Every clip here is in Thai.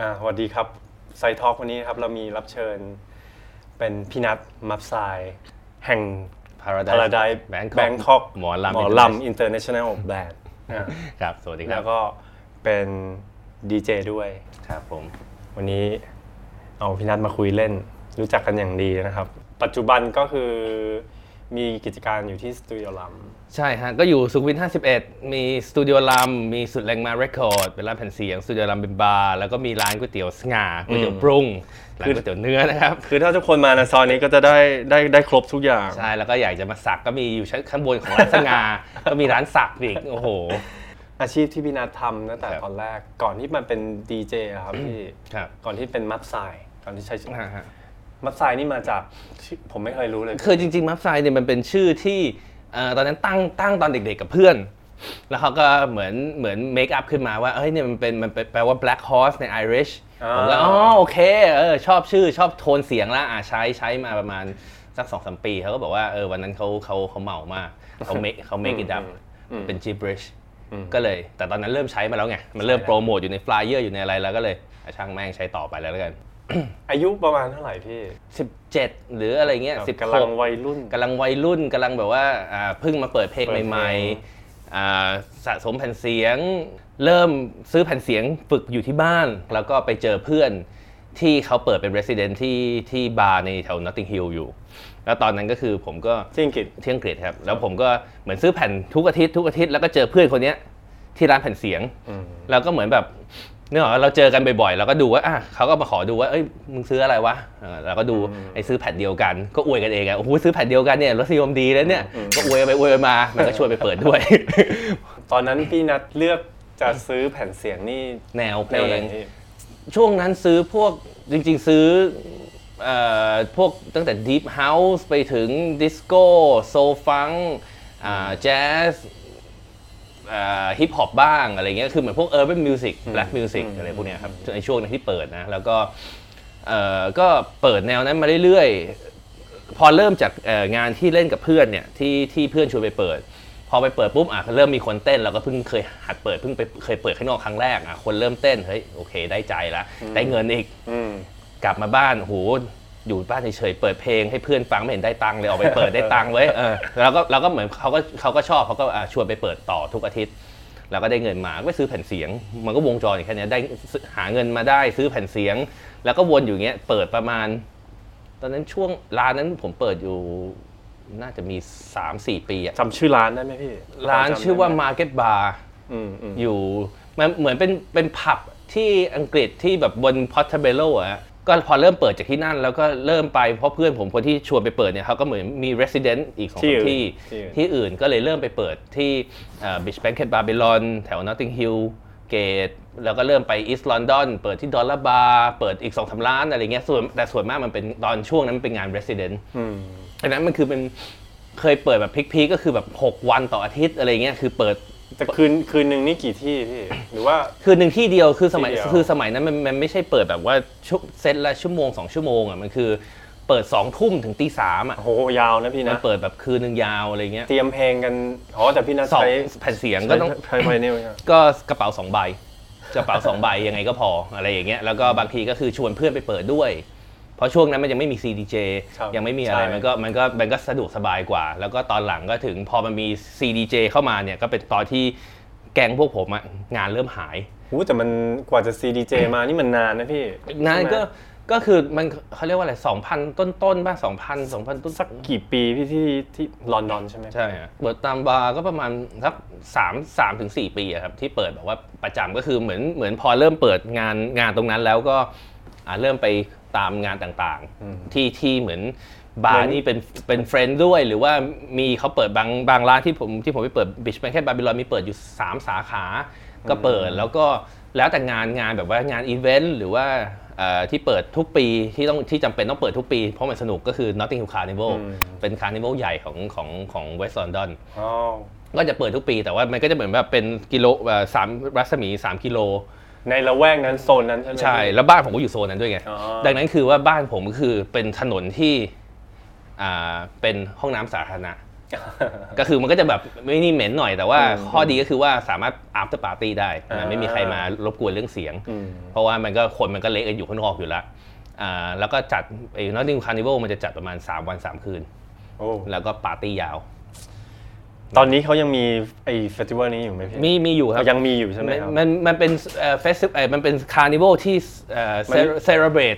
อ่าสวัสดีครับไซทอล์กวันนี้นะครับเรามีรับเชิญเป็นพี่นัทมัฟไซแห่ง Paradise Paradise Bangkok Bangkok หมอลำหมอลำ International Band อ่าครับ สวัสดีคแล้รับวก็เป็นดีเจด้วยครับผม วันนี้เอาพี่นัทมาคุยเล่น รู้จักกันอย่างดีนะครับ ปัจจุบันก็คือมีกิจการอยู่ที่สตูดิโอลใช่ฮะ ก็อยู่สุขวิท51 มีStudio Lam มี Zudrangma Records เป็นร้านแผ่นเสียง Studio Lam เป็นบาร์แล้วก็มีร้านก๋วยเตี๋ยวสง่าก๋วยเตี๋ยวปรุงร้านก๋วยเตี๋ยวเนื้อนะครับคือถ้าทุกคนมาในซอยนี้ก็จะได้ได้ได้ครบทุกอย่าง ใช่ แล้วก็อยากจะมาสักก็มีอยู่ชั้นข้างบนของร้านสง่าก็มีร้านสักอีกโอ้โห อาชีพที่พี่นัททำตั้งแต่ครับตอนแรกก่อนที่มันเป็นดีเจครับพี่ครับก่อนที่เป็น Maft Sai ก่อนที่ใช้ชื่อฮะฮะ Maft Sai นี่มาจากชื่อผมไม่เคยรู้เลย คือจริงๆ Maft Sai เนี่ยมันเป็นชื่อที่เอ่อตอนนั้นตั้งตั้งตอนเด็กๆกับเพื่อน แล้วเขาก็เหมือนเหมือนเมคอัพขึ้นมาว่าเอ้ยเนี่ยมันเป็นมันเป็นแปลว่า black horse ใน Irish อ่าผมก็อ๋อโอเคเออชอบชื่อชอบโทนเสียงแล้วอะใช้ใช้มาประมาณสักสองสามปีเขาก็บอกว่าเออวันนั้นเขาเขาเขาเมามากเขา make เขา make it up เป็น gibberish ก็เลย แต่ตอนนั้นเริ่มใช้มาแล้วไง มันเริ่มโปรโมทอยู่ใน flyer อยู่ในอะไรแล้วก็เลยอะช่างแม่งใช้ต่อไปแล้วแล้วกัน อายุประมาณเท่าไหร่พี่ 17 หรืออะไรเงี้ยแบบสิบกำลังวัยรุ่นกำลังวัยรุ่นกำลังแบบว่าอ่าเพิ่งมาเปิดเพลงเปิดเพลงใหม่ๆอ่าสะสมแผ่นเสียง เริ่มซื้อแผ่นเสียงฝึกอยู่ที่บ้าน แล้วก็ไปเจอเพื่อนที่เขาเปิดเป็น resident ที่ที่บาร์ในแถว Notting Hill อยู่ แล้วตอนนั้นก็คือผมก็ที่อังกฤษที่อังกฤษครับ แล้วผมก็เหมือนซื้อแผ่นทุกอาทิตย์ทุกอาทิตย์แล้วก็เจอเพื่อนคนเนี้ยที่ร้านแผ่นเสียง แล้วก็เหมือนแบบ เนื่องจากเราเจอกันบ่อยๆแล้วก็ดูว่าอะเขาก็มาขอดูว่าเอ้ยมึงซื้ออะไรวะเออเราก็ดูไอ้ซื้อแผ่นเดียวกันก็อวยกันเองอะโอ้โหซื้อแผ่นเดียวกันเนี่ยรสนิยมดีแล้วเนี่ยก็อวยไปอวยมามันก็ช่วยไปเปิดด้วย ตอนนั้นพี่นัทเลือกจะซื้อแผ่นเสียงนี่แนวเพแนลวไหนงพี่ช่วงนั้นซื้อพวกจริง ๆ ซื้อเอ่อพวกตั้งแต่ Deep House ไปถึงดิสโก้โซฟังแจ๊ส ฮิปฮอปบ้างอะไรเงี้ยคือเหมือนพวก Urban Music Black Music อะไรพวกเนี้ยครับในช่วงนั้นที่เปิดนะ แล้วก็เอ่อก็เปิดแนวนั้นมาเรื่อยๆ พอเริ่มจากเอ่องานที่เล่นกับเพื่อนเนี่ยที่ที่เพื่อนชวนไปเปิด พอไปเปิดปุ๊บอะเริ่มมีคนเต้นเราก็เพิ่งเคยหัดเปิดเพิ่งไปเคยเปิดข้างนอกครั้งแรกอะคนเริ่มเต้นเฮ้ยโอเค ได้ใจละได้เงินอีกอืมกลับมาบ้านโห อยู่บ้านเฉยๆเปิดเพลงให้เพื่อนฟังไม่เห็นได้ตังค์เลยออกไปเปิดได้ตังค์ไว้ยเออแล้วก็เราก็เหมือนเขาก็เขาก็ชอบเขาก็อะชวนไปเปิดต่อทุกอาทิตย์แล้วก็ได้เงินมาก็ไปซื้อแผ่นเสียง มันก็วงจรอย่างแค่เนี้ยได้หาเงินมาได้ซื้อแผ่นเสียง แล้วก็วนอยู่อย่างเงี้ยเปิดประมาณ ตอนนั้นช่วงร้านนั้นผมเปิดอยู่น่าจะมี 3-4 ปีอะจำชื่อร้านได้ไหมพี่ ร้านจำได้ไหมชื่อว่า Market Bar อืมอืมอยู่มันเหมือนเป็นเป็นผับที่อังกฤษที่แบบบนพอ t เทเบโลอะ ก็พอเริ่มเปิดจากที่นั่น แล้วก็เริ่มไปเพราะเพื่อนผมคนที่ชวนไปเปิดเนี่ยเขาก็เหมือนมี resident อีกสองที่สามอื่นที่ที่อื่นที่อื่นก็เลยเริ่มไปเปิดที่บิชแบงเกตบา b บ l อนแถว Notting Hill Gate แล้วก็เริ่มไป East London เปิดที่ดอลลาร์บาร์เปิดอีกสองสาร้านอะไรเงี้ยส่วนแต่ส่วนมากมันเป็นตอนช่วงนั้นมันเป็นงาน resident อืมอันนั้นมันคือเป็นเคยเปิดแบบพิกๆก็คือแบบ 6 วันต่ออาทิตย์อะไรเงี้ยคือเปิด แต่คืนคืนหนึ่งนี่กี่ที่พี่หรือว่า คือหนึ่งที่เดียวคือสมัยที่เดียว คือสมัยนั้นมันมันไม่ใช่เปิดแบบว่าชุเซตละชั่วโมงสองชั่วโมงอะมันคือเปิดสองทุ่มถึงตีสามอะโหยาวนะพี่มันนะเปิดแบบคืนหนึ่งยาวอะไรเงี้ยเตรียมเพลงกันอ๋อแต่พี่นัทสองใช้แผ่นเสียงก็ต้อง ใช้ไฟเนี่ยไหมครับก็กระเป๋าสองใบกระเป๋าสองใบยังไงก็พออะไรอย่างเงี้ยแล้วก็บางทีก็คือชวนเพื่อนไปเปิดด้วย เพราะช่วงนั้นมันยังไม่มี CDJ ครับยังไม่มีอะไรใช่ มันก็มันก็มันก็สะดวกสบายกว่า แล้วก็ตอนหลังก็ถึงพอมันมี CDJ เข้ามาเนี่ยก็เป็นตอนที่แก๊งพวกผมอะงานเริ่มหาย หูแต่มันกว่าจะ CDJ มานี่มันนานนะพี่นานใช่ไหมก็ก็คือมันเขาเรียกว่าอะไรสองพันต้นต้นๆป่ะสองพันสองพันต้นสักกี่ปีพี่ที่ที่ลอนดอนใช่ไหม ใช่อะเปิดตามบาร์ก็ประมาณสักสามสามถึงสี่ปีอะครับที่เปิดแบบว่าประจำก็คือเหมือนเหมือนพอเริ่มเปิดงานงานตรงนั้นแล้วก็อ่า เริ่มไปตามงานต่างๆ ที่ที่เหมือนเหมือนบาร์นี่เป็นเป็นแฟรนไชส์ด้วย หรือว่ามีเขาเปิดบางบางร้านที่ผมที่ผมไปเปิด Beach Blanket Babylon มีเปิดอยู่ 3 สาขาก็เปิดแล้วก็แล้วแต่งานงานแบบว่างานอีเวนต์หรือว่าเอ่อที่เปิดทุกปีที่ต้องที่จำเป็นต้องเปิดทุกปี เพราะมันสนุกก็คือ Notting Hill Carnival เป็นคาร์นิวัลใหญ่ของของของเวสต์ลอนดอนอ๋อก็จะเปิดทุกปีแต่ว่ามันก็จะเหมือนแบบเป็นกิโลเอ่อสามรัศมี 3 กิโล ในละแวกนั้นโซนนั้นใช่ไหม ใช่แล้วบ้านผมก็อยู่โซนนั้นด้วยไงอ๋อ ดังนั้นคือว่าบ้านผมก็คือเป็นถนนที่อ่าเป็นห้องน้ำสาธารณะ ก็คือมันก็จะแบบไม่นี่เหม็นหน่อยแต่ว่าอืมข้อดีก็คือว่าสามารถ after party ได้อ่าไม่มีใครมารบกวนเรื่องเสียง อืม เพราะว่ามันก็คนมันก็เละกันอยู่ข้างนอกอยู่แล้วอ่าแล้วก็จัดไอ้ Notting Carnival มันจะจัดประมาณ 3 วัน 3 คืน โอ้แล้วก็ปาร์ตี้ยาว ตอนนี้เขายังมีไอ้เฟสติวัลนี้อยู่ไหมพี่มีมีอยู่ครับ ยังมีอยู่ใช่ไหมครับ มันมันเป็นเฟสติวัลมันเป็นคาร์นิวัลที่ celebrate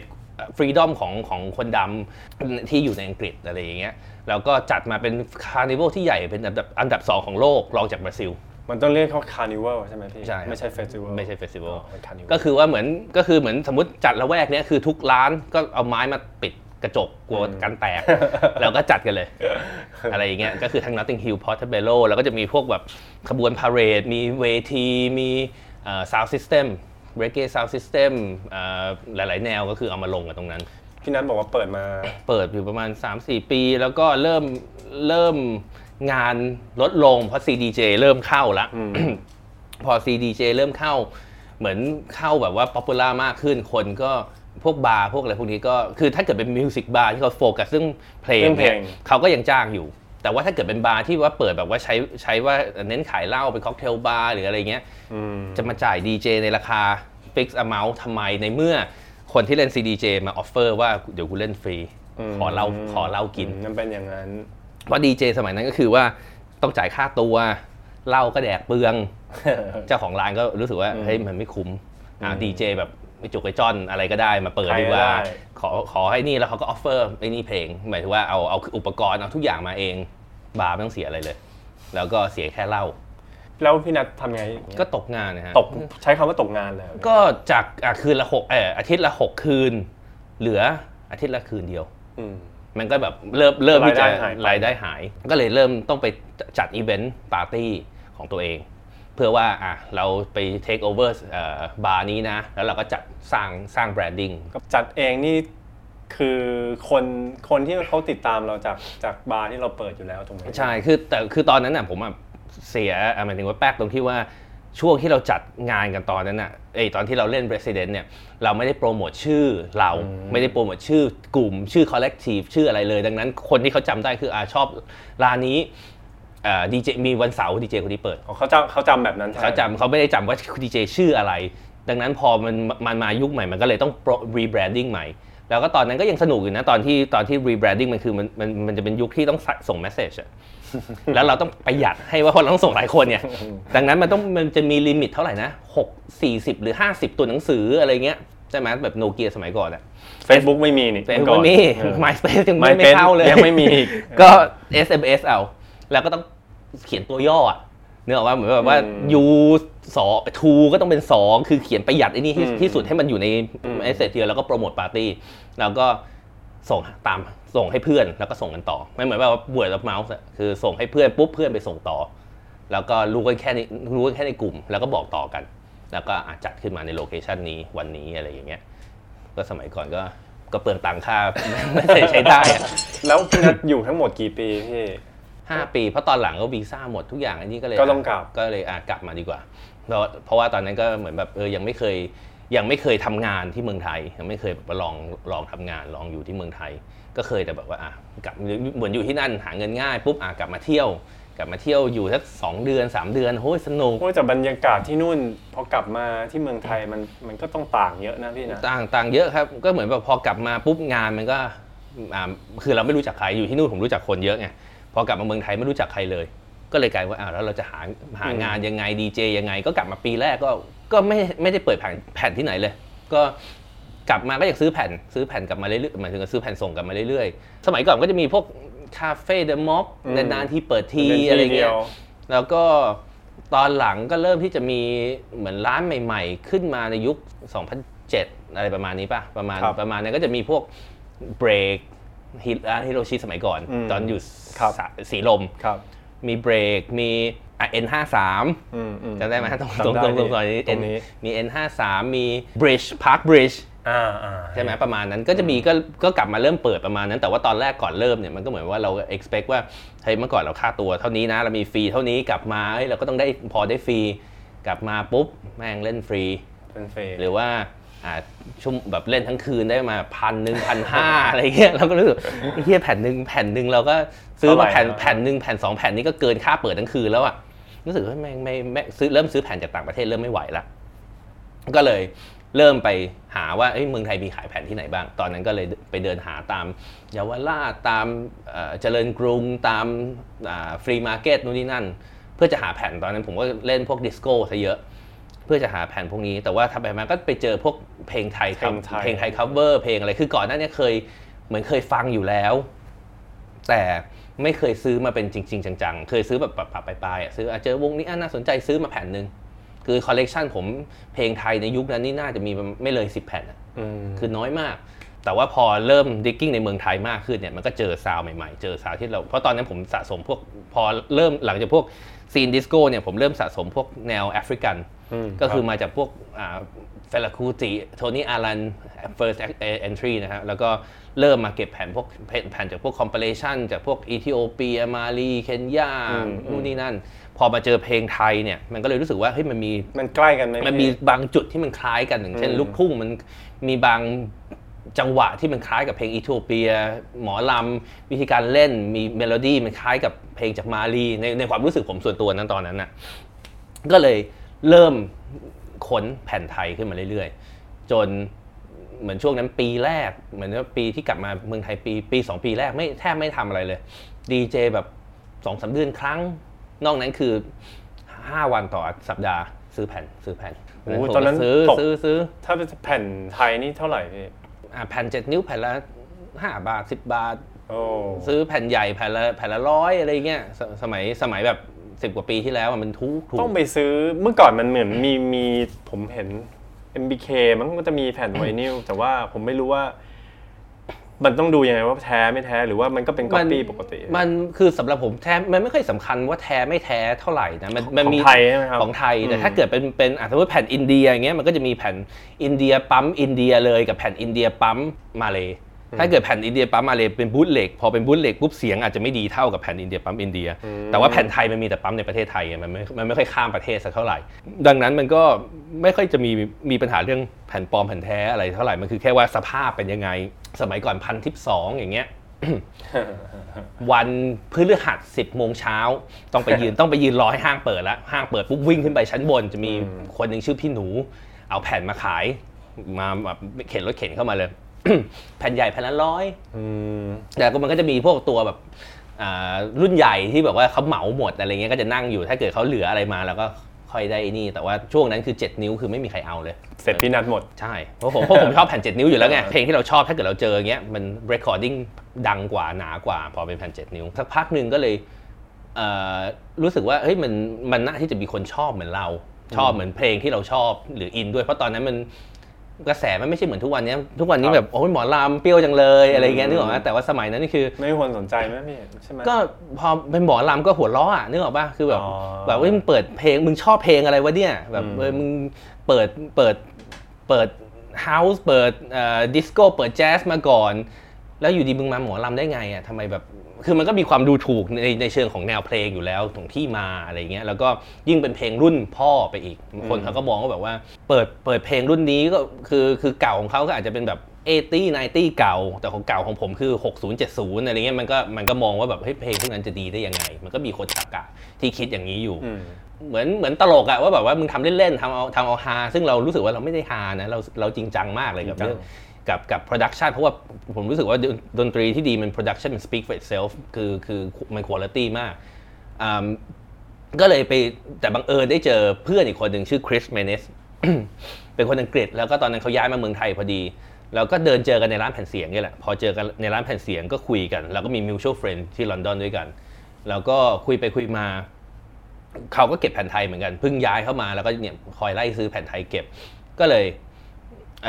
freedom ของของคนดำที่อยู่ในอังกฤษอะไรอย่างเงี้ยแล้วก็จัดมาเป็นคาร์นิวัลที่ใหญ่เป็นอันดับอันดับสองของโลกรองจากบราซิล มันต้องเรียกเขาคาร์นิวัลใช่ไหมพี่ ใช่ครับ ไม่ใช่เฟสติวัลไม่ใช่เฟสติวัลเป็นคาร์นิวัลก็คือว่าเหมือนก็คือเหมือนสมมติจัดละแวกเนี้ยคือทุกร้านก็เอาไม้มาปิด กระจกกลัวกันแตก แล้วก็จัดกันเลย อะไรอย่างเงี้ยก็คือทั้ง Notting Hill Portobello แล้วก็จะมีพวกแบบขบวนพาเหรด มีเวที มีเอ่อ sound system reggae sound system เอ่อหลายๆ แนวก็คือเอามาลงกันตรงนั้นพี่นัทบอกว่าเปิดมาเปิดอยู่ประมาณ 3-4 ปี แล้วก็เริ่มเริ่มงานลดลงเพราะ CDJ เริ่มเข้าละพอ CDJ เริ่มเข้า เหมือนเข้าแบบว่า popular มากขึ้นคนก็ พวกบาร์พวกอะไรพวกนี้ก็คือถ้าเกิดเป็น music บาร์ที่เขาโฟกัสเรื่องเพลงเรื่องเพลเนี่ยเขาก็ยังจ้างอยู่ แต่ว่าถ้าเกิดเป็นบาร์ที่ว่าเปิดแบบว่าใช้ใช้ว่าเน้นขายเหล้าเป็นค็อกเทลบาร์หรืออะไรเงี้ยอืมจะมาจ่ายดีเจในราคา fix amount ทำไมในเมื่อคนที่เล่น CDJ มา offer ว่าเดี๋ยวกูเล่นฟรีขอเหล้าขอเหล้ากินมันเป็นอย่างนั้นเพราะดีเจสมัยนั้นก็คือว่าต้องจ่ายค่าตัวเหล้าก็แดกเปลือง เจ้าของร้านก็รู้สึกว่าเฮ้ยมันไม่คุ้มอ่าดีเจแบบ ไอ้จุกไอ้จอนอะไรก็ได้มาเปิดดีกว่าใครก็ได้ขอขอให้นี่แล้วเขาก็ offer ไอ้นี่เพลงหมายถึงว่าเอาเอาอุปกรณ์เอาทุกอย่างมาเอง บาร์ไม่ต้องเสียอะไรเลย แล้วก็เสียแค่เหล้าแล้วพี่นัททำไง ก็ตกงานนะฮะตกใช้คำว่าตกงานเลยเหรอก็จากอะคืนละหกเอออาทิตย์ละหกคืน เหลืออาทิตย์ละคืนเดียวอืมมันก็แบบเริ่มเริ่มที่จะรายได้หายไปรายได้หาย ก็เลยเริ่มต้องไปจัดอีเวนต์ปาร์ตี้ของตัวเอง เพื่อว่าอะเราไป take over บาร์นี้นะ แล้วเราก็จัดสร้างสร้าง brandingก็จัดเองนี่คือคนคนที่เขาติดตามเราจากจากบาร์ที่เราเปิดอยู่แล้วถูกไหมใช่คือแต่คือตอนนั้นน่ะผมอะเสียอะหมายถึงว่าแป๊กตรงที่ว่าช่วงที่เราจัดงานกันตอนนั้นน่ะเอยตอนที่เราเล่น Resident เนี่ยเราไม่ได้โปรโมทชื่อเราไม่ได้โปรโมทชื่อกลุ่ม ชื่อ Collective ชื่ออะไรเลย ดังนั้นคนที่เขาจำได้คืออ่าชอบร้านนี้ ดีเจมีวันเสาร์ดีเจคนนี้เปิดอ๋อเขาจำเขาจำแบบนั้นแทนเขาจำเขาไม่ได้จำว่าดีเจชื่ออะไร ดังนั้นพอมันมันมายุคใหม่มันก็เลยต้อง rebranding ใหม่ แล้วก็ตอนนั้นก็ยังสนุกอยู่นะตอนที่ตอนที่ rebranding มันคือมันมันมันจะเป็นยุคที่ต้องส่ง message อะแล้วเราต้องประหยัดให้ว่าเพราะเราต้องส่งหลายคนเนี่ย ดังนั้นมันต้องมันจะมี limit เท่าไหร่นะ6 40หรือ50ตัวหนังสืออะไรเงี้ยใช่ไหมแบบโนเกียสมัยก่อนอะเฟซบุ๊กไม่มีนี่เมื่อก่อนนี่เฟซบุ๊กเออ MySpace ยังไม่ MySpace ไม่เข้าเลยยังไม่มีอีกก็ SMS เอา แล้วก็ต้องเขียนตัวย่ออะนึกออกว่าเหมือนแบบว่า U สอง to ก็ต้องเป็น2คือเขียนประหยัดไอ้นี่ที่อืมที่สุดให้มันอยู่ในอืมเอสเซจเดียวแล้วก็โปรโมทปาร์ตี้แล้วก็ส่งตามส่งให้เพื่อนแล้วก็ส่งกันต่อ ไม่เหมือนว่า word of mouth อะคือส่งให้เพื่อนปุ๊บเพื่อนไปส่งต่อ แล้วก็รู้กันแค่นี้รู้กันแค่ในกลุ่ม แล้วก็บอกต่อกัน แล้วก็อะจัดขึ้นมาในโลเคชันนี้วันนี้อะไรอย่างเงี้ยก็สมัยก่อนก็ก็เปลืองตังค่าไม่ใช่ใช้ได้อะแล้วพี่นัทอยู่ทั้งหมดกี่ปีพี่ ห้าปีเพราะตอนหลังก็วีซ่าหมดทุกอย่างอันนี้ก็เลยก็ต้องกลับก็เลยอะกลับมาดีกว่าเพราะเพราะว่าตอนนั้นก็เหมือนแบบเออยังไม่เคยยังไม่เคยทำงานที่เมืองไทย ยังไม่เคยแบบว่าลองลองทำงานลองอยู่ที่เมืองไทย ก็เคยแต่แบบว่าอะกลับเหมือนอยู่ที่นั่นหาเงินง่ายปุ๊บอะกลับมาเที่ยว กลับมาเที่ยวอยู่สักสองเดือนสามเดือนโอ้ยสนุกโอ้ยแต่บรรยากาศที่นู่นพอกลับมาที่เมืองไทยมันมันก็ต้องต่างเยอะนะพี่นะต่างต่างเยอะครับ ก็เหมือนแบบพอกลับมาปุ๊บงานมันก็อ่าคือเราไม่รู้จักใครอยู่ที่นู่นผมรู้จักคนเยอะไง พอกลับมาเมืองไทยไม่รู้จักใครเลย ก็เลยกลายว่าอ้าวแล้วเราจะหาหางานยังไงดีเจยังไง ก็กลับมาปีแรกก็ก็ไม่ไม่ได้เปิดแผ่นแผ่นที่ไหนเลย ก็กลับมาก็อยากซื้อแผ่นซื้อแผ่นกลับมาเรื่อยๆหมายถึงซื้อแผ่นส่งกลับมาเรื่อยๆ สมัยก่อนก็จะมีพวกคาเฟ่เดอะม็อกอืมนานๆที่เปิดทีเป็นที่อะไรเดีเงี้ยยวแล้วก็ตอนหลังก็เริ่มที่จะมีเหมือนร้านใหม่ ๆ ขึ้นมาในยุค 2007 อะไรประมาณนี้ป่ะ ประมาณครับประมาณนั้นก็จะมีพวกเบรกฮิ ร้านฮิโรชิสมัยก่อนอืมตอนอยู่ครับสะสีลมครับมีเบรกมีอะ N53 อืมอืมจำได้ไหมตรงตจำรงได้ตรงตรงพี่ซอยนี้ตรงนี้มี N53 มี Bridge Park Bridge อ่าอ่าใช่ไหมประมาณนั้นก็จะมีก็ก็กลับมาเริ่มเปิดประมาณนั้น แต่ว่าตอนแรกก่อนเริ่มเนี่ยมันก็เหมือนว่าเรา expect ว่าเฮ้ยเมื่อก่อนเราค่าตัวเท่านี้นะ เรามีฟรีเท่านี้กลับมาเฮ้ยเราก็ต้องได้พอได้ฟรี กลับมาปุ๊บแม่งเล่นฟรีเป็นเฟสหรือว่าอ่า ชั่วแบบเล่นทั้งคืนได้มาพันหนึ่งพันห้าอะไรเงี้ยเราก็รู้สึกไอ้เฮียแผ่นหนึ่งแผ่นหนึ่งเราก็ซื้อมาแผ่นเท่าไหร่นะแผ่นหนึ่งแผ่นสองแผ่นนี้ก็เกินค่าเปิดทั้งคืนแล้วอะรู้สึกว่าไม่ไม่ไม่ซื้อเริ่มซื้อแผ่นจากต่างประเทศเริ่มไม่ไหวละก็เลยเริ่มไปหาว่าเอ้ยเมืองไทยมีขายแผ่นที่ไหนบ้าง ตอนนั้นก็เลยไปเดินหาตามเยาวราชตามเอ่อเจริญกรุงตาม flea market นู่นนี่นั่น เพื่อจะหาแผ่นตอนนั้นผมก็เล่นพวกดิสโก้ซะเยอะ เพื่อจะหาแผ่นพวกนี้ แต่ว่าทำไปมาก็ไปเจอพวกเพลงไทยครับเพลงไทยเพลงไทย cover เพลงอะไรคือก่อนหน้านี้เคยเหมือนเคยฟังอยู่แล้ว แต่ไม่เคยซื้อมาเป็นจริง ๆ จังๆ เคยซื้อแบบปรับๆไปๆอะซื้ออะเจอวงนี้อะน่าสนใจซื้อมาแผ่นหนึ่งคือคอลเลกชันผมเพลงไทยในยุคนั้นนี่น่าจะมีไม่เลย10แผ่นอะอืมคือน้อยมาก แต่ว่าพอเริ่ม digging ในเมืองไทยมากขึ้นเนี่ยมันก็เจอ sound ใหม่ๆ เจอ sound ที่เรา เพราะตอนนั้นผมสะสมพวกพอเริ่มหลังจากพวก scene ดิสโก้เนี่ยผมเริ่มสะสมพวกแนวแอฟริกันอืมก็คือครับมาจากพวก Fela Kuti Tony Allen first entry นะฮะแล้วก็เริ่มมาเก็บแผ่นพวกแผ่นแผ่นจากพวก compilation จากพวกอีธิโอเปียมาลีเคนยาอืมนู่นนี่นั่น พอมาเจอเพลงไทยเนี่ย มันก็เลยรู้สึกว่าเฮ้ยมันมีมันใกล้กันไหมมันมีพี่บางจุดที่มันคล้ายกันอย่างเช่นอืมลูกทุ่งมันมีบาง จังหวะที่มันคล้ายกับเพลงอีโธเปีย หมอลำ วิธีการเล่นมีเมโลดี้มันคล้ายกับเพลงจากมาลีในในความรู้สึกผมส่วนตัวนั้นตอนนั้นน่ะก็เลยเริ่มค้นแผ่นไทยขึ้นมาเรื่อยๆ จนเหมือนช่วงนั้นปีแรก เหมือนว่าปีที่กลับมาเมืองไทยปีปีสองปีแรกไม่แทบไม่ทำอะไรเลยดีเจแบบสองสามเดือนครั้ง นอกนั้นคือ5วันต่อสัปดาห์ซื้อแผ่นซื้อแผ่นโอ้โหตอนนั้นซื้อตกซื้อซื้อถ้าเป็นแผ่นไทยนี่เท่าไหร่พี่อะ แผ่น7นิ้วแผ่นละ5บาท10บาทโอ้ซื้อแผ่นใหญ่แผ่นละแผ่นละร้อยอะไรเงี้ยสสมัยสมัยแบบ10กว่าปีที่แล้วอะมันทุกถูกต้องไปซื้อเมื่อก่อนมันเหมือนมีมีผมเห็น MBK มันก็จะมีแผ่นไวนิลแต่ว่าผมไม่รู้ว่า มันต้องดูยังไงว่าแท้ไม่แท้หรือว่ามันก็เป็นก๊อปปี้ปกติ มันคือสำหรับผมแท้มันไม่ค่อยสำคัญว่าแท้ไม่แท้เท่าไหร่นะมันมันของมีไทยใช่ไหมครับของไทยแต่อืมถ้าเกิดเป็นเป็นอะสมมติแผ่นอินเดียอย่างเงี้ยมันก็จะมีแผ่นอินเดียปั๊มอินเดียเลยกับแผ่นอินเดียปั๊มมาเลย์ถ้าเกิดแผ่นอินเดียปั๊มมาเลย์เป็น bootleg พอเป็น bootleg ปุ๊บเสียงอาจจะไม่ดีเท่ากับแผ่นอินเดียปั๊มอินเดีย แต่ว่าแผ่นไทยมันมีแต่ปั๊มในประเทศไทยไงมันไม่มันไม่ค่อยข้ามประเทศสักเท่าไหร่ ดังนั้นมันก็ไม่ค่อยจะมีมีปัญหาเรื่องแผ่นปลอมแผ่นแท้อะไรเท่าไหร่มันคือแค่ว่าสภาพเป็นยังไง สมัยก่อนพันทิปสองอย่างเงี้ยวันพฤหัสสิบโมงเช้าต้องไปยืนต้องไปยืนรอให้ห้างเปิดแล้วห้างเปิดปุ๊บวิ่งขึ้นไปชั้นบน จะมีคนหนึ่งชื่อพี่หนู เอาแผ่นมาขายมาแบบเข็นรถเข็นเข้ามาเลย แผ่นใหญ่แผ่นละร้อยอืมแต่ก็มันก็จะมีพวกตัวแบบอ่ารุ่นใหญ่ที่แบบว่าเขาเหมาหมดอะไรเงี้ยก็จะนั่งอยู่ถ้าเกิดเขาเหลืออะไรมาแล้วก็ ค่อยได้ไอ้นี่ แต่ว่าช่วงนั้นคือ 7 นิ้วคือไม่มีใครเอาเลย เสร็จพี่นัดหมด ใช่ เพราะผมเพราะผมชอบแผ่น 7 นิ้วอยู่แล้วไง เพลงที่เราชอบถ้าเกิดเราเจออย่างเงี้ยมัน recording ดังกว่าหนากว่า พอเป็นแผ่น 7 นิ้ว สักพักหนึ่งก็เลยเอ่อรู้สึกว่าเฮ้ยมันมันน่าที่จะมีคนชอบเหมือนเราชอบเหมือนเพลงที่เราชอบหรืออินด้วยเพราะตอนนั้นมัน กระแสมันไม่ใช่เหมือนทุกวันเนี้ยทุกวันนี้ครับแบบโอ้ยหมอลำเปรี้ยวจังเลยอะไรเงี้ยอืมนึกออกไหมแต่ว่าสมัยนั้นนี่คือ ไม่มีคนสนใจไหมพี่ใช่ไหมก็พอเป็นหมอลำก็หัวล้ออะนึกออกป่ะคือแบบอ๋อแบบว่ามึงเปิดเพลงมึงชอบเพลงอะไรวะเนี่ยแบบอืมเออมึงเปิดเปิดเปิดเฮาส์เปิดเอ่อดิสโก้เปิดแจ๊สมาก่อน แล้วอยู่ดีมึงมาหมอลำได้ไงอะทำไมแบบ คือมันก็มีความดูถูกในในเชิงของแนวเพลงอยู่แล้วของที่มาอะไรเงี้ยแล้วก็ยิ่งเป็นเพลงรุ่นพ่อไปอีกคนเขาก็มองว่าแบบว่า เปิดเปิดเพลงรุ่นนี้ก็คือคือเก่าของเขาก็อาจจะเป็นแบบ80 90เก่า แต่ของเก่าของผมคือ 60 70 อะไรเงี้ยมันก็มันก็มองว่าแบบเฮ้ยเพลงพวกนั้นจะดีได้ยังไง มันก็มีคนตรรกะที่คิดอย่างนี้อยู่อืมเหมือนเหมือนตลกอะว่าแบบว่ามึงทำเล่นๆทำเอาทำเอาฮาซึ่งเรารู้สึกว่าเราไม่ได้ฮานะเราเราจริงจังมากเลยกับจริงจังเรื่อง กับกับ production เพราะว่าผมรู้สึกว่าดนตรีที่ดีมัน production มัน speak for itself คือคือมัน quality มากก็เลยไปแต่บังเอิญได้เจอเพื่อนอีกคนหนึ่งชื่อคริสเมเนสเป็นคนอังกฤษ แล้วก็ตอนนั้นเขาย้ายมาเมืองไทยพอดีแล้วก็เดินเจอกันในร้านแผ่นเสียงนี่แหละ พอเจอกันในร้านแผ่นเสียงก็คุยกัน แล้วก็มี mutual friend ที่ลอนดอนด้วยกัน แล้วก็คุยไปคุยมา เขาก็เก็บแผ่นไทยเหมือนกัน เพิ่งย้ายเข้ามาแล้วก็เนี่ยคอยไล่ซื้อแผ่นไทยเก็บ ก็เลยเ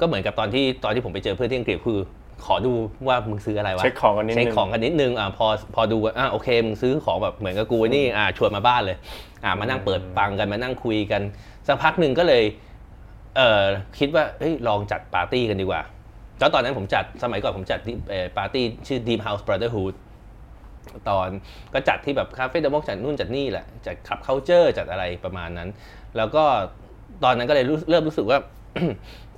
ก็เหมือนกับตอนที่ตอนที่ผมไปเจอเพื่อนที่อังกฤษคือ ขอดูว่ามึงซื้ออะไรวะเช็คของกันนิดนึงเช็คของกันนิดนึงอ่าพอพอดูอ่าโอเคมึงซื้อของแบบเหมือนกับกูนี่อ่าชวนมาบ้านเลยอ่ามานั่งเปิดฟังกันมานั่งคุยกันสักพักหนึ่งก็เลยเอ่อคิดว่าเฮ้ยลองจัดปาร์ตี้กันดีกว่าแล้วตอนนั้นผมจัดสมัยก่อนผมจัดเอ่อปาร์ตี้ชื่อ Deep House Brotherhood ตอนก็จัดที่แบบคาเฟ่ Democ จัดนู่นจัดนี่แหละจัด Club Culture จัดอะไรประมาณนั้น แล้วก็ตอนนั้นก็เลยรู้เริ่มรู้สึกว่า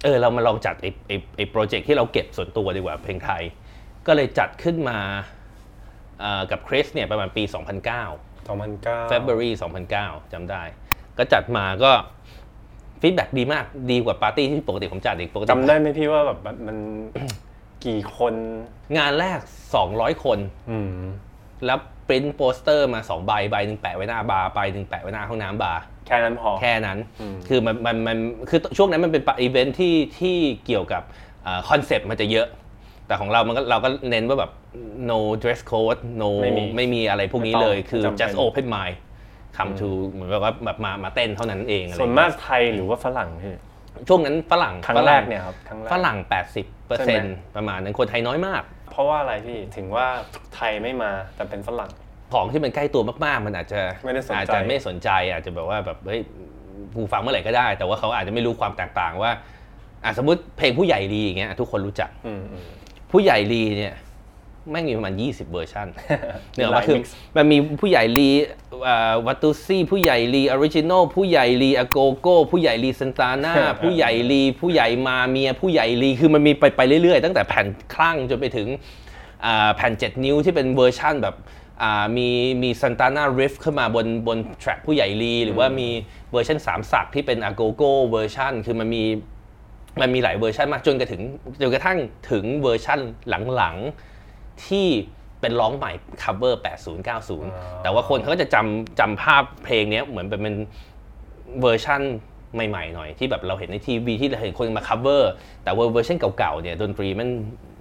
เออเรามาลองจัดไอ้ไอ้ไอ้โปรเจกต์ที่เราเก็บส่วนตัวดีกว่าเพลงไทย ก็เลยจัดขึ้นมาเอ่อกับคริสเนี่ยประมาณปี 2009 2009 February 2009จำได้ ก็จัดมาก็ feedback ดีมากดีกว่าปาร์ตี้ที่ปกติผมจัดอีกปกติจำได้ไหมพี่ว่าแบบมันกี่คนงานแรก 200 คนอืมแล้วปริ้นโปสเตอร์มา2ใบใบหนึ่งแปะไว้หน้าบาร์ใบหนึ่งแปะไว้หน้าห้องน้ำบาร์ แค่นั้นพอแค่นั้นอืมคือมันมันมันคือช่วงนั้นมันเป็นอีเวนท์ที่ที่เกี่ยวกับคอนเซปต์มันจะเยอะ แต่ของเรามันก็เราก็เน้นว่าแบบ no dress code no ไม่มีไม่มีอะไรพวกนี้ไม่ต้องเลยคือไม่จำเป็น just open mind come to เหมือนแบบว่าแบบมามาเต้นเท่านั้นเองอะไรส่วนมากไทยหรือว่าฝรั่งพี่ช่วงนั้นฝรั่งครั้งฝแรรั่กเนี่ยครับครั้งแรกฝรั่ง 80เปอร์ใช่เซ็ไหนมต์ประมาณนั้นคนไทยน้อยมาก เพราะว่าอะไรพี่ถึงว่าไทยไม่มาแต่เป็นฝรั่ง ของที่มันใกล้ตัวมากๆ มันอาจจะไม่ได้สนใจอาจจะไม่สนใจอาจจะแบบว่าแบบเฮ้ยกูฟังเมื่อไหร่ก็ได้ แต่ว่าเขาอาจจะไม่รู้ความแตกต่างว่าอะสมมติเพลงผู้ใหญ่ลีอย่างเงี้ยทุกคนรู้จักอืมอืมผู้ใหญ่ลีเนี่ยแม่งมีประมาณ 20 เวอร์ชันเนี่ยหลายว่าคือ mix มันมีผู้ใหญ่ลี Watusi ผู้ใหญ่ลี original ผู้ใหญ่ลี a go-go ผู้ใหญ่ลี Santana ผู้ใหญ่ลีผู้ใหญ่หาเมีย ผู้ใหญ่ลีคือมันมีไปไปเรื่อยๆ ตั้งแต่แผ่นครั่งจนไปถึงอ่าแผ่น 7 นิ้วที่เป็นเวอร์ชันแบบอ่า มีมี Santana riff ขึ้นมาบนบน track ผู้ใหญ่ลี หรือว่ามีเวอร์ชันสามสักที่เป็น a go-go version คือมันมีมันมีหลายเวอร์ชันมากจนกระถึงจนกระทั่งถึงเวอร์ชันหลังๆที่เป็นร้องใหม่ cover 80 90 แต่ว่าคนเขาก็จะจำจำภาพเพลงเนี้ยเหมือนเป็นเป็นเวอร์ชันใหม่ๆหน่อยที่แบบเราเห็นในทีวีที่เราเห็นคนมา cover แต่ว่าเวอร์ชันเก่าๆเนี่ยดนตรีมัน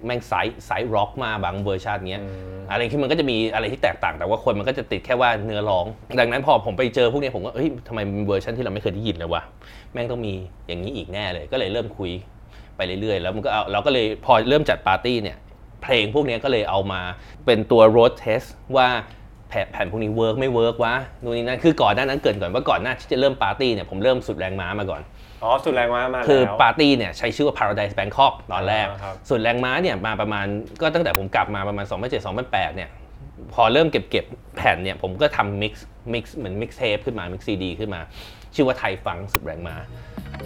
แม่ง psych psych rock มาบางเวอร์ชันเนี้ยอะไรที่มันก็จะมีอะไรที่แตกต่างแต่ว่าคนมันก็จะติดแค่ว่าเนื้อร้อง ดังนั้นพอผมไปเจอพวกเนี้ยผมก็เฮ้ยทำไมมันเวอร์ชันที่เราไม่เคยได้ยินเลยวะแม่งต้องมีอย่างนี้อีกแน่เลย ก็เลยเริ่มคุ้ยไปเรื่อยๆ แล้วมันก็เอาเราก็เลยพอเริ่มจัดปาร์ตี้เนี่ยเพลงพวกเนี้ยก็เลยเอามาเป็นตัว road test ว่าแผ่นแผ่นพวกนี้ work ไม่ work วะนู่นนี่นั่นคือก่อนหน้านั้นเกริ่นก่อนว่าก่อนหน้าที่จะเริ่มปาร์ตี้เนี่ยผมเริ่มสุดแรงม้ามาก่อน อ๋อสุดแรงม้ามาคือแล้วปาร์ตี้เนี่ยใช้ชื่อว่า Paradise Bangkok ตอนแรกอ่าครับส่วนแรงม้าเนี่ยมาประมาณก็ตั้งแต่ผมกลับมาประมาณ 2007 2008 เนี่ยพอเริ่มเก็บเก็บแผ่นเนี่ยผมก็ทำ mix mix เหมือน mixtape ขึ้นมา mix ซีดีขึ้นมา ชื่อว่า Thai Funk สุดแรงม้า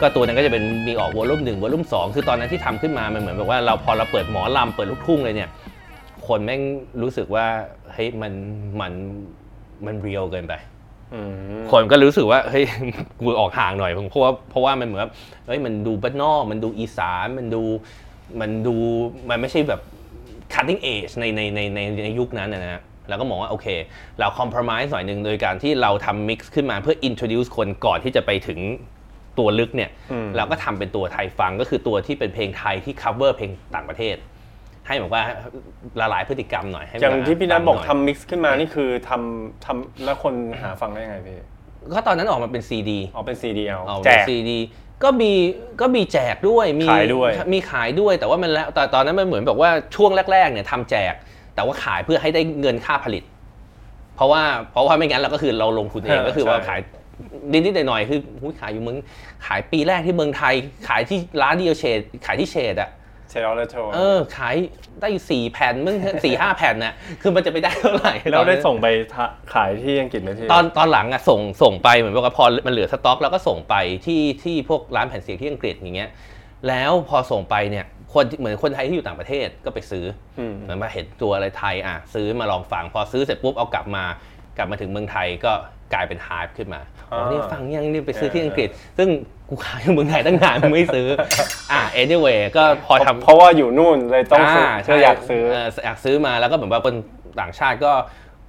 ก็ตัวนั้นก็จะเป็นมีออก volume หนึ่ง volume สองคือตอนนั้นที่ทำขึ้นมามันเหมือนแบบว่าเราพอเราเปิดหมอลำเปิดลูกทุ่งเลยเนี่ย คนแม่งรู้สึกว่าเฮ้ยมันมันมัน real เกินไปอืม คนก็รู้สึกว่าเฮ้ยกูออกห่างหน่อยเพราะว่าเพราะว่ามันเหมือนแบบเฮ้ยมันดูบ้านนอก มันดูอีสานมันดูมันดูมันไม่ใช่แบบ cutting edge ในในในในในยุคนั้นนะนะเราก็มองว่าโอเค เรา compromise หน่อยหนึ่งโดยการที่เราทำ mix ขึ้นมาเพื่อ introduce คนก่อนที่จะไปถึงตัวลึกเนี่ยอืมเราก็ทำเป็นตัวไทยฟังก็คือตัวที่เป็นเพลงไทยที่ cover เพลงต่างประเทศ ให้แบบว่าละลายพฤติกรรมหน่อยให้อย่างที่พี่นัทบอกฟังหทำมิกซ์ขึ้นมานี่คือทำทำแล้วคนหาฟังได้ยังไงพี่ก็ตอนนั้นออกมาเป็นซีดีอ๋อเป็น CDL เอาแจกซีดีก็มีก็มีแจกด้วยมีขายด้วยมีขายด้วยแต่ว่ามันแล้วแต่ตอนนั้นมันเหมือนแบบว่าช่วงแรกๆเนี่ยทำแจก แต่ว่าขายเพื่อให้ได้เงินค่าผลิต เพราะว่าเพราะว่าไม่งั้นเราก็คือเราลงทุนเองก็คือว่าขายนิดๆหน่อยๆคือหุ้ยขายอยู่เมืองขายปีแรกที่เมืองไทย ขายที่ร้านเดียวเชดขายที่เชดอะ เชลเลโทเออขายได้อยู่สี่แผ่นมึงสี่ห้าแผ่นน่ะคือมันจะไปได้เท่าไหร่แล้วได้ตอนนั้นส่งไปทะขายที่อังกฤษไหมพี่ตอนตอนหลังอะส่งส่งไปเหมือนว่าพอมันเหลือสต็อกแล้วก็ส่งไปที่ที่พวกร้านแผ่นเสียงที่อังกฤษอย่างเงี้ยแล้วพอส่งไปเนี่ยคนเหมือนคนไทยที่อยู่ต่างประเทศก็ไปซื้ออมเหมือนมาเห็นตัวอะไรไทยอะซื้อมาลองฟังพอซื้อเสร็จปุ๊บเอากลับมากลับมาถึงเมืองไทยก็ กลายเป็นฮาร์ขึ้นมาอ๋อนี่ฟังยังนี่ไปซื้อที่อังกฤษ ซึ่งกูขายอยู่เมืองไทยตั้งนานมึงไม่ซื้อ อะ anyway ก็พอทำเพราะว่าอยู่นู่นเลยต้องซื้ออ่าเชื่ออยากซื้อเอยากซื้อมาแล้วก็เหมือนว่าคนต่างชาติก็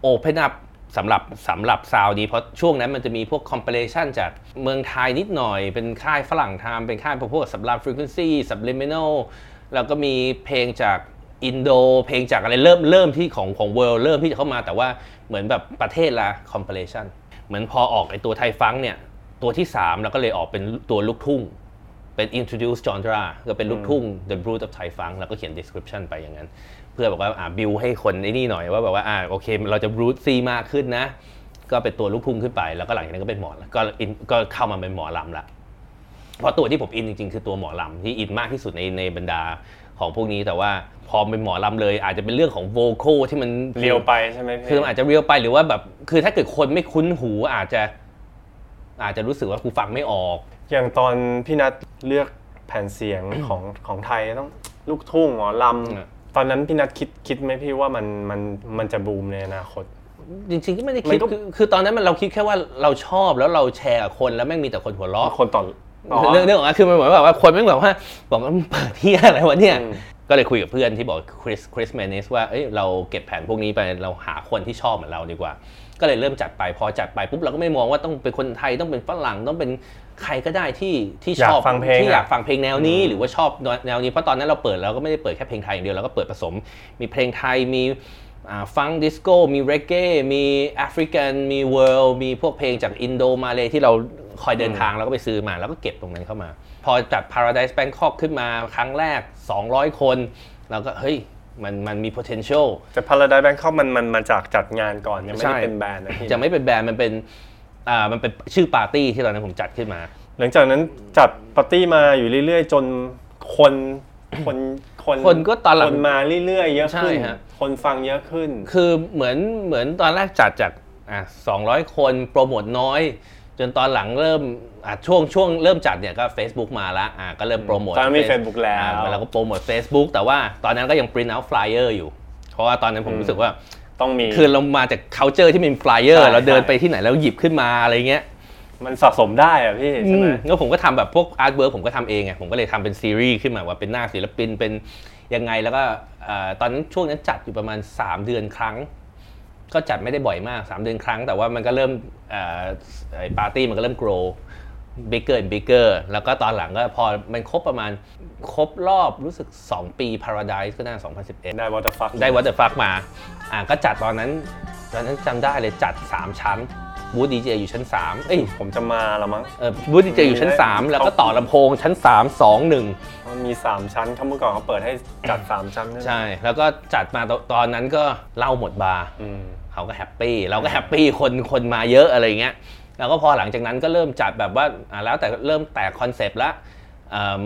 open up สำหรับสำหรับ sound นี้ เพราะช่วงนั้นมันจะมีพวกคอม p พลชันจากเมืองไทยนิดหน่อย เป็นค่ายฝรั่งทำเป็นค่ายพวก Sublime Frequencies Subliminal แล้วก็มีเพลงจากอินโดเพลงจากอะไรเริ่มเริ่มที่ของของ world เริ่มที่จะเข้ามาแต่ว่าเหมือนแบบประเทศละคอม p พลชัน เหมือนพอออกไอ้ตัว Thai Funk เนี่ยตัวที่3แล้วก็เลยออกเป็นตัวลูกทุ่ง เป็น introduce genre ก็เป็นลูกทุ่ง the root of Thai funk แล้วก็เขียน description ไปอย่างนั้น เพื่อบอกว่าอ่าบิวให้คนไอ้นี่หน่อยว่าแบบว่าอ่าโอเค เราจะ rootsy มากขึ้นนะ ก็เป็นตัวลูกทุ่งขึ้นไป แล้วก็หลังจากนั้นก็เป็นหมอก็อินก็เข้ามาเป็นหมอลำละเพราะตัวที่ผมอินจริงๆ คือตัวหมอลำที่อินมากที่สุดในในบรรดา ของพวกนี้แต่ว่าพอเป็นหมอลำเลย อาจจะเป็นเรื่องของ vocal ที่มัน real ไปใช่ไหมพี่คือมันอาจจะ real ไปหรือว่าแบบคือถ้าเกิดคนไม่คุ้นหูอาจจะ อาจจะรู้สึกว่ากูฟังไม่ออก อย่างตอนพี่นัทเลือกแผ่นเสียงของของไทยต้องลูกทุ่งหมอลำอืมตอนนั้นพี่นัทคิดคิดไหมพี่ว่ามันมันมันจะบูมในอนาคตจริงๆก็ไม่ได้มัคิดนก็คือคือตอนนั้นมันเราคิดแค่ว่าเราชอบแล้วเราแชร์กับคนแล้วแม่งมีแต่คนหัวเราะคนต่ออ๋อ เรื่องเรื่องของมันคือมันเหมือนแบบว่าคนแม่งแบบว่าบอกว่ามึงเปิดที่อะไรวะเนี่ยอืมก็เลยคุยกับเพื่อนที่บอกคริสคริสแมนนิสว่าเอ้ยเราเก็บแผ่นพวกนี้ไปเราหาคนที่ชอบเหมือนเราดีกว่า ก็เลยเริ่มจัดไปพอจัดไปปุ๊บเราก็ไม่มองว่าต้องเป็นคนไทยต้องเป็นฝรั่งต้องเป็นใครก็ได้ที่ที่ชอบอยากฟังเพลงที่อยากอะฟังเพลงแนวนี้ หรือว่าชอบแนวนี้เพราะตอนนั้นเราเปิดเราก็ไม่ได้เปิดแค่เพลงไทยอย่างเดียวเราก็เปิดผสม มีเพลงไทยมี funk disco มีเร้กเก้มีแอฟริกันมี world มีพวกเพลงจากอินโดมาเลย์ที่เรา คอยเดินทางแล้วก็ไปซื้อมาแล้วก็เก็บตรงนั้นเข้ามา พอจัด Paradise Bangkok ขึ้นมาครั้งแรก 200 คนเราก็เฮ้ยมันมันมี potential แต่ Paradise Bangkok มันมันมาจากจัดงานก่อนยังไม่ใช่ได้เป็นแบรนด์นะพี่จะไม่เป็นแบรนด์มันเป็นอ่ามันเป็นชื่อปาร์ตี้ที่ตอนนั้นผมจัดขึ้นมา หลังจากนั้นจัดปาร์ตี้มาอยู่เรื่อยๆ จนคนคนคนคนก็ตอนหลังคนมาเรื่อยๆ เยอะขึ้นใช่ฮะคนฟังเยอะขึ้น คือเหมือนเหมือนตอนแรกจัดจากอะ200คนโปรโมทน้อย จนตอนหลังเริ่มอะช่วงช่วงเริ่มจัดเนี่ยก็ Facebook มาละอะก็เริ่มโปรโมทตอนนั้นมี Face- Facebook แล้วอะเราก็โปรโมท Facebook แต่ว่าตอนนั้นก็ยัง print out flyer อยู่ เพราะว่าตอนนั้นผมรู้สึกว่าต้องมีคือเรามาจาก culture ที่เป็น flyer ใช่เราเดินใช่ไปที่ไหนแล้วหยิบขึ้นมาอะไรเงี้ยมันสะสมได้อะพี่ใช่ไหมแล้วผมก็ทำแบบพวก artwork ผมก็ทำเองไงผมก็เลยทำเป็นซีรีส์ขึ้นมาว่าเป็นหน้าศิลปินเป็นยังไงแล้วก็เอ่อตอนนั้นช่วงนั้นจัดอยู่ประมาณ 3 เดือนครั้ง ก็จัดไม่ได้บ่อยมาก 3 เดือนครั้ง แต่ว่ามันก็เริ่มเอ่อไอ้ปาร์ตี้มันก็เริ่ม grow bigger and bigger แล้วก็ตอนหลังก็พอมันครบประมาณครบรอบรู้สึก 2 ปี Paradise ก็น่า 2011 ได้ What the Fuck ได้ What the Fuck มาอ่าก็จัดตอนนั้น ตอนนั้นจำได้เลยจัด 3 ชั้นบูธดีเจอยู่ชั้น 3 เอ้ยผมจะมาแล้วมั้งเออบูธดีเจอยู่ชั้น 3 แล้วก็ต่อลำโพงชั้น 3 2 1มันมี 3 ชั้นเขาเมื่อก่อนเขาเปิดให้จัด 3 ชั้นด้วยนะใช่ แล้วก็จัดมาตอนนั้นก็เหล่าหมดบาร์อืม เขาก็ happy เราก็ happy คนคนมาเยอะอะไรเงี้ยแล้วก็พอหลังจากนั้นก็เริ่มจัดแบบว่าอ่าแล้วแต่เริ่มแตกคอนเซปต์ละเอิ่ม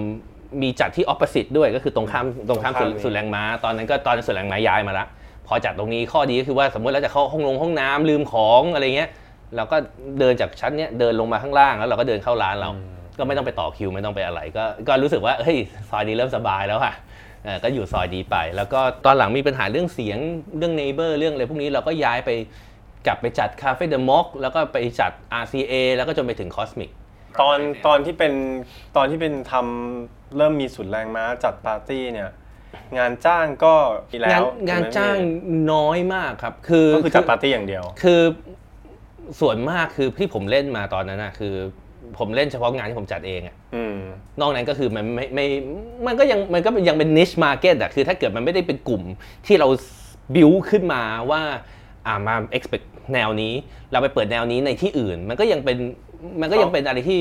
มีจัดที่ Opposite ด้วยก็คือตรงข้ามตรงข้ามตรงข้ามสุดสุดแรงม้าตอนนั้นก็ตอนนั้นสุดแรงม้าย้ายมาละพอจัดตรงนี้ข้อดีก็คือว่าสมมติเราจะเข้าห้องลงห้องน้ำลืมของอะไรเงี้ยเราก็เดินจากชั้นเนี้ยเดินลงมาข้างล่างแล้วเราก็เดินเข้าร้านเรา ก็ไม่ต้องไปต่อคิวไม่ต้องไปอะไร ก็ก็รู้สึกว่าเฮ้ยซอยนี้เริ่มสบายแล้วค่ะเอ่อ ก็อยู่ซอยดีไป แล้วก็ตอนหลังมีปัญหาเรื่องเสียงเรื่อง neighbor เรื่องอะไรพวกนี้เราก็ย้ายไปกลับไปจัดคาเฟ่เดอะม็อกแล้วก็ไปจัด RCA แล้วก็จนไปถึง Cosmic ตอนตอนที่เป็นตอนที่เป็นทำเริ่มมีสุดแรงม้าจัดปาร์ตี้เนี่ยงานจ้างก็มีแล้งานวงานถูกไหมจ้างพี่น้อยมากครับ คือก็คือจัดปาร์ตี้อย่างเดียว คือส่วนมากคือที่ผมเล่นมาตอนนั้นนะคือ ผมเล่นเฉพาะงานที่ผมจัดเองอะอืมนอกนั้นก็คือมันไม่ไม่มันก็ยังมันก็ยังเป็น niche market อะคือถ้าเกิดมันไม่ได้เป็นกลุ่มที่เรา build ขึ้นมาว่าอ่ามา expect แนวนี้ เราไปเปิดแนวนี้ในที่อื่น มันก็ยังเป็นมันก็ยังเป็นอะไรที่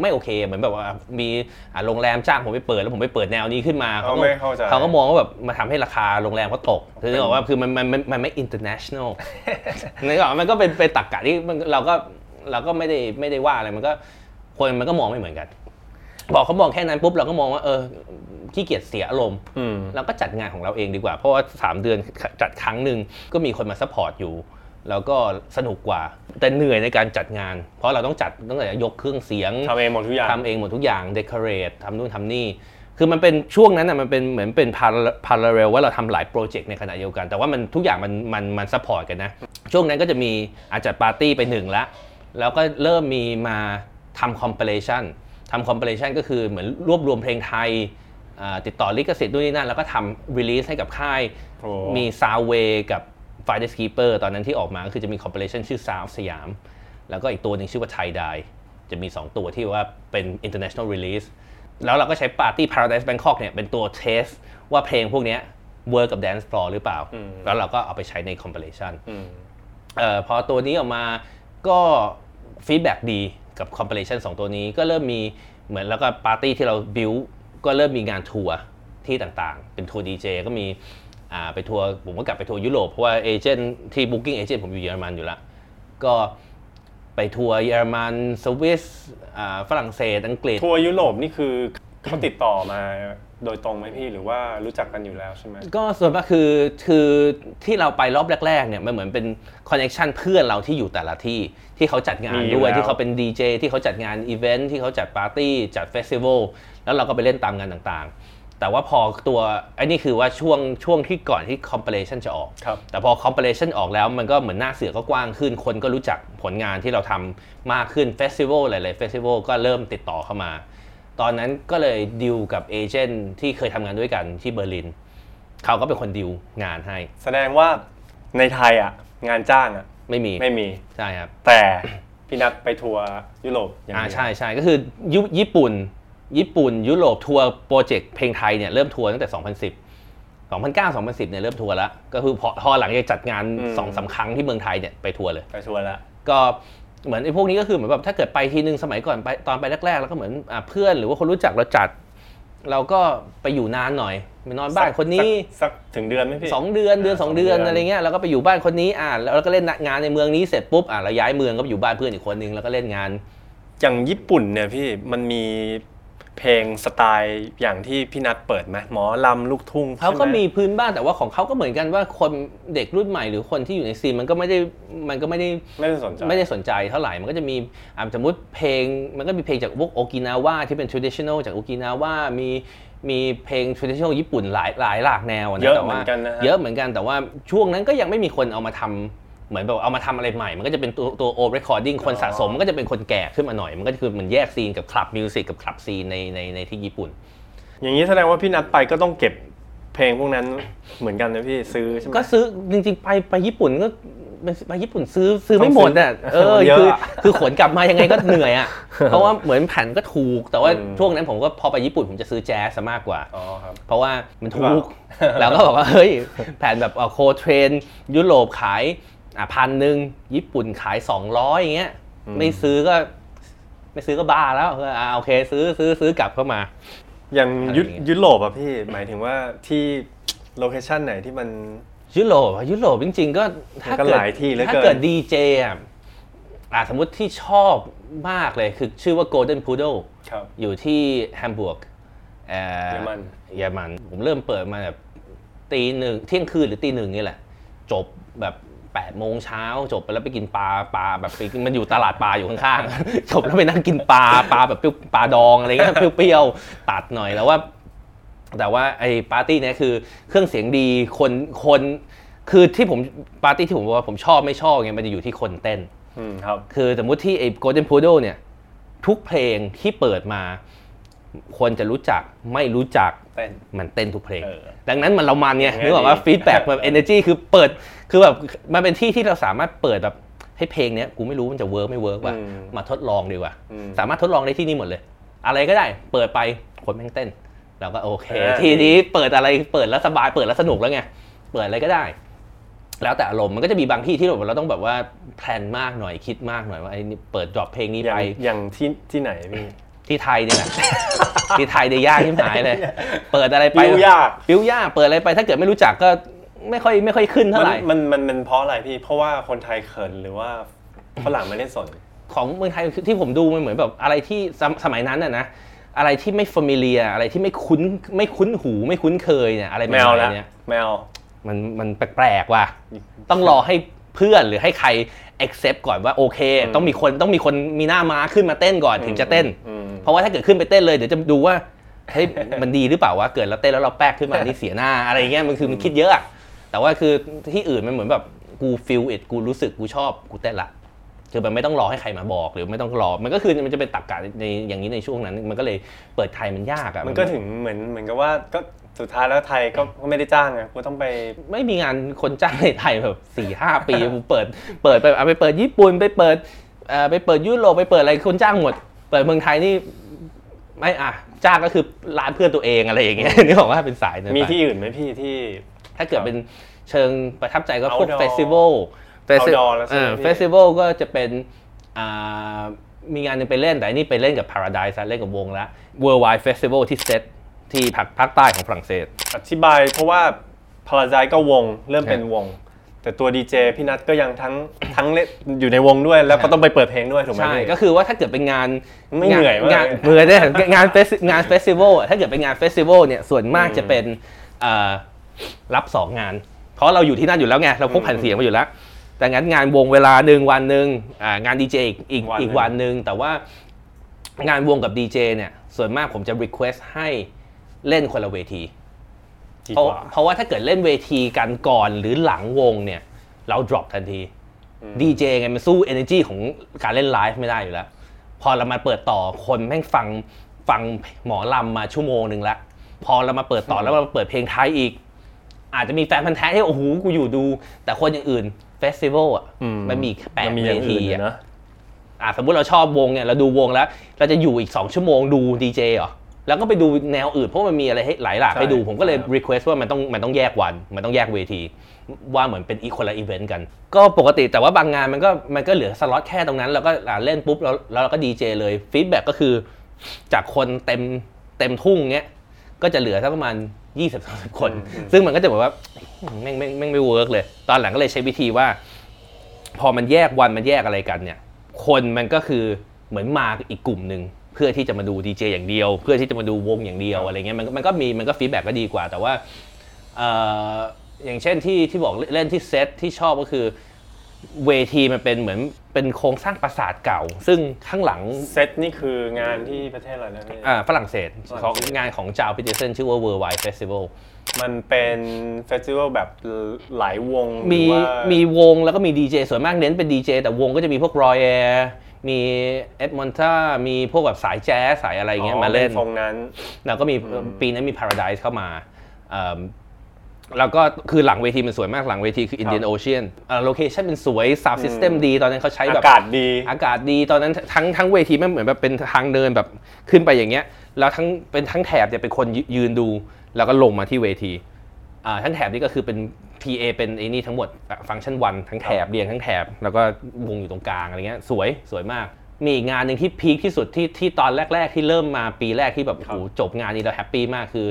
ไม่โอเค เหมือนแบบว่ามีอ่าโรงแรมจ้างผมไปเปิดแล้วผมไปเปิดแนวนี้ขึ้นมาเขาก็ไม่เข้าใจเขาก็มองว่าแบบมาทำให้ราคาโรงแรมเขาตกคือนึกออกว่าคือมันมันมันมันไม่ international นึกออกมันก็เป็นเป็นตรรกะที่มันเราก็เราก็ไม่ได้ไม่ได้ว่าอะไรมันก็ คนมันก็มองไม่เหมือนกัน บอกเขามองแค่นั้นปุ๊บเราก็มองว่าเออขี้เกียจเสียอารมณ์อืมเราก็จัดงานของเราเองดีกว่า เพราะว่า 3 เดือนจัดครั้งหนึ่งก็มีคนมา support อยู่แล้วก็สนุกกว่า แต่เหนื่อยในการจัดงาน เพราะเราต้องจัดตั้งแต่ยกเครื่องเสียงทำเองหมดทุกอย่างทำเองหมดทุกอย่าง decorate ทำนู่นทำนี่คือมันเป็นช่วงนั้นอะมันเป็นเหมือนเป็น parallel ว่าเราทำหลายโปรเจกต์ในขณะเดียวกัน แต่ว่ามันทุกอย่างมันมันมัน support กันนะ ช่วงนั้นก็จะมีอาจจะปาร์ตี้ไปหนึ่งละแล้วก็เริ่มมีมา ทำคอม p พลชันทำคอม p พลชันก็คือเหมือนรวบรวมเพลงไทยอ่าติดต่อลิขสิทธิ์ด้วยนี่นั่น แล้วก็ทำ release ให้กับค่ายโอ้มี Soundway กับ f i d e s Keeper ตอนนั้นที่ออกมาก็คือจะมี compilation ชื่อ Sound of Siam แล้วก็อีกตัวหนึ่งชื่อว่า Thai Dai จะมี 2 ตัวที่ว่าเป็น international release แล้วเราก็ใช้ Party Paradise Bangkok เนี่ยเป็นตัว test ว่าเพลงพวกเนี้ย work กับ dance floor หรือเปล่าอืมแล้วเราก็เอาไปใช้ใน compilation อืมเออพอตัวนี้ออกมาก็ feedback ดี กับ compilation 2ตัวนี้ก็เริ่มมีเหมือนแล้วก็ปาร์ตี้ที่เราบิวก็เริ่มมีงานทัวร์ที่ต่างๆ เป็นทัวร์ดีเจก็มีอ่าไปทัวร์ผมก็กลับไปทัวร์ยุโรปเพราะว่าเอเจนต์ที่ booking agent ผมอยู่เยอรมันอยู่แล้วก็ไปทัวร์เยอรมันสวิสอ่าฝรั่งเศสอังกฤษทัวร์ยุโรปนี่คือเขาติดต่อมาโดยตรงไหมพี่หรือว่ารู้จักกันอยู่แล้วใช่ไหมก็ส่วนมากคือคือที่เราไปรอบแรกๆเนี่ยมันเหมือนเป็นคอนเน t ชันเพื่อนเราที่อยู่แต่ละที่ ที่เขาจัดงานมีอยู่ด้วยแล้วที่เขาเป็นดีเจที่เขาจัดงานอีเวนท์ที่เขาจัดปาร์ตี้จัดเฟสติวัลแล้วเราก็ไปเล่นตามงานต่างๆ แต่ว่าพอตัวไอ้นี่คือว่าช่วงช่วงที่ก่อนที่ compilation จะออกครับแต่พอคอม p พ l a t i o n ออกแล้วมันก็เหมือนหน้าเสื่อก็กว้างขึ้น คนก็รู้จักผลงานที่เราทำมากขึ้นเฟสติวัลหลายๆเฟสติวัลก็เริ่มติดต่อเข้ามา ตอนนั้นก็เลยดิวกับเอเจนต์ที่เคยทำงานด้วยกันที่เบอร์ลินเขาก็เป็นคนดิวงานให้ แสดงว่าในไทยอะงานจ้างอะ ไม่มีไม่มีใช่ครับแต่พี่ณัฐไปทัวร์ยุโรปอย่างอ่าเดียว ใช่ใช่ก็คือยุญี่ปุ่น ญี่ปุ่น ยุโรปทัวร์โปรเจกต์เพลงไทยเนี่ยเริ่มทัวร์ตั้งแต่ 2010 2009 2010เนี่ยเริ่มทัวร์แล้ว ก็คือพอพอหลังจากจัดงานสองสามครั้งที่เมืองไทยเนี่ยไปทัวร์เลย ไปทัวร์ละ ก็เหมือนไอ้พวกนี้ก็คือเหมือนแบบถ้าเกิดไปทีนึงสมัยก่อนไปตอนไปแรกๆ แล้วก็เหมือนอ่าเพื่อนหรือว่าคนรู้จักเราจัด เราก็ไปอยู่นานหน่อยไปนอนบ้านคนนี้สักสักถึงเดือนไหมพี่สองเดือนเดือนอ่าสองเดือนสองเดือนอะไรเงี้ยเราก็ไปอยู่บ้านคนนี้อ่าแล้วเราก็เล่นงานในเมืองนี้เสร็จปุ๊บอ่าเราย้ายเมืองก็ไปอยู่บ้านเพื่อนอีกคนนึงแล้วก็เล่นงาน อย่างญี่ปุ่นเนี่ยพี่มันมี เพลงสไตล์อย่างที่พี่ณัฐเปิดไหมหมอลำลูกทุ่งเขาก็ใช่ไหมมีพื้นบ้านแต่ว่าของเขาก็เหมือนกันว่าคนเด็กรุ่นใหม่หรือคนที่อยู่ใน scene มันก็ไม่ได้มันก็ไม่ได้ไม่ได้สนใจไม่ได้สนใจเท่าไหร่มันก็จะมีอ่าสมมติเพลงมันก็มีเพลงจากพวกโอกินาวาที่เป็น traditional จากโอกินาวามีมีเพลง traditional ญี่ปุ่นหลายหลายหลากแนวเยอะแต่ว่าเหมือนกันนะฮะเยอะเหมือนกันแต่ว่าช่วงนั้นก็ยังไม่มีคนเอามาทำ เหมือนแบบเอามาทำอะไรใหม่ มันก็จะเป็นตัวตัว old recording คนสะสมมันก็จะเป็นคนแก่ขึ้นมาหน่อย มันก็คือมันแยก scene กับ club music กับ club scene ในในในที่ญี่ปุ่น อย่างนี้แสดงว่าพี่นัทไปก็ต้องเก็บเพลงพวกนั้นเหมือนกันนะพี่ซื้อใช่ไหมก็ซื้อจริงๆไปไปญี่ปุ่นก็ไปญี่ปุ่นซื้อซื้อไม่หมดอะเออมันเยอะคืออะคือขนกลับมายังไงก็เหนื่อยอะเพราะว่าเหมือนแผ่นก็ถูก แต่ว่าอืมช่วงนั้นผมก็พอไปญี่ปุ่นผมจะซื้อแจ๊สซะมากกว่าอ๋อครับเพราะว่ามันถูหรือกเปล่าแล้วก็บอกว่าเฮ้ยแผ่นแบบโคเทรนยุโรปขาย อะพันหนึ่งญี่ปุ่นขาย 200อย่างเงี้ยไม่ซื้อก็ ไม่ซื้อก็บ้าแล้วเอออ่าโอเคซื้อซื้อซื้อกลับเข้ามา อย่างอะไรยุอย่างเงี้ยยุโรปอะพี่หหมายถึงว่าที่ location ไหนที่มันยุโรปอะยุโรปจริง ๆ ก็ถ้ามันก็เกิดหลายที่เหลือเกินถ้าเกิดดีเจอะอะสมมติที่ชอบมากเลยคือชื่อว่า Golden Pudel ครับอยู่ที่แฮมบูร์กเอ่อเยอรมันเยอรมัน ผมเริ่มเปิดมาแบบตีหนึ่งเที่ยงคืนหรือตีหนึ่งนี่แหละ จบแบบ 8ปดโมงเช้าจบไปแล้วไปกินปลาปลาแบบไปมันอยู่ตลาดปลาอยู่ข้างๆจบแล้วไปนั่งกินปลาปลาแบบเปรี้ยวปลาดองอะไรเงี้ยเปรี้ยวๆตัดหน่อยแล้วว่า แต่ว่าไอ้ปาร์ตี้เนี่ยคือเครื่องเสียงดีคนคนคือที่ผมปาร์ตี้ที่ผมบอกว่าผมชอบไม่ชอบไงมันจะอยู่ที่คนเต้นอืมครับคือสมมุติที่ไอ้ Golden Pudel เนี่ย ทุกเพลงที่เปิดมา คนจะรู้จักไม่รู้จักเต้นมันเต้นทุกเพลงเออดังนั้นมันเรามันเนี่ยอย่างนั้นนึกออกว่าดี feedback แบบ energy คือเปิดคือแบบมันเป็นที่ที่เราสามารถเปิดแบบให้เพลงเนี้ยกูไม่รู้มันจะ work ไม่ work ว่ะอืมมาทดลองดีกว่าอืมสามารถทดลองได้ที่นี่หมดเลย อะไรก็ได้เปิดไปคนแม่งเต้นเราก็โอเคเออทีนี้เปิดอะไรเปิดแล้วสบายเปิดแล้วสนุกแล้วไงเปิดอะไรก็ได้แล้วแต่อารมณ์มันก็จะมีบางที่ที่เราเราต้องแบบว่า plan มากหน่อยคิดมากหน่อยว่าไอ้นี่เปิด drop เพลงนี้อย่าไปงอย่างที่ที่ไหนพี่ ที่ไทยเนี่ยแหละ ที่ไทยเนี่ยยากฉิบหายเลย เปิดอะไรไปปิ้วยาก ปิ้วยากเปิดอะไรไป ถ้าเกิดไม่รู้จักก็ไม่ค่อยไม่ค่อยขึ้นเท่าไหร่ มันมันมันเพราะอะไรพี่ เพราะว่าคนไทยเขินหรือว่าฝรั่งไม่ได้สน ของเมืองไทยที่ผมดูมันเหมือนแบบอะไรที่สมสมัยนั้นน่ะนะอะไรที่ไม่ familiar อะไรที่ไม่คุ้นไม่คุ้นหูไม่คุ้นเคยเนี่ยอะไรแมวใหแล้วๆเนี่ยแมวมันมันแปลกๆว่ะต้องรอให้เพื่อนหรือให้ใคร accept ก่อนว่าโอเคอืมต้องมีคนต้องมีคนมีหน้าม้าขึ้นมาเต้นก่อนถึงจะเต้นอืมเพราะว่าถ้าเกิดขึ้นไปเต้นเลยเดี๋ยวจะดูว่าเฮ้ยมันดีหรือเปล่าวะเกิดเราเต้นแล้วเราแป๊กขึ้นมานี่เสียหน้าอะไรเงี้ยมันคือมันคิดเยอะอะแต่ว่าคือที่อื่นมันเหมือนแบบกูฟีลอิดกูรู้สึกกูชอบกูเต้นละคือมันไม่ต้องรอให้ใครมาบอกหรือไม่ต้องรอ มันก็คือมันจะเป็นตักกะในอย่างนี้ในช่วงนั้น มันก็เลยเปิดไทยมันยากอะมันก็ถึงเหมือนเหมือนกับว่าก็ สุดท้ายแล้วไทยก็ก็ไม่ได้จ้างไงกูต้องไปไม่มีงานคนจ้างในไทยแบบสี่ห้าปีกูเปิด เปิดไปเอาไปเปิดญี่ปุ่นไปเปิดเอ่อไปเปิดยุโรปไปเปิดอะไรคนจ้างหมด เปิดเมืองไทยนี่ไม่อะจ้างก็คือร้านเพื่อนตัวเองอะไรอย่างเงี้ยนี่บอกว่าเป็นสายนั้นไปมีที่อื่นไหมพี่ที่ ถ้าเกิดเป็นเชิงประทับใจก็พวก Outdoor เฟสติวัล Outdoor แล้วใช่ไหมพี่เฟสติวัลก็จะเป็นอ่ามีงานหนึงไปเล่นแต่อันนี่ไปเล่นกับ Paradise อะเล่นกับวงแล้ว Worldwide Festival ที่เซต ที่ภาคภาคใต้ของฝรั่งเศส อธิบายเพราะว่าพาราไซก็วงเริ่มเป็นวง แต่ตัวดีเจพี่นัทก็ยังทั้งทั้งเล่นอยู่ในวงด้วยแล้วก็ต้องไปเปิดเพลงด้วยถูกไหมใช่พี่ ก็คือว่าถ้าเกิดเป็นงานไม่เหนื่อยมากงานเหนื่อยเนี่ยงานเฟสงานเฟสติวัลอะถ้าเกิดเป็นงานเฟสติวัลเนี่ยส่วนมากจะเป็นเอ่อรับสองงาน เพราะเราอยู่ที่นั่นอยู่แล้วไงเราพกแผ่นเสียงมาอยู่แล้ว แต่งั้นงานวงเวลาหนึ่งวันหนึ่งอ่างานดีเจอีกอีกวันหนึ่ง อีกวันหนึ่งแต่ว่างานวงกับดีเจเนี่ยส่วนมากผมจะ request ให้ เล่นคนละเวทีดีเพราะกว่าเพราะว่าถ้าเกิดเล่นเวทีกันก่อนหรือหลังวงเนี่ย เรา drop ทันทีดีเจไงมันสู้ energy ของการเล่นไลฟ์ไม่ได้อยู่แล้ว พอเรามาเปิดต่อคนแม่งฟังฟังหมอลำมาชั่วโมงหนึ่งละพอเรามาเปิดต่อแล้วมาเปิดเพลงไทยอีก อาจจะมีแฟนพันธ์แท้ที่โอ้โหกูอยู่ดู แต่คนอย่างอื่นเฟสติวัลอะอืมมันมีแปดมันมีอเวย่างทีอื่นอยู่อะนะอะสมมุติเราชอบวงเนี่ยเราดูวงแล้ว เราจะอยู่อีก2ชั่วโมงดูดีเจเหรอ แล้วก็ไปดูแนวอื่นเพราะมันมีอะไรให้หลายหลากใช่ให้ดูผมก็เลยครับ request ว่ามันต้องมันต้องแยกวัน มันต้องแยกเวที ว่าเหมือนเป็นอีคนละอีเวนต์กัน ก็ปกติแต่ว่าบางงานมันก็มันก็เหลือสล็อตแค่ตรงนั้นแล้วก็อะเล่นปุ๊บแล้วแล้วเราก็ดีเจเลย feedback ก็คือจากคนเต็มเต็มทุ่งเนี้ยก็จะเหลือสักประมาณ20-30คน ซึ่งมันก็จะแบบว่าแม่งแม่งแม่งไม่ work เลย ตอนหลังก็เลยใช้วิธีว่า พอมันแยกวันมันแยกอะไรกันเนี่ย คนมันก็คือเหมือนมาอีกกลุ่มหนึ่งเพื่อที่จะมาดูดีเจอย่างเดียว เพื่อที่จะมาดูวงอย่างเดียวอะไรเงี้ยมันก็มันก็มีมันก็ feedback ก็ดีกว่า แต่ว่าเอ่ออย่างเช่นที่ที่บอกเล่นที่เซตที่ชอบก็คือเวทีมันเป็นเหมือนเป็นโครงสร้างปราสาทเก่า ซึ่งข้างหลังเซตนี่คืองานที่ประเทศอะไรนะพี่อ่าฝรั่งเศสฝรั่งเศสของงานของ Gilles Peterson ชื่อว่า Worldwide Festival มันเป็น festival แบบหลายวงหรือมีว่ามีวงแล้วก็มีดีเจส่วนมากเน้นเป็นดีเจแต่วงก็จะมีพวก Roy Ayers มี Ed Motta มีพวกแบบสายแจ๊สสายอะไรอย่างเงี้ยอ๋อมาเล่นเป็นทรงนั้น แล้วก็มีปีนั้นมี Paradise เข้ามาเอิ่มแล้วก็คือหลังเวทีมันสวยมากหลังเวทีคือ Indian Ocean โลเคชั่นเป็นสวย sound system ดี ตอนนั้นเขาใช้แบบอากาศดี อากาศดีตอนนั้นทั้งทั้งเวทีมันเหมือนแบบเป็นทางเดินแบบขึ้นไปอย่างเงี้ย แล้วทั้งเป็นทั้งแถบเนี่ยเป็นคนยืยืนดู แล้วก็ลงมาที่เวทีอ่าทั้งแถบนี่ก็คือเป็น PA เป็นไอ้นี่ทั้งหมดฟังก์ชันวันทั้งแถบเรียงทั้งแถบ แล้วก็วงอยู่ตรงกลางอะไรเงี้ยสวยสวยมาก มีอีกงานหนึ่งที่ peak ที่สุดที่ที่ตอนแรก ๆ ที่เริ่มมาปีแรกที่แบบครับโอ้โหจบงานนี้เรา happy มากคือ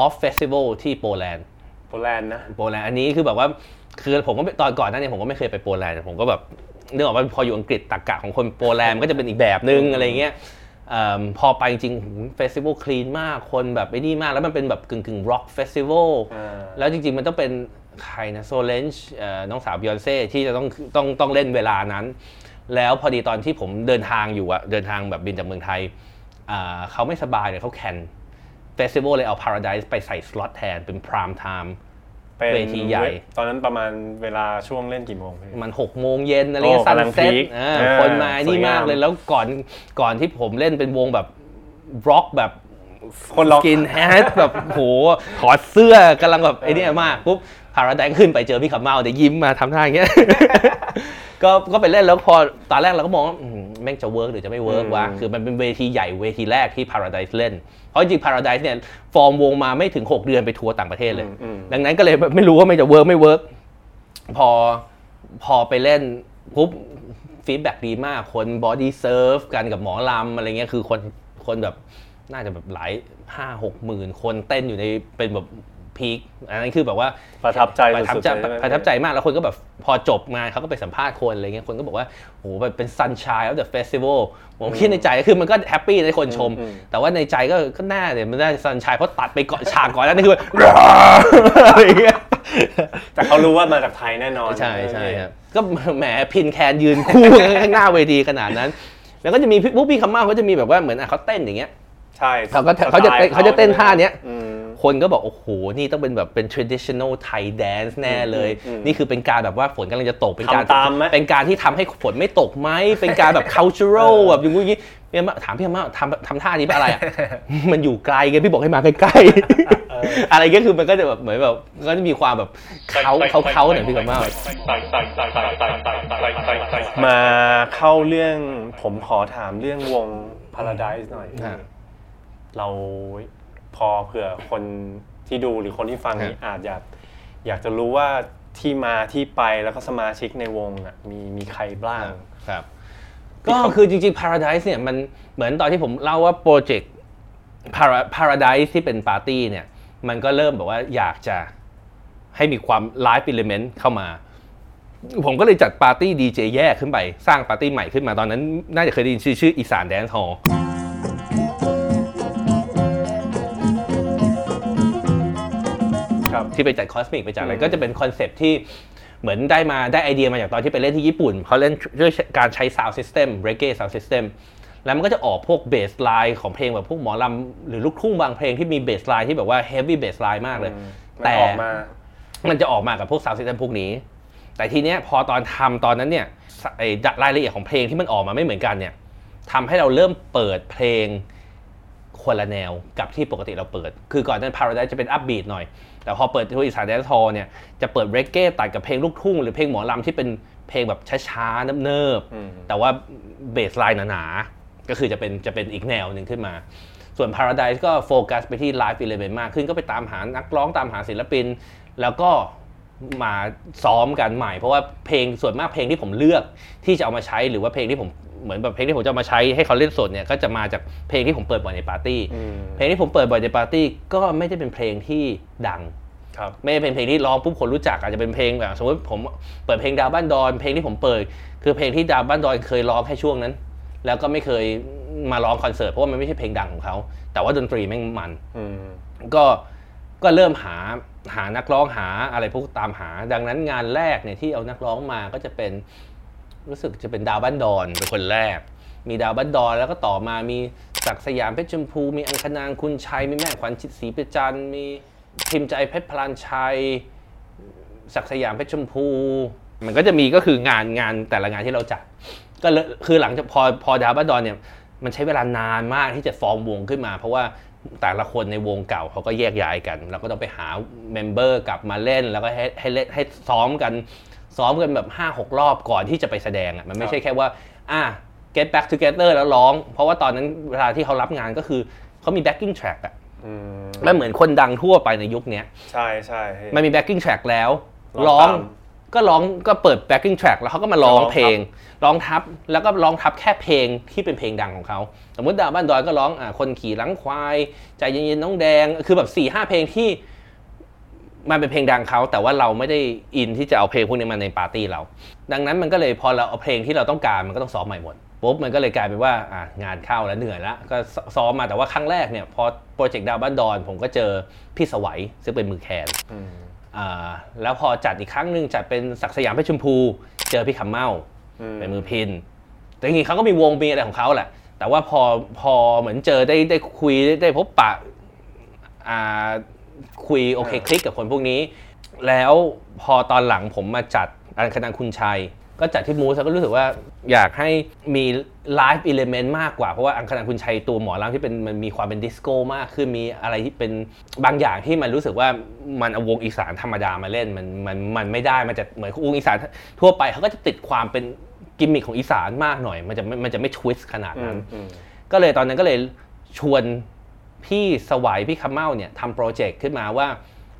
Off Festival ที่โปแลนด์โปแลนด์นะโปแลนด์อันนี้คือแบบว่าคือผมก็ไม่ตอนก่อนหน้านี้ผมก็ไม่เคยไปโปแลนด์ผมก็แบบนึกออกว่าพออยู่อังกฤษตรรกะของคนโปแลนด์มันก็จะเป็นอีกแบบนึงอะไรเงี้ยเอิ่มพอไปจริง festival clean มากคนแบบไอ้นี่มาก แล้วมันเป็นแบบกึ่งกึ่ง rock festival อ่าแล้วจริง ๆ มันต้องเป็นใครนะ Solangeน้องสาวบิออนเซ่ที่จะต้องต้องต้องเล่นเวลานั้น แล้วพอดีตอนที่ผมเดินทางอยู่อะเดินทางแบบบินจากเมืองไทยอ่าเขาไม่สบายเลยเขา cancel festival เลยเอา Paradise ไปใส่สล็อตแทนเป็น prime time เป็นเวทีใหญ่ ตอนนั้นประมาณเวลาช่วงเล่นกี่โมงพี่มันหกโมงเย็นอะไรเงี้ยโอ้ sun กำลัง set peak อ่าคนมานี่สวยงามมากเลยแล้วก่อนก่อนที่ผมเล่นเป็นวงแบบร็อกแบบคนล็อกกินแฮทแบบโหถอดเสื้อกำลังแบบไอ้เนี่ยมากปุ๊บ Paradise ขึ้นไปเจอพี่คำเมาเดี๋ยวยิ้มมาทำท่าอย่างเงี้ย ก็ก็ไปเล่นแล้วพอตอนแรกเราก็มองว่าอืมแม่งจะ work หรือจะไม่ work วะ อืม คือมันเป็นเวทีใหญ่เวทีแรกที่ Paradise เล่น เพราะจริงๆ Paradise เนี่ยฟอร์มวงมาไม่ถึง 6 เดือนไปทัวร์ต่างประเทศเลย อืมอืมดังนั้นก็เลยไม่รู้ว่ามันจะ work ไม่ work พอพอไปเล่นปุ๊บ feedback ดีมากคน body surf กันกับหมอลำอะไรเงี้ยคือคนคนแบบน่าจะแบบหลายห้าหกหมื่นคนเต้นอยู่ในเป็นแบบ พีคอันนั้นคือแบบว่าประทับใจประทับสุดใจๆเลยใช่ไหมประทับใจมากแล้วคนก็แบบพอจบงานเขาก็ไปสัมภาษณ์คนอะไรเงี้ยคนก็บอกว่าโหมันเป็น sunshine of the festival ผมคิดในใจคือมันก็แฮปปี้ในคนชมอืมแต่ว่าในใจก็ก็น่าเนี่ยมันน่า sunshine เพราะตัดไปก่อนฉากก่อนแล้วนี่คืออะไรเงี้ยแต่เขารู้ว่ามาจากไทยแน่นอนใช่ใช่ครับก็แหมพินแคนยืนคู่กันข้างหน้าเวทีขนาดนั้น แล้วก็จะมีพวกพี่คำมาเขาจะมีแบบว่าเหมือนอะเขาเต้นอย่างเงี้ยใช่เขาก็เขาจะเต้นเขาจะเต้นท่าเนี้ยอืม คนก็บอกโอ้โหนี่ต้องเป็นแบบเป็น traditional Thai dance แน่เลยอืมอืมนี่คือเป็นการแบบว่าฝนกำลังจะตกเป็นการทำตามไหมเป็นการที่ทำให้ฝนไม่ตกไหมเป็นการแบบ cultural แบบอย่างงี้พี่อาม่าถามพี่อาม่าทำทำท่านี้เป็นอะไรอะมันอยู่ไกลไงพี่บอกให้มาใกล้ๆอะไรเงี้ยคือมันก็จะแบบเหมือนแบบก็จะมีความแบบเขาเขาเขาหน่อยพี่อาม่ามาเข้าเรื่องผมขอถามเรื่องวง Paradise หน่อยฮะเรา พอเผื่อคนที่ดูหรือคนที่ฟังนี้ฮะอาจอยากอยากจะรู้ว่าที่มาที่ไปแล้วก็สมาชิกในวงอะมีมีใครบ้างครับ ก็คือจริงๆ Paradise เนี่ยมันเหมือนตอนที่ผมเล่าว่าโปรเจกต์ Para- Paradise ที่เป็นปาร์ตี้เนี่ย มันก็เริ่มแบบว่าอยากจะให้มีความ live element เข้ามา ผมก็เลยจัดปาร์ตี้ดีเจแยกขึ้นไป สร้างปาร์ตี้ใหม่ขึ้นมาตอนนั้น น่าจะเคยได้ยินชื่อชื่ออีสาน Dancehall ที่ไปจัด Cosmic ไปจัดอะไรก็จะเป็นคอนเซปต์ที่เหมือนได้มาได้ไอเดียมาจากตอนที่ไปเล่นที่ญี่ปุ่นเขาเล่นด้วยการใช้ sound system reggae sound system แล้วมันก็จะออกพวก bassline ของเพลงแบบพวกหมอลำหรือลูกทุ่งบางเพลงที่มี bassline ที่แบบว่า heavy bassline มากเลยมันแต่ออกมามันจะออกมากับพวก sound system พวกนี้ แต่ทีเนี้ยพอตอนทำตอนนั้นเนี่ยไอ้รายละเอียดของเพลงที่มันออกมาไม่เหมือนกันเนี่ยทำให้เราเริ่มเปิดเพลงคนละแนวกับที่ปกติเราเปิด คือก่อนนั้น Paradise จะเป็น upbeat หน่อย แต่พอเปิดที่อีสาน Dancehall เนี่ยจะเปิด reggae ตัดกับเพลงลูกทุ่งหรือเพลงหมอลำที่เป็นเพลงแบบช้าๆเนิบอืมๆแต่ว่า bassline หนาๆก็คือจะเป็นจะเป็นอีกแนวหนึ่งขึ้นมา ส่วน Paradise ก็โฟกัสไปที่ไลฟ์ e ิเลเมนต์มากขึ้นก็ไปตามหานักร้องตามหาศิลปิน แล้วก็ มาซ้อมกันใหม่ เพราะว่าเพลงส่วนมากเพลงที่ผมเลือกที่จะเอามาใช้หรือว่าเพลงที่ผมเหมือนแบบเพลงที่ผมจะเอามาใช้ให้เขาเล่นสดเนี่ยก็จะมาจากเพลงที่ผมเปิดบ่อยในปาร์ตี้อืมเพลงที่ผมเปิดบ่อยในปาร์ตี้ก็ไม่ได้เป็นเพลงที่ดังครับไม่ได้เป็นเพลงที่ร้องปุ๊บคนรู้จักอาจจะเป็นเพลงแบบสมมติผมเปิดเพลงดาวบ้านดอน เพลงที่ผมเปิด คือเพลงที่ดาวบ้านดอนเคยร้องแค่ช่วงนั้น แล้วก็ไม่เคยมาร้องคอนเสิร์ตเพราะว่ามันไม่ใช่เพลงดังของเขาแต่ว่าดนตรีแม่งมันอืมก็ก็เริ่มหา หานักร้องหาอะไรพวกตามหา ดังนั้นงานแรกเนี่ยที่เอานักร้องมาก็จะเป็นรู้สึกจะเป็นดาวบ้านดอนเป็นคนแรก มีดาวบ้านดอนแล้วก็ต่อมามีศักสยามเพชรชมพู มีอังคณางคุณชัยมีแม่ขวัญจิตศรีประจันมีพิมพ์ใจเพชรพลานชัยศักสยามเพชรชมพู มันก็จะมีก็คืองานงานแต่ละงานที่เราจัดก็คือหลังจากพอพอดาวบ้านดอนเนี่ยมันใช้เวลานานมากที่จะฟอร์มวงขึ้นมา เพราะว่า แต่ละคนในวงเก่าเขาก็แยกย้ายกัน แล้วก็ต้องไปหา member กลับมาเล่นแล้วก็ให้ให้เล่นให้ซ้อมกันซ้อมกันแบบ 5 6 รอบก่อนที่จะไปแสดงอะมันไม่ใช่แค่ว่าอะ get back together แล้วร้อง เพราะว่าตอนนั้นเวลาที่เขารับงานก็คือเขามี backing track อะอืมมันเหมือนคนดังทั่วไปในยุคเนี้ยใช่ใช่มันมี backing track แล้วร้ร้อองงตาม ก็ร้องก็เปิด backing track แล้วเขาก็มาร้องร้องทับเพลง ร้องทับ แล้วก็ร้องทับแค่เพลงที่เป็นเพลงดังของเขา สมมติดาวบ้านดอยก็ร้องอ่าคนขี่หลังควาย ใจเย็นๆน้องแดง คือแบบ4ี่ห้าเพลงที่มันเป็นเพลงดังเขา แต่ว่าเราไม่ได้อินที่จะเอาเพลงพวกนี้มาในปาร์ตี้เรา ดังนั้นมันก็เลยพอเราเอาเพลงที่เราต้องการมันก็ต้องซ้อมใหม่หมดปุ๊บมันก็เลยกลายเป็นว่าอะงานเข้าแล้วเหนื่อยแล้วก็ซ้อมมาแต่ว่าครั้งแรกเนี่ยพอโปรเจกต์ดาวบ้านดอนผมก็เจอพี่สวัยซึ่งเป็นมือแคนอืมอ่า แล้วพอจัดอีกครั้งหนึ่งจัดเป็นศักดิ์สยามเพชรชมพู เจอพี่คำเมาอืมเป็นมือพินแต่จริงๆเขาก็มีวงมีอะไรของเขาแหละ แต่ว่าพอพอเหมือนเจอได้ได้คุยได้ได้พบปะอ่าคุยโอเคคลิกกับคนพวกนี้ แล้วพอตอนหลังผมมาจัดอันคณะคุณชัย ก็จัดที่มูสแล้วก็รู้สึกว่าอยากให้มี live element มากกว่า เพราะว่าอังคนางค์ คุณไชยตัวหมอลำที่เป็นมันมีความเป็นดิสโก้มากขึ้นมีอะไรที่เป็นบางอย่างที่มันรู้สึกว่ามันเอาวงอีสานธรรมดามาเล่นมันมันมันไม่ได้มันจะเหมือนวงอีสานทั่วไปเขาก็จะติดความเป็นกิมมิคของอีสานมากหน่อย มันจะไม่มันจะไม่ twist ขนาดนั้นอืมก็เลยตอนนั้นก็เลยชวนพี่ไสวพี่คำเมาเนี่ยทำโปรเจกต์ขึ้นมาว่า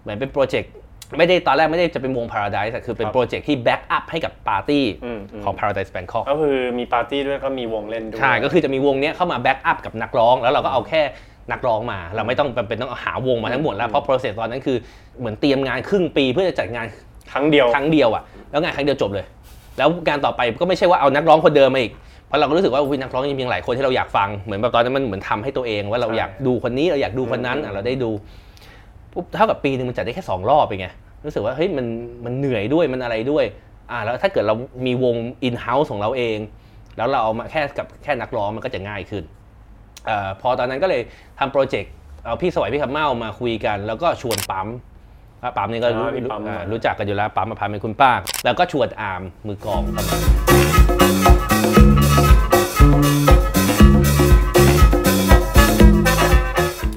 เหมือนเป็นโปรเจกต์ ไม่ได้ตอนแรกไม่ได้จะเป็นวง Paradise แต่คือเป็นครับโปรเจกต์ที่ backup ให้กับปาร์ตี้อืมอืมของ Paradise Bangkok ก็คือมีปาร์ตี้ด้วยก็มีวงเล่นด้วย ใช่ ก็คือจะมีวงเนี้ยเข้ามา backup กับนักร้อง แล้วเราก็เอาแค่นักร้องมา เราไม่ต้องจำเป็นต้องเอาหาวงมาทั้งหมดแล้ว เพราะ process ตอนนั้นคือเหมือนเตรียมงานครึ่งปีเพื่อจะจัดงานครั้งเดียวครั้งเดียวอะแล้วงานครั้งเดียวจบเลย แล้วงานต่อไปก็ไม่ใช่ว่าเอานักร้องคนเดิมมาอีกเพราะเราก็รู้สึกว่าอุ๊ยนักร้องยังมีหลายคนที่เราอยากฟังเหมือนแบบตอนนั้นมันเหมือนทำให้ตัวเองว่าเราใช่อยากดูคนนี้เราอยากดูคนนั้นอืมอะเราได้ดู ปุ๊บเท่ากับปีหนึ่งมันจัดได้แค่สองรอบเองไงรู้สึกว่าเฮ้ยมันมันเหนื่อยด้วยมันอะไรด้วยอ่าแล้วถ้าเกิดเรามีวง in house ของเราเอง แล้วเราเอามาแค่กับแค่นักร้องมันก็จะง่ายขึ้นเออพอตอนนั้นก็เลยทำโปรเจกต์เอาพี่สวัยพี่คำเมามาคุยกัน แล้วก็ชวนปั๊มอะปั๊มนี่ก็รู้อ่าพี่ปั๊มอ่ามารู้จักกันอยู่แล้วปั๊มมาพาเป็นคุณป้า แล้วก็ชวนอาร์มมือกลองเข้ามา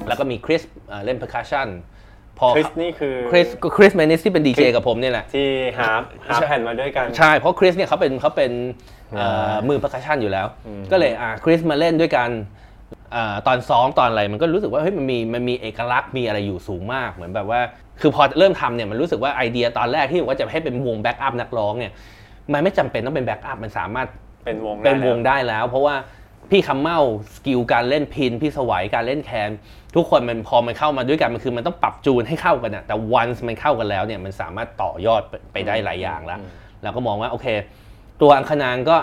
แล้วก็มีคริสเอ่อเล่น percussion พอคริสนี่คือคริสก็คริสแมนนิสที่เป็นดีเจกับผมเนี่ยแหละที่หาหาแผ่นมาด้วยกัน ใช่ เพราะคริสเนี่ยเขาเป็นเขาเป็นเอ่อมือ percussion อยู่แล้วอืมก็เลยอะคริสมาเล่นด้วยกันเอ่อตอนซ้อมตอนอะไรมันก็รู้สึกว่าเฮ้ยมันมีมันมีเอกลักษณ์มีอะไรอยู่สูงมากเหมือนแบบว่า คือพอเริ่มทำเนี่ยมันรู้สึกว่าไอเดียตอนแรกที่บอกว่าจะให้เป็นวง backup นักร้องเนี่ยมันไม่จำเป็นต้องเป็น backup มันสามารถเป็นวงได้เป็นวงแล้ได้แล้ว เพราะว่า พี่คำเมา skill การเล่นพิณ พี่ไสวการเล่นแคนทุกคนมันพอมันเข้ามาด้วยกันมันคือมันต้องปรับจูนให้เข้ากันอะแต่วันมันเข้ากันแล้วเนี่ยมันสามารถต่อยอดไปไปได้หลายอย่างแล้วเราก็มองว่าโอเค ตัวอังคนางค์ก็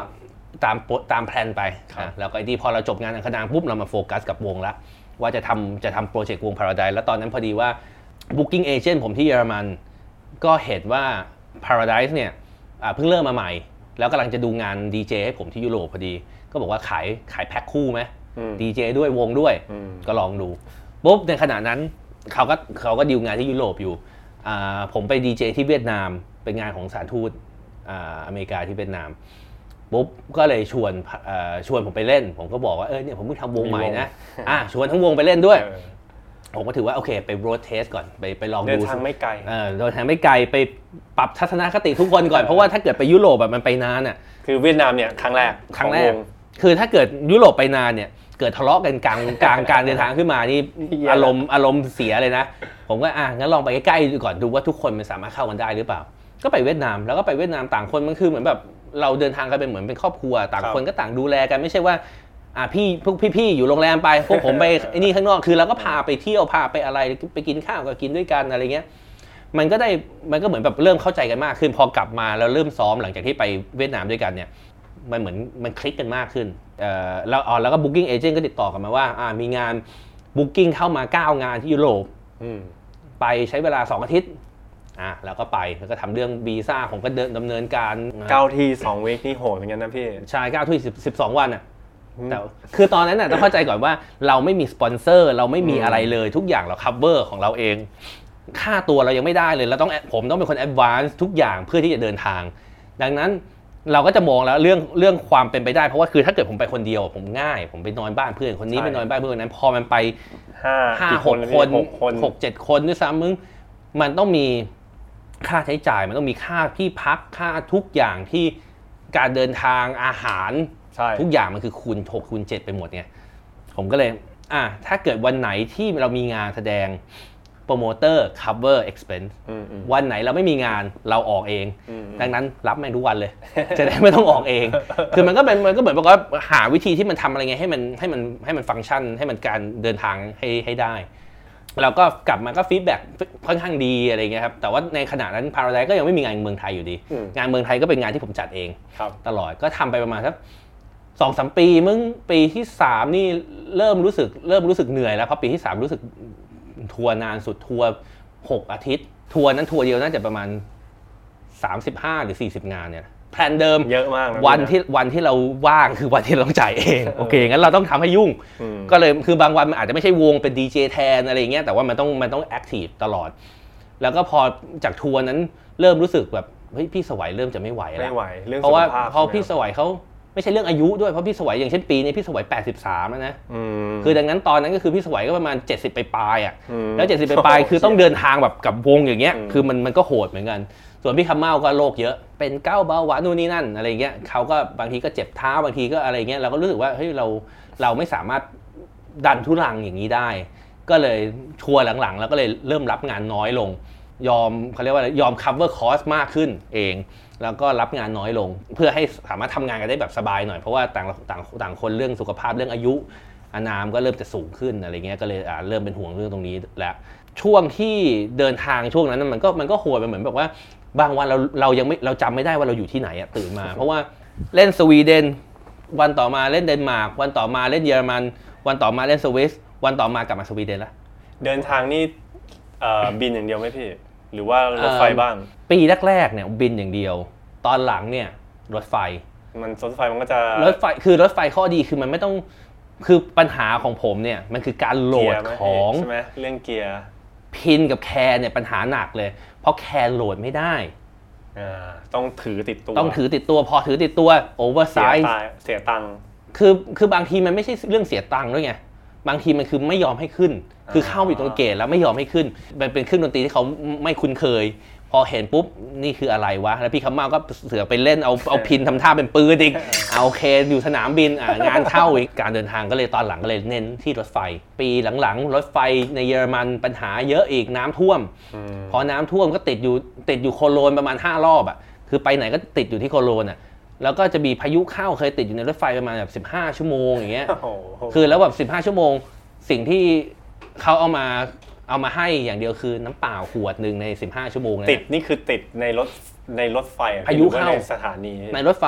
ตามโปตาม plan ไปครับอะแล้วก็ไอ้ที่พอเราจบงานอังคนางค์ปุ๊บเรามาโฟกัสกับวงละว่าจะทำจะทำโปรเจกต์วง Paradise แล้วตอนนั้นพอดีว่า Booking Agent ผมที่เยอรมันก็เห็นว่า Paradise เนี่ยอ่าเพิ่งเริ่มมาใหม่ แล้วกำลังจะดูงานดีเจให้ผมที่ยุโรปพอดี ก็บอกว่าขายขายแพ็คคู่ไหมอืมดีเจด้วยวงด้วยอืมก็ลองดูปุ๊บในขณะนั้นเขาก็เขาก็ดีลงานที่ยุโรปอยู่อ่าผมไปดีเจที่เวียดนามเป็นงานของสถารทูตอ่าอเมริกาที่เวียดนามปุ๊บก็เลยชวนเอ่อชวนผมไปเล่น ผมก็บอกว่าเออเนี่ยผมเพิ่งทำวงใหม่นะอะชวนทั้งวงไปเล่นด้วยเออผมก็ถือว่าโอเคไปโรดเทสก่อนไปไปลองเดินดูทางไม่ไกลเออเดินทางไม่ไกลไปปรับทัศนคติทุกคนก่อนเพราะว่าถ้าเกิดไปยุโรปแบบมันไปนานอะคือเวียดนามเนี่ยครั้งแรกครั้งแรขกอว คือถ้าเกิดยุโรปไปนานเนี่ยเกิดทะเลาะกันกลางกลางการเดินทางขึ้นมานี่เหี้ยอารมณ์อารมณ์เสียเลยนะ ผมก็อะงั้นลองไปใกล้ๆดูก่อนดูว่าทุกคนมันสามารถเข้ากันได้หรือเปล่า ก็ไปเวียดนามแล้วก็ไปเวียดนามต่างคนมันคือเหมือนแบบเราเดินทางกันเป็นเหมือนเป็นครอบครัว ต่างคนก็ต่างดูแลกันไม่ใช่ว่าอะพี่พวกพี่ๆอยู่โรงแรมไปพวกผมไปไอ้นี่ข้างนอกคือเราก็พาไปเที่ยวพาไปอะไรไปกินข้าวก็กินด้วยกันอะไรเงี้ยมันก็ได้มันก็เหมือนแบบเริ่มเข้าใจกันมากขึ้นพอกลับมาแล้วเริ่มซ้อมหลังจากที่ไปเวียดนามด้วยกันเนี่ย มันเหมือนมันคลิกกันมากขึ้นเอ่อแล้วอ๋อแล้วก็ booking agent ก็ติดต่อกลันมาว่าอ่ามีงาน booking เข้ามา 9 งานที่ยุโรปอืมไปใช้เวลา 2 อาทิตย์อะแล้วก็ไปแล้วก็ทำเรื่องวีซ่าผมก็เดินดำเนินการเก้าที่สองวีคนี่โหดเหมือนกันนะพี่ใช่9ทุ่สิบสองวันอะแต่คือตอนนั้นน่ะต้องเข้าใจก่อนว่าเราไม่มีสปอนเซอร์ เราไม่มีอืมอะไรเลยทุกอย่างเรา cover ของเราเอง ค่าตัวเรายังไม่ได้เลยเราต้องผมต้องเป็นคน advance ทุกอย่างเพื่อที่จะเดินทาง ดังนั้น เราก็จะมองแล้วเรื่องเรื่องความเป็นไปได้เพราะว่าคือถ้าเกิดผมไปคนเดียว ผมง่าย ผมไปนอนบ้านเพื่อนคนนี้ใช่ ไปนอนบ้านเพื่อนคนนั้น พอมันไปห้าห้ากี่หกนะคพี่นหกคน หกเจ็ดคนด้วยซ้ำมึงมันต้องมีค่าใช้จ่ายมันต้องมีค่าที่พักค่าทุกอย่างที่การเดินทางอาหาร ใช่ ทุกอย่างมันคือคูณ6คูณ7ไปหมดไงผมก็เลย อะถ้าเกิดวันไหนที่เรามีงานแสดง โปรโมเตอร์ cover expense อืมอืมวันไหนเราไม่มีงานเราออกเองอืมดังนั้นรับแม่งทุกวันเลย จะได้ไม่ต้องออกเอง คือมันก็เป็นมันก็เหมือนบอกว่าหาวิธีที่มันทำอะไรไงให้มันให้มันให้มันฟังก์ชัน ให้มันการเดินทางให้ให้ได้เราก็กลับมาก็ feedback ค่อนข้างดีอะไรเงี้ยครับแต่ว่าในขณะนั้น Paradise ก็ยังไม่มีงานเมืองไทยอยู่ดีอืมงานเมืองไทยก็เป็นงานที่ผมจัดเองครับตลอดก็ทำไปประมาณสักสองสามปีมึงปีที่สามนี่เริ่มรู้สึกเริ่มรู้สึกเหนื่อยแล้วเพราะปีที่สามรู้สึก ทัวร์นานสุดทัวร์หกอาทิตย์ ทัวร์นั้นทัวร์เดียวน่าจะประมาณ 35 หรือ 40 งานเนี่ย plan เดิมเยอะมากะวันพี่ะที่วันที่เราว่างคือวันที่เราต้องจ่ายเองโอเคงั้นเราต้องทำให้ยุ่งอืมก็เลยคือบางวันมันอาจจะไม่ใช่วงเป็นดีเจแทนอะไรอย่างเงี้ยแต่ว่ามันต้องมันต้อง active ตลอด แล้วก็พอจากทัวร์นั้นเริ่มรู้สึกแบบเฮ้ยพี่ไสวเริ่มจะไม่ไหวแล้วไม่ไหวเรื่องเพราะว่าสุขภาพเพราะใช่ไหมพี่ไสวเขา ไม่ใช่เรื่องอายุด้วยเพราะพี่ไสวอย่างเช่นปีนี้พี่ไสว 83 แล้วนะอืมคือดังนั้นตอนนั้นก็คือพี่สวัยก็ประมาณ 70 ไปปลายๆอะอืมแล้ว 70 ไปปลายๆคือต้องเดินทางแบบกับวงอย่างเงี้ยอืมคือมันมันก็โหดเหมือนกัน ส่วนพี่คำเมาก็โรคเยอะเป็นเก้าเบาหวานนู่นนี่นั่นอะไรเงี้ยเขาก็บางทีก็เจ็บเท้าบางทีก็อะไรเงี้ยเราก็รู้สึกว่าเฮ้ยเราเราไม่สามารถดันทุลังอย่างนี้ได้ ก็เลยชัวร์หลังๆ แล้วก็เลยเริ่มรับงานน้อยลง ยอมเขาเรียกว่าอะไรยอม cover cost มากขึ้นเอง แล้วก็รับงานน้อยลง เพื่อให้สามารถทำงานกันได้แบบสบายหน่อยเพราะว่าต่างต่างต่างคนเรื่องสุขภาพเรื่องอายุอานามก็เริ่มจะสูงขึ้นอะไรเงี้ยก็เลยเริ่มเป็นห่วงเรื่องตรงนี้แล้วช่วงที่เดินทางช่วงนั้นมันก็มันก็โหดไปเหมือนแบบว่าบางวันเราเรายังไม่เราจำไม่ได้ว่าเราอยู่ที่ไหนอะตื่นมา เพราะว่าเล่นสวีเดน วันต่อมาเล่นเดนมาร์กวันต่อมาเล่นเยอรมัน วันต่อมาเล่นสวิสวันต่อมากลับมาสวีเดนละเดินทางนี่บินอย่างเดียวไหมพี่ หรือว่ารถไฟบ้าง ปีแรกๆเนี่ยบินอย่างเดียว ตอนหลังเนี่ยรถไฟ มันรถไฟมันก็จะรถไฟคือรถไฟข้อดีคือมันไม่ต้องคือปัญหาของผมเนี่ยมันคือการโหลดร์ไหมของใช่ไหมเรื่องเกียร์พิณกับแคนเนี่ยปัญหาหนักเลย เพราะแคนโหลดไม่ได้อ่าต้องถือติดตัว ต้องถือติดตัวพอถือติดตัว oversize เสียตังค์เสียตังค์คือคือบางทีมันไม่ใช่เรื่องเสียตังค์ด้วยไง บางทีมันคือไม่ยอมให้ขึ้น คือเข้าไปอยู่ตรงเกตแล้วไม่ยอมให้ขึ้น มันเป็นเครื่องดนตรีที่เขาไม่คุ้นเคย พอเห็นปุ๊บนี่คืออะไรวะ แล้วพี่คำเมาก็เสือกไปเล่นเอาเอาพินทำท่าเป็นปืนอีกเอาโอเคอยู่สนามบินอะงานเข้าอีกการเดินทางก็เลยตอนหลังก็เลยเน้นที่รถไฟ ปีหลังๆ รถไฟในเยอรมันปัญหาเยอะอีกน้ำท่วมอืมพอน้ำท่วมก็ติดอยู่ติดอยู่โคโลนประมาณ5รอบอะคือไปไหนก็ติดอยู่ที่โคโลนอะ แล้วก็จะมีพายุเข้าเคยติดอยู่ในรถไฟประมาณแบบ15 ชั่วโมงอย่างเงี้ยโอ้โหคือแล้วแบบ15 ชั่วโมง สิ่งที่เขาเอามาเอามาให้อย่างเดียวคือน้ำเปล่าขวดหนึ่งใน 15 ชั่วโมงนะติดนี่คือติดในรถในรถไฟอะพายุหรือว่เข้าในสถานีในรถไฟ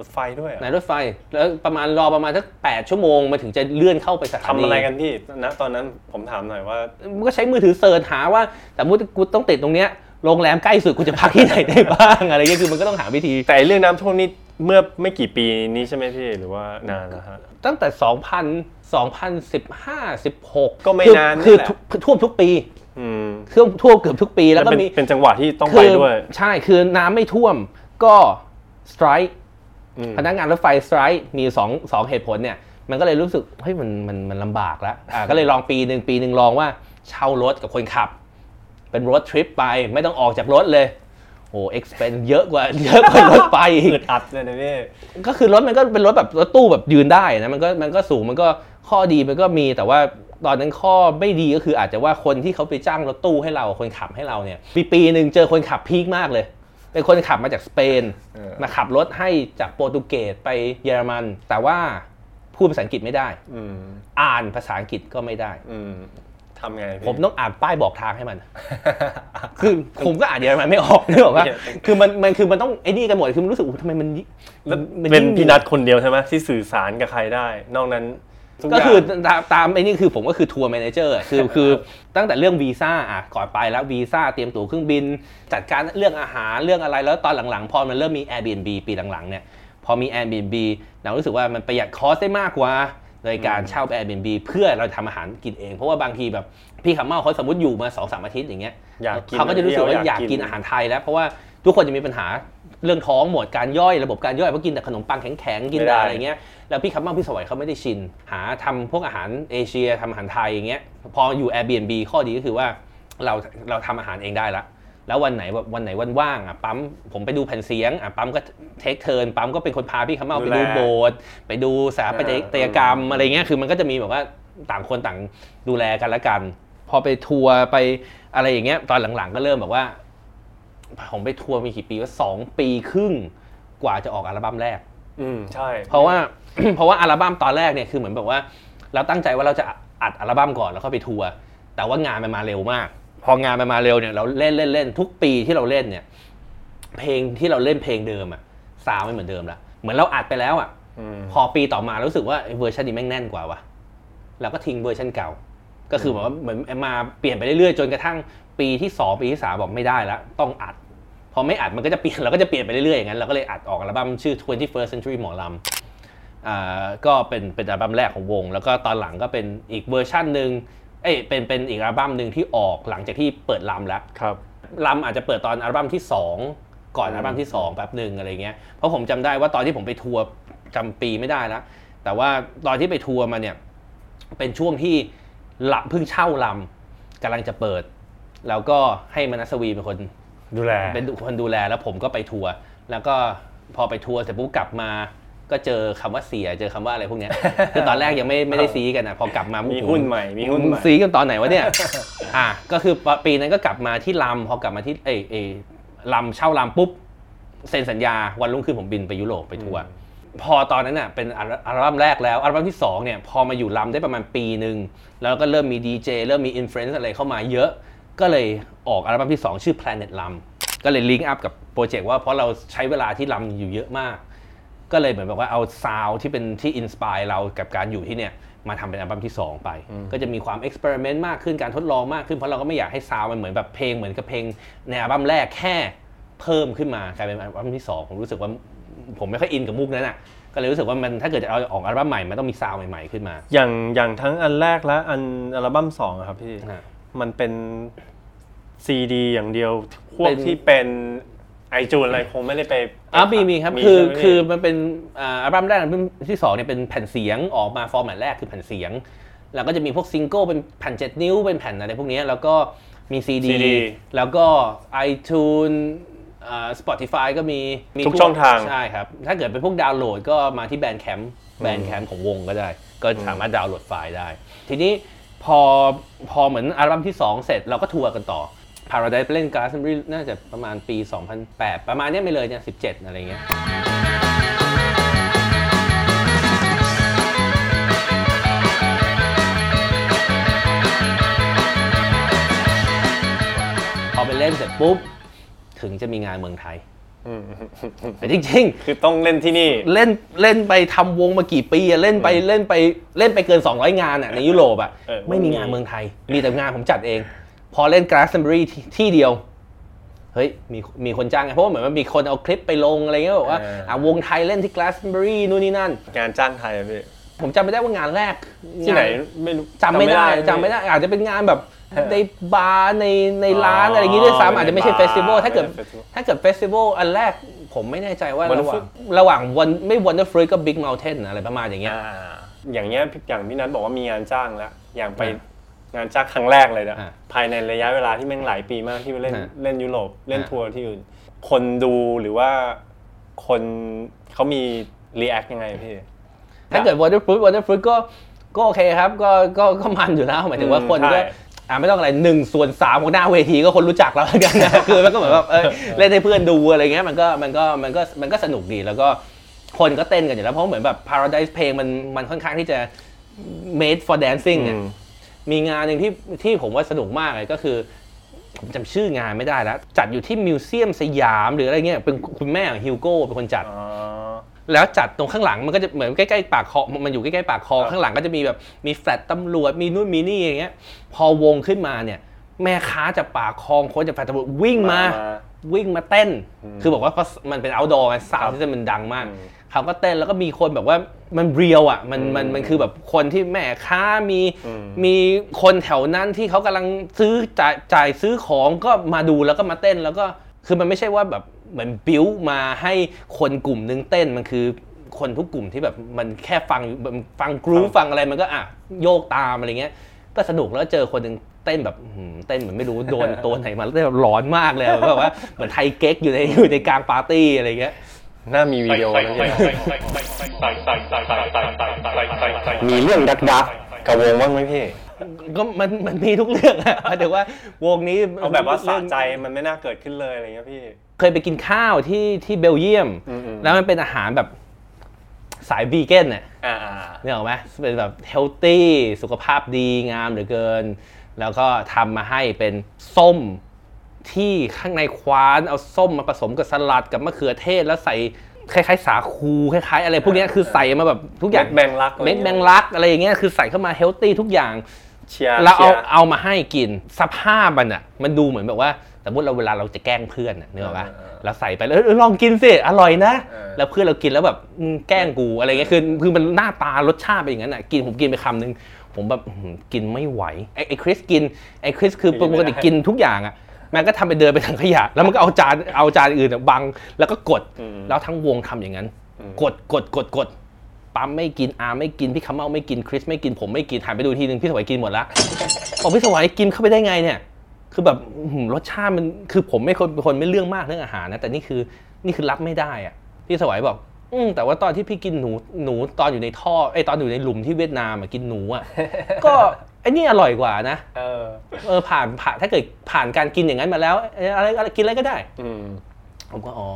รถไฟด้วยอะในรถไฟ แล้วประมาณรอประมาณสัก8ชั่วโมงมาถึงจะเลื่อนเข้าไปสถานีทำอะไรกันพี่ณตอนนั้นผมถามหน่อยว่ามันก็ใช้มือถือเสิร์ชหาว่า แต่มุติกูต้องติดตรงเนี้ย โรงแรมใกล้สุดกูจะพักที่ไหนได้บ้างอะไรเงี้ยคือมันก็ต้องหาวิธี แต่เรื่องน้ำท่วมนี่เมื่อไม่กี่ปีนี้ใช่ไหมพี่หรือว่านานแล้วฮะ ตั้งแต่ 2000 2015 16ก็ไม่คือนานนี่คือแหละทุกท่วมทุกปีอืมท่วมท่วมเกือบทุกปีแล้วก็เป็นมีเป็นจังหวะที่ต้องคืไปอด้วยใช่คือน้ำไม่ท่วมก็สไตร์อืม พนักงานรถไฟสไตร์มีสองสองเหตุผลเนี่ย มันก็เลยรู้สึกเฮ้ยมันมันมันลำบากแล้วอ่าก็เลยลองปีหนึ่งปีหนึ่งลองว่าเช่ารถกับคนขับ เป็นรถทริปไปไม่ต้องออกจากรถเลยโอ้ expense เยอะกว่าเยอะกว่ารถไฟอีกอึดอัดเลยนะพี่ก็คือรถมันก็เป็นรถแบบรถตู้แบบยืนได้นะมันก็มันก็สูงมันก็ข้อดีมันก็มีแต่ว่าตอนนั้นข้อไม่ดีก็คืออาจจะว่าคนที่เขาไปจ้างรถตู้ให้เราคนขับให้เราเนี่ยปีปีหนึ่งเจอคนขับ peak มากเลย เป็นคนขับมาจากสเปนเออมาขับรถให้จากโปรตุเกสไปเยอรมัน แต่ว่าพูดภาษาอังกฤษไม่ได้อืมอ่านภาษาอังกฤษก็ไม่ได้อืม ทำไงพี่ผมต้องอ่านป้ายบอกทางให้มัน คือผมก็อ่านเยอรมันไม่ออกนึกออกปะคือมันมันคือมันต้องไอ้นี่กันหมดคือมันรู้สึกว่าทำไมมันยิ่งแล้วมันเป็นยิ่งพี่ณัฐคนเดียวใช่ไหมที่สื่อสารกับใครได้ นอกนั้นทุกอย่างก็คือตามตามไอ้นี่คือผมก็คือ tour manager คือคือตั้งแต่เรื่องวีซ่าอะก่อนไปแล้ววีซ่าเตรียมตั๋วเครื่องบิน จัดการเรื่องอาหารเรื่องอะไรแล้วตอนหลังๆ พอมันเริ่มมี Airbnb ปีหลังๆเนี่ยพอมี Airbnb เรารู้สึกว่ามันประหยัด cost ได้มากกว่า โดยการเช่า Airbnb เพื่อเราทำอาหารกินเอง เพราะว่าบางทีแบบพี่ขำเมาเขาสมมติอยู่มา2อสามอาทิตย์อย่างเงี้ยอยากกินเขาก็จะรู้สึกว่าอยากกินอาหารไทยแล้ว เพราะว่าทุกคนจะมีปัญหาเรื่องท้องหมดการย่อยระบบการย่อยเพราะกินแต่ขนมปังแข็งๆกินแต่อะไรเงี้ยแล้วพี่คำบ้างพี่สวัยเขาไม่ได้ชิน หาทำพวกอาหารเอเชียทำอาหารไทยอย่างเงี้ยพออยู่ Airbnb ข้อดีก็คือว่าเราเราทำอาหารเองได้ละ แล้ววันไหนแบบวันไหนวันว่างอะปั๊มผมไปดูแผ่นเสียงอะปั๊มก็take turn ปั๊มก็เป็นคนพาพี่คำเม้าไปดูโบสถ์ไปดูสถาปัตยกรรมอะไรเงี้ยคือมันก็จะมีแบบว่าต่างคนต่างดูแลกันละกัน พอไปทัวร์ไปอะไรอย่างเงี้ยตอนหลังๆ ก็เริ่มแบบว่า ผมไปทัวร์มีกี่ปีว่าสองปีครึ่งกว่าจะออกอัลบั้มแรก อืมใช่ เพราะว่าเพราะว่าอัลบั้มตอนแรกเนี่ยคือเหมือนแบบว่า เราตั้งใจว่าเราจะอัดอัลบั้มก่อนแล้วก็ไปทัวร์แต่ว่างานมันมาเร็วมาก พองานมันมาเร็วเนี่ยเราเล่นเล่นเล่นทุกปีที่เราเล่นเนี่ย เพลงที่เราเล่นเพลงเดิมอะ sound ไม่เหมือนเดิมละเหมือนเราอัดไปแล้วอะอืมพอปีต่อมารู้สึกว่าไอ้เวอร์ชันนี้แม่งแน่นกว่าวะเราก็ทิ้งเวอร์ชันเก่า ก็คือแบบว่าเหมือนมาเปลี่ยนไปเรื่อยๆจนกระทั่งปีที่2ปีที่3บอกไม่ได้แล้วต้องอัดพอไม่อัดมันก็จะเปลี่ยนเราก็จะเปลี่ยนไปเรื่อยๆอย่างนั้นเราก็เลยอัดออกอัลบั้มชื่อ 21st Century หมอลำอ่าก็เป็นเป็นอัลบั้มแรกของวง แล้วก็ตอนหลังก็เป็นอีกเวอร์ชันหนึ่ง เอ้ยเป็นเป็นอีกอัลบั้มหนึ่งที่ออกหลังจากที่เปิดลำแล้วครับลำอาจจะเปิดตอนอัลบั้มที่ 2 ก่อนอัลบั้มที่ 2 แป๊บหนึ่งอะไรเงี้ยเพราะผมจำได้ว่าตอนที่ผมไปทัวร์จำปีไม่ได้แล้วแต่ว่าตอนที่ไปทัวร์มาเนี่ยเป็นช่วงที่ลำเพิ่งเช่าลำกำลังจะเปิด แล้วก็ให้มนัสวีเป็นคนดูแลเป็นคนดูแลแล้วผมก็ไปทัวร์แล้วก็พอไปทัวร์เสร็จปุ๊บกลับมา ก็เจอคำว่าเสียเจอคำว่าอะไรพวกเนี้ยคือตอนแรกยังไม่ไม่ได้ซีกันนะพอกลับมามีมีหุ้นใหม่มีหุ้นใหม่ซีกันตอนไหนวะเนี่ยอะก็คือปีนั้นก็กลับมาที่ลำพอกลับมาที่เอยเอยลำเช่าลำปุ๊บเซ็นสัญญาวันรุ่งขึ้นผมบินไปยุโรปไปทัวร์พอตอนนั้นน่ะเป็นอัลอัลบั้มแรกแล้วอัลบั้มที่สองเนี่ยพอมาอยู่ลำได้ประมาณปีหนึ่งแล้วก็เริ่มมีดีเจเริ่มมี influence อะไรเข้ามาเยอะ ก็เลยออกอัลบั้มที่สองชื่อ Planet ลำก็เลย link up กับ project ว่าเพราะเราใช้เวลาที่ลำอยู่เยอะมาก ก็เลยเหมือนแบบว่าเอาซาวที่เป็นที่ inspire เรากับการอยู่ที่เนี่ยมาทำเป็นอัลบั้มที่ 2 ไป ก็จะมีความ experiment มากขึ้นการทดลองมากขึ้นเพราะเราก็ไม่อยากให้ซาวมันเหมือนแบบเพลงเหมือนกับเพลงในอัลบั้มแรกแค่เพิ่มขึ้นมากลายเป็นอัลบั้มที่ 2 ผมรู้สึกว่าผมไม่ค่อย in กับมุกนั้นอะก็เลยรู้สึกว่ามันถ้าเกิดจะเอาออกอัลบั้มใหม่มันต้องมีซาวใหม่ๆขึ้นมา อย่างอย่างทั้งอันแรกและอันอัลบั้มสองอะครับพี่อะมันเป็นซีดีอย่างเดียวพวเป็กนที่เป็น ไอจูนอะไรคงไม่ได้ไปอะมีมีครับคือใช่ไหมพี่คือมันเป็นอ่าอัลบั้มแรกอัลบั้มที่สองเนี่ยเป็นแผ่นเสียงออกมา format แรกคือแผ่นเสียง แล้วก็จะมีพวกซิงเกิลเป็นแผ่น 7 นิ้วเป็นแผ่นอะไรพวกเนี้ยแล้วก็มีซีดี CD แล้วก็ iTunes อ่า Spotify ก็มีมีทุกพวช่องทางใช่ครับ ถ้าเกิดเป็นพวกดาวน์โหลดก็มาที่ Bandcamp Bandcamp ของวงก็ได้ ก็สามารถดาวน์โหลดไฟล์ได้ ทีนี้พอพอเหมือนอัลบั้มที่ 2 เสร็จเราก็ทัวร์กันต่อพ Paradise ไปเล่น Glastonbury น่าจะประมาณปี 2008 ประมาณเนี้ยไม่เลยเนี่ย17 อะไรเงี้ยพอไปเล่นเสร็จปุ๊บ ถึงจะมีงานเมืองไทยอืมแต่จริงคือต้องเล่นที่นี่ๆเล่นเล่นไปทำวงมากี่ปีอะเล่นไปเล่นไปเล่นไปเกิน 200 งานอะในยุโรปอะเออไม่มีงานเมืองไทย มีแต่งานผมจัดเอง พอเล่น Glastonbury ที่ที่เดียว เฮ้ยมีมีคนจ้างไงเพราะว่าเหมือนมันมีคนเอาคลิปไปลงอะไรเงี้ยบอกว่าอะวงไทยเล่นที่ Glastonbury นู่นนี่นั่น งานจ้างไทยอะพี่ ผมจำไม่ได้ว่างานแรกที่ไหนงาไม่รู้จำไม่ได้จำไม่ได้อาจจะเป็นงานแบบในบาร์ในในร้านอะไรอย่างงี้ด้วยซ้ำอาจจะไม่ใช่ festival ถ้าเกิดไม่ใช่ festival ถ้าเกิด festival อันแรกผมไม่แน่ใจว่า Wonder ระหว่าง Fruit ระหว่างวันไม่ Wonder Fruit ก็ Big Mountain อะไรประมาณอย่างเงี้ยอ่าอย่างเงี้ยอย่างพี่นัทบอกว่ามีงานจ้างแล้ว อย่างไปอ่ งานจ้างครั้งแรกเลยนะอ่าภายในระยะเวลาที่แม่งหลายปีมากที่ไปเล่นอ่าเล่นยุโรปเล่นอ่าทัวร์ที่อื่นคนดูหรือว่าคนเขามีรีแอคยังไงพี่ถ้าเกิด Wonder Fruit Wonder Fruit ก็ก็โอเคครับก็ก็ก็มันอยู่แล้วหมายถึงว่าอืมคนใช่ก็อ่าไม่ต้องอะไรหนึ่งส่วนสามของหน้าเวทีก็คนรู้จักแล้วกันนะคือมันก็เหมือนแบบเออเล่นให้เพื่อนดูอะไรเงี้ยมันก็มันก็มันก็มันก็สนุกดีแล้วก็คนก็เต้นกันอยู่แล้วเพราะเหมือนแบบ Paradise เพลงมันมันค่อนข้างที่จะ made for dancing เนี่ยอื มมีงานหนึ่งที่ที่ผมว่าสนุกมากเลยก็คือ ผมจำชื่องานไม่ได้แล้ว จัดอยู่ที่มิวเซียมสยามหรืออะไรเงี้ยเป็นคุณแม่ของฮิวโก้เป็นคนจัด อ๋อ แล้วจัดตรงข้างหลังมันก็จะเหมือนใกล้ๆปากคลองมันอยู่ใกล้ๆปากคลองครับ ข้างหลังก็จะมีแบบมีแฟลตตำรวจมีนู่นมีนี่อย่างเงี้ย พอวงขึ้นมาเนี่ย แม่ค้าจากปากคลองคนจากแฟลตตำรวจวิ่งมา วิ่งมาเต้นคือบอกว่าเพราะมันเป็น outdoor ไงสาวครับที่จะมันดังมาก อืม เขาก็เต้นแล้วก็มีคนแบบว่ามันเรียวอะมันมันอืมมันคือแบบคนที่แม่ค้ามีอืมมีคนแถวนั้นที่เขากำลังซื้อจ่ายจ่ายซื้อของก็มาดูแล้วก็มาเต้นแล้วก็คือมันไม่ใช่ว่าแบบเหมือนบิวมาให้คนกลุ่มนึงเต้นมันคือคนทุกกลุ่มที่แบบมันแค่ฟังฟังกรูครับฟังอะไรมันก็อะโยกตามอะไรเงี้ย ก็สนุกแล้วเจอคนหนึ่งเต้นแบบอื้อหือเต้นเหมือนไม่รู้โดนตัวไหนมาแล้วเต้นแบบร้อนมากเลยแบบว่าเหมือนไทยเก๊กอยู่ในอยู่ในกลางปาร์ตี้อะไรเงี้ย น่ามีวิดีโอนะพี่มีมีเรื่องดักดักกับวงบ้างไหมพี่ก็มันมันมีทุกเรื่องอะแต่ว่าวงนี้เอาแบบว่าสะเรื่องใจมันไม่น่าเกิดขึ้นเลยอะไรเงี้ยพี่ เคยไปกินข้าวที่ที่เบลเยียมอืมๆแล้วมันเป็นอาหารแบบสายวีแกนเนี่ยอ่านี่ออกไหมเป็นแบบ healthy สุขภาพดีงามเหลือเกิน แล้วก็ทำมาให้เป็นส้ม ที่ข้างในควานเอาส้มมาผสมกับสลัดกับมะเขือเทศแล้วใส่คล้ายๆ สาคูคล้ายๆ อะไรพวกเนี้ยคือใส่มาแบบทุกอย่างเม็ดแมงลักอะไรเม็ดเงี้ยแมงลักอะไรอย่างเงี้ยคือใส่เข้ามา healthy ทุกอย่างเชียร์แล้วเอาชียร์เอามาให้กินสภาพมันอะ มันดูเหมือนแบบว่าสมมติเราเวลาเราจะแกล้งเพื่อนอะนึกออกปะเออเออเราเราใส่ไปแล้วเออเออลองกินสิอร่อยนะเออแล้วเพื่อนเรากินแล้วแบบอืมแกล้งกูอะไรเงี้ยคือคือมันหน้าตารสชาติเป็นอย่างนั้นอะกินผมกินไปคำนึงผมแบบอื้อหือกินไม่ไหวไอ้ไอ้คริสกินไอ้คริสคือปกติกินทุกอย่างอะ มันก็ทำไปเดินไปถังขยะ แล้วมันก็เอาจานเอาจานอื่นอะบังแล้วก็กดอืมแล้วทั้งวงทำอย่างนั้นอืมกดกดกดกดปั๊มไม่กินอาไม่กินพี่คำเมาไม่กินคริสไม่กินผมไม่กินหันไปดูทีนึงพี่สวัยกินหมดละบอกพี่สวัยกินเข้าไปได้ไงเนี่ยคือแบบอื้อหือรสชาติมันคือผมไม่คนเป็นคนไม่เรื่องมากเรื่องอาหารนะแต่นี่คือนี่คือรับไม่ได้อะพี่สวัยบอก อืมแต่ว่าตอนที่พี่กินหนูหนูตอนอยู่ในท่อไอยตอนอยู่ในหลุมที่เวียดนามอะกินหนูอะก็ไอ้นี่อร่อยกว่านะเออเออผ่านผ่านถ้าเกิดผ่านการกินอย่างนั้นมาแล้วเอ้ยอะไรอะไรกินอะไรก็ได้ อืมผมก็อ๋อ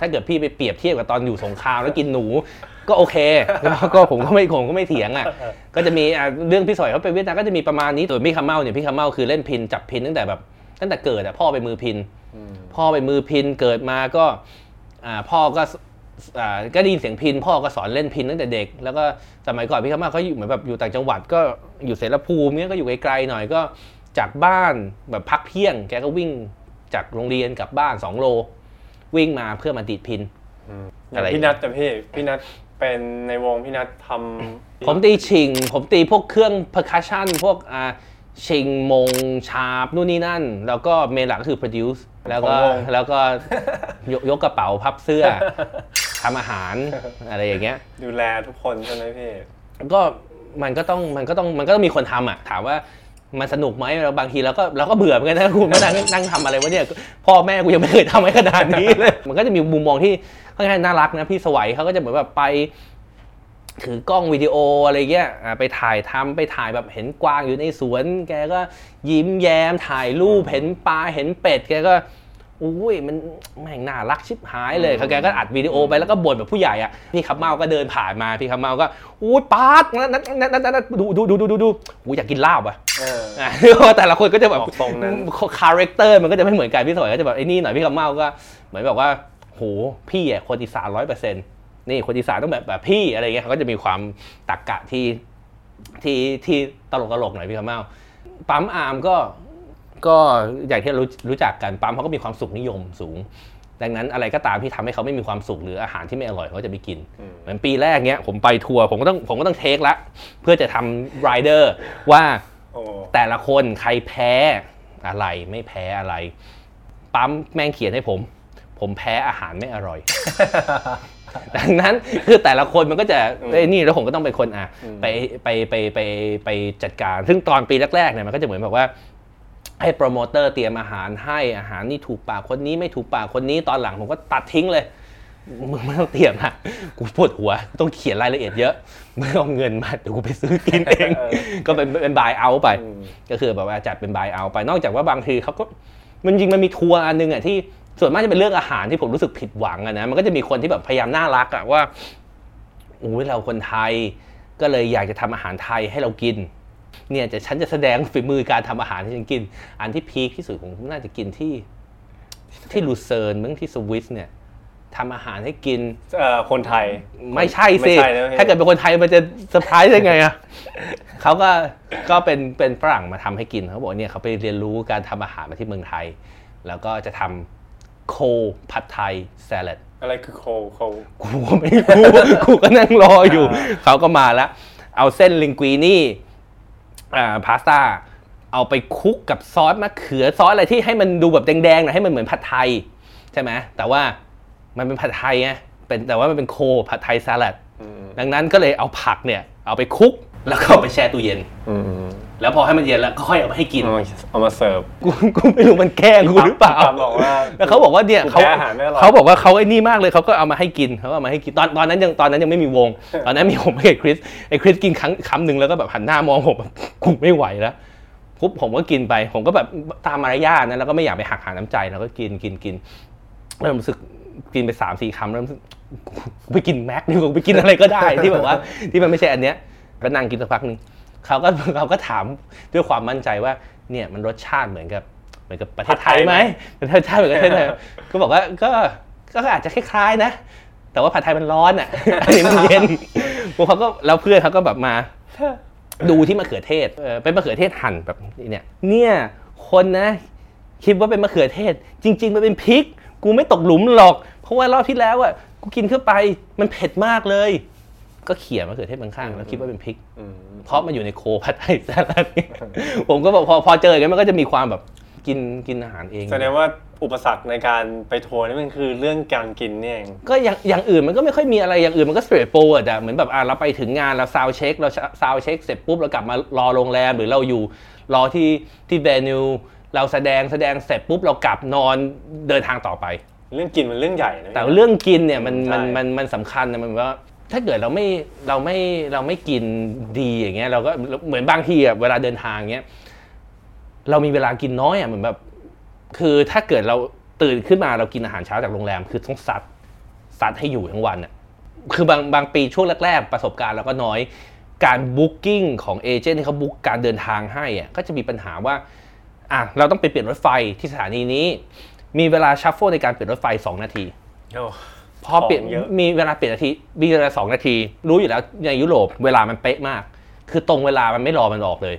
ถ้าเกิดพี่ไปเปรียบเทียบกับตอนอยู่สงครามแล้วกินหนู ก็โอเคก็ก็ผมก็ไม่ผมก็ไม่เถียงอะก็จะมีอะเรื่องพี่สอยเขาไปเวียดนามก็จะมีประมาณนี้ส่วนพี่คำเมาเนี่ยพี่คำเมาคือเล่นพินจับพินตั้งแต่แบบตั้งแต่เกิดอะพ่อไปมือพินอืมพ่อไปมือพินเกิดมาก็อ่าพ่อก็สอ่า ก็ได้ยินเสียงพินพ่อก็สอนเล่นพินตั้งแต่เด็ก แล้วก็สมัยก่อนพี่คำเมาเขาอยู่เหมือนแบบอยู่ต่างจังหวัดก็อยู่เสรภูมิเนี้ยก็อยู่ไกลๆหน่อยก็จากบ้านแบบพักเที่ยง แกก็วิ่งจากโรงเรียนกลับบ้านสองโล วิ่งมาเพื่อมาดีดพินอะไรพี่นัทแต่พี่พี่นัทเป็นในวงพี่นัททำผมตีชิง ผมตีพวกเครื่อง percussion พวกอ่าชิงมงชาบนู่นนี่นั่น แล้วก็เมนหลักก็คือ produce แล้วก็แล้วก็ยกยกกระเป๋าพับเสื้อ ทำอาหารอะไรอย่างเงี้ย ดูแลทุกคนใช่ไหมพี่ก็มันก็ต้องมันก็ต้องมันก็ต้องมีคนทำอะถามว่ามันสนุกไหมเราบางทีเราก็เราก็เบื่อเหมือนกันนะคุณมานั่งนั่งทำอะไรวะเนี่ยพ่อแม่กูยังไม่เคยทำให้ขนาดนี้เลยมันก็จะมีมุมมองที่ค่อนข้างน่ารักนะพี่สวัยเขาก็จะเหมือนแบบไปถือกล้องวิดีโออะไรเงี้ยอ่าไปถ่ายทำไปถ่ายแบบเห็นกวางอยู่ในสวน แกก็ยิ้มแย้มถ่ายรูปเห็นปลาเห็นเป็ด แกก็ อุ้ยมันแม่งน่ารักชิบหายเลยเขาแกก็อัดวิดีโอไปแล้วก็บ่นแบบผู้ใหญ่อะพี่คำเม้าก็เดินผ่านมาพี่คำเม้าก็อุ้ยปาดนั่นนั่นนั่นนั่นนั่นดูดูดูดูดูดูอู้อยากกินลาบอะเอออะแต่ละคนก็จะแบบออกทรงนั้น character มันก็จะไม่เหมือนกันพี่ไสวก็จะแบบไอ้นี่หน่อยพี่คำเม้าก็ เหมือนแบบว่าโหพี่อะคนอีสานร้อยเปอร์เซ็นต์นี่คนอีสานต้องแบบแบบพี่อะไรเงี้ยเขาก็จะมีความตักกะที่ที่ที่ตลกตลกๆหน่อยพี่คำเมาปั๊มอาร์มก็ ก็อย่างที่เรารู้รู้จักกันปั๊มเขาก็มีความสุขนิยมสูง ดังนั้นอะไรก็ตามที่ทำให้เขาไม่มีความสุขหรืออาหารที่ไม่อร่อยเขาก็จะไม่กิน เหมือนปีแรกเนี้ยผมไปทัวร์ผมก็ต้องผมก็ต้องเทคละเพื่อจะทำไรเดอร์ว่าโอ้แต่ละคนใครแพ้อะไรไม่แพ้อะไร ปั๊มแม่งเขียนให้ผม ผมแพ้อาหารไม่อร่อย ดังนั้นคือแต่ละคนมันก็จะไอ้นี่แล้วผมก็ต้องเป็นคนอะไปไปไปไปไปจัดการ ซึ่งตอนปีแรกๆเนี่ยมันก็จะเหมือนแบบว่า ให้โปรโมเตอร์เตรียมอาหารให้อาหารนี่ถูกปากคนนี้ไม่ถูกปากคนนี้ตอนหลังผมก็ตัดทิ้งเลยมึงไม่ต้องเตรียมอะกูปวดหัว ต้องเขียนรายละเอียดเยอะไม่เอาเงินมาเดี๋ยวกูไปซื้อกินเอง ก็เป็นเป็น buyout ไป ก็คือแบบว่าจัดเป็น buyout ไป นอกจากว่าบางทีเขาก็มันจริงมันมีทัวร์อันนึงอะที่ส่วนมากจะเป็นเรื่องอาหารที่ผมรู้สึกผิดหวังอะนะมันก็จะมีคนที่แบบพยายามน่ารักอะว่าโอ้ยเราคนไทย ก็เลยอยากจะทำอาหารไทยให้เรากิน เนี่ยจะฉันจะแสดงฝีมือการทำอาหารให้ฉันกิน อันที่ peak ที่สุดผมน่าจะกินที่ที่ลูเซิร์นเมืองที่สวิสเนี่ยทำอาหารให้กินเอ่อคนไทย ไม่ใช่สิไม่ใช่นะถ้าเกิดเป็นคนไทยมันจะเซอร์ไพรส์ได้ไงอะเขาก็ก็เป็นเป็นฝรั่งมาทำให้กินเขาบอกเนี่ยเขาไปเรียนรู้การทำอาหารมาที่เมืองไทย แล้วก็จะทำโคผัดไทยสลัดอะไรคือโคโคกูก็ไม่รู้กูก็นั่งรออยู่อ่าเขาก็มาแล้วเอาเส้นลิงกุีนี่อ่า พาสต้าเอาไปคลุกกับซอสมะเขือซอสอะไรที่ให้มันดูแบบแดงๆหน่อยให้มันเหมือนผัดไทยใช่ไหมแต่ว่ามันเป็นผัดไทยไงเป็นแต่ว่ามันเป็นโคผัดไทยสลัดอืมดังนั้นก็เลยเอาผักเนี่ย เอาไปคลุกแล้วก็เอาไปแช่ตู้เย็นอืม แล้วพอให้มันเย็นแล้วก็ค่อยเอามาให้กิน เอามาเอามาเสิร์ฟ กูกูไม่รู้มันแกล้งกูหรือเปล่า ปั๊มบอกว่าแล้วเขาบอกว่าเนี่ยกูเขาแพ้อาหารไม่อร่อย เขาบอกว่าเขาไอ้นี่มากเลยเขาก็เอามาให้กินเขาก็เอามาให้กินตอนตอนนั้นยังตอนนั้นยังไม่มีวง ตอนนั้นมีผมกับคริสไอ้คริสกินครั้งคำหนึ่งแล้วก็แบบหันหน้ามองผมแบบกูไม่ไหวแล้วปุ๊บผมก็กินไป ผมก็แบบตามมารยาทนะแล้วก็ไม่อยากไปหักหาน้ำใจแล้วก็กินกินกินเริ่มรู้สึกกินไปสามสี่คำเริ่มรู้สึกกูไปกินแม็กดีกว่ากูไปกินอะไรก็ได้ที่แบบว่า ที่มันไม่ใช่อันเนี้ยก็นั่งกินสักพักหนึง เขาก็เขาก็ถามด้วยความมั่นใจว่าเนี่ยมันรสชาติเหมือนกับเหมือนกับประเทศไทยไหมประเทศไทยเหมือนกับประเทศไทยก็บอกว่าก็ก็อาจจะคล้ายๆนะ แต่ว่าผัดไทยมันร้อนอะอันนี้มันเย็นพวกเขาก็แล้วเพื่อนเขาก็แบบมา ดูที่มะเขือเทศเออเป็นมะเขือเทศหั่นแบบเนี่ยเนี่ยคนนะ คิดว่าเป็นมะเขือเทศ จริง ๆ มันเป็นพริก กูไม่ตกหลุมหรอก เพราะว่ารอบที่แล้วอะกูกินเข้าไปมันเผ็ดมากเลย ก็เขี่ยมะเขือเทศข้างๆแล้วคิดว่าเป็นพริกอืมเพราะมันอยู่ในโคผัดไทยสลัดผมก็บอกพอพอเจออย่างนั้นมันก็จะมีความแบบกินกินอาหารเองแสดงว่าอุปสรรคในการไปทัวร์นี่มันคือเรื่องการกินเนี่ยเองก็อย่างอย่างอื่นมันก็ไม่ค่อยมีอะไรอย่างอื่นมันก็ straight forward อะเหมือนแบบอะเราไปถึงงานเราซาวเช็คเราซาวเช็คเสร็จปุ๊บเรากลับมารอโรงแรมหรือเราอยู่รอที่ที่เวนิวเราแสดงแสดงเสร็จปุ๊บเรากลับนอนเดินทางต่อไป เรื่องกินมันเรื่องใหญ่นะแต่เรื่องกินเนี่ยมันใช่มันมันมันสำคัญนะมันว่า ถ้าเกิดเราไม่เราไม่เราไม่กินดีอย่างเงี้ยเราก็เหมือนบางทีอะเวลาเดินทางเงี้ยเรามีเวลากินน้อยอะเหมือนแบบ คือถ้าเกิดเราตื่นขึ้นมาเรากินอาหารเช้าจากโรงแรม คือต้องซัดซัดให้อยู่ทั้งวันอะคือบางบางปีช่วงแรกๆ ประสบการณ์เราก็น้อยการ booking ของ agent ที่เขา book การเดินทางให้อะก็จะมีปัญหาว่าอะเราต้องไปเปลี่ยนรถไฟที่สถานีนี้ มีเวลา shuffle ในการเปลี่ยนรถไฟ 2 นาที พอเปลี่ยนของเยอะ มีเวลาเปลี่ยนนาทีมีเวลาสองนาที รู้อยู่แล้วในยุโรปเวลามันเป๊ะมาก คือตรงเวลามันไม่รอมันออกเลย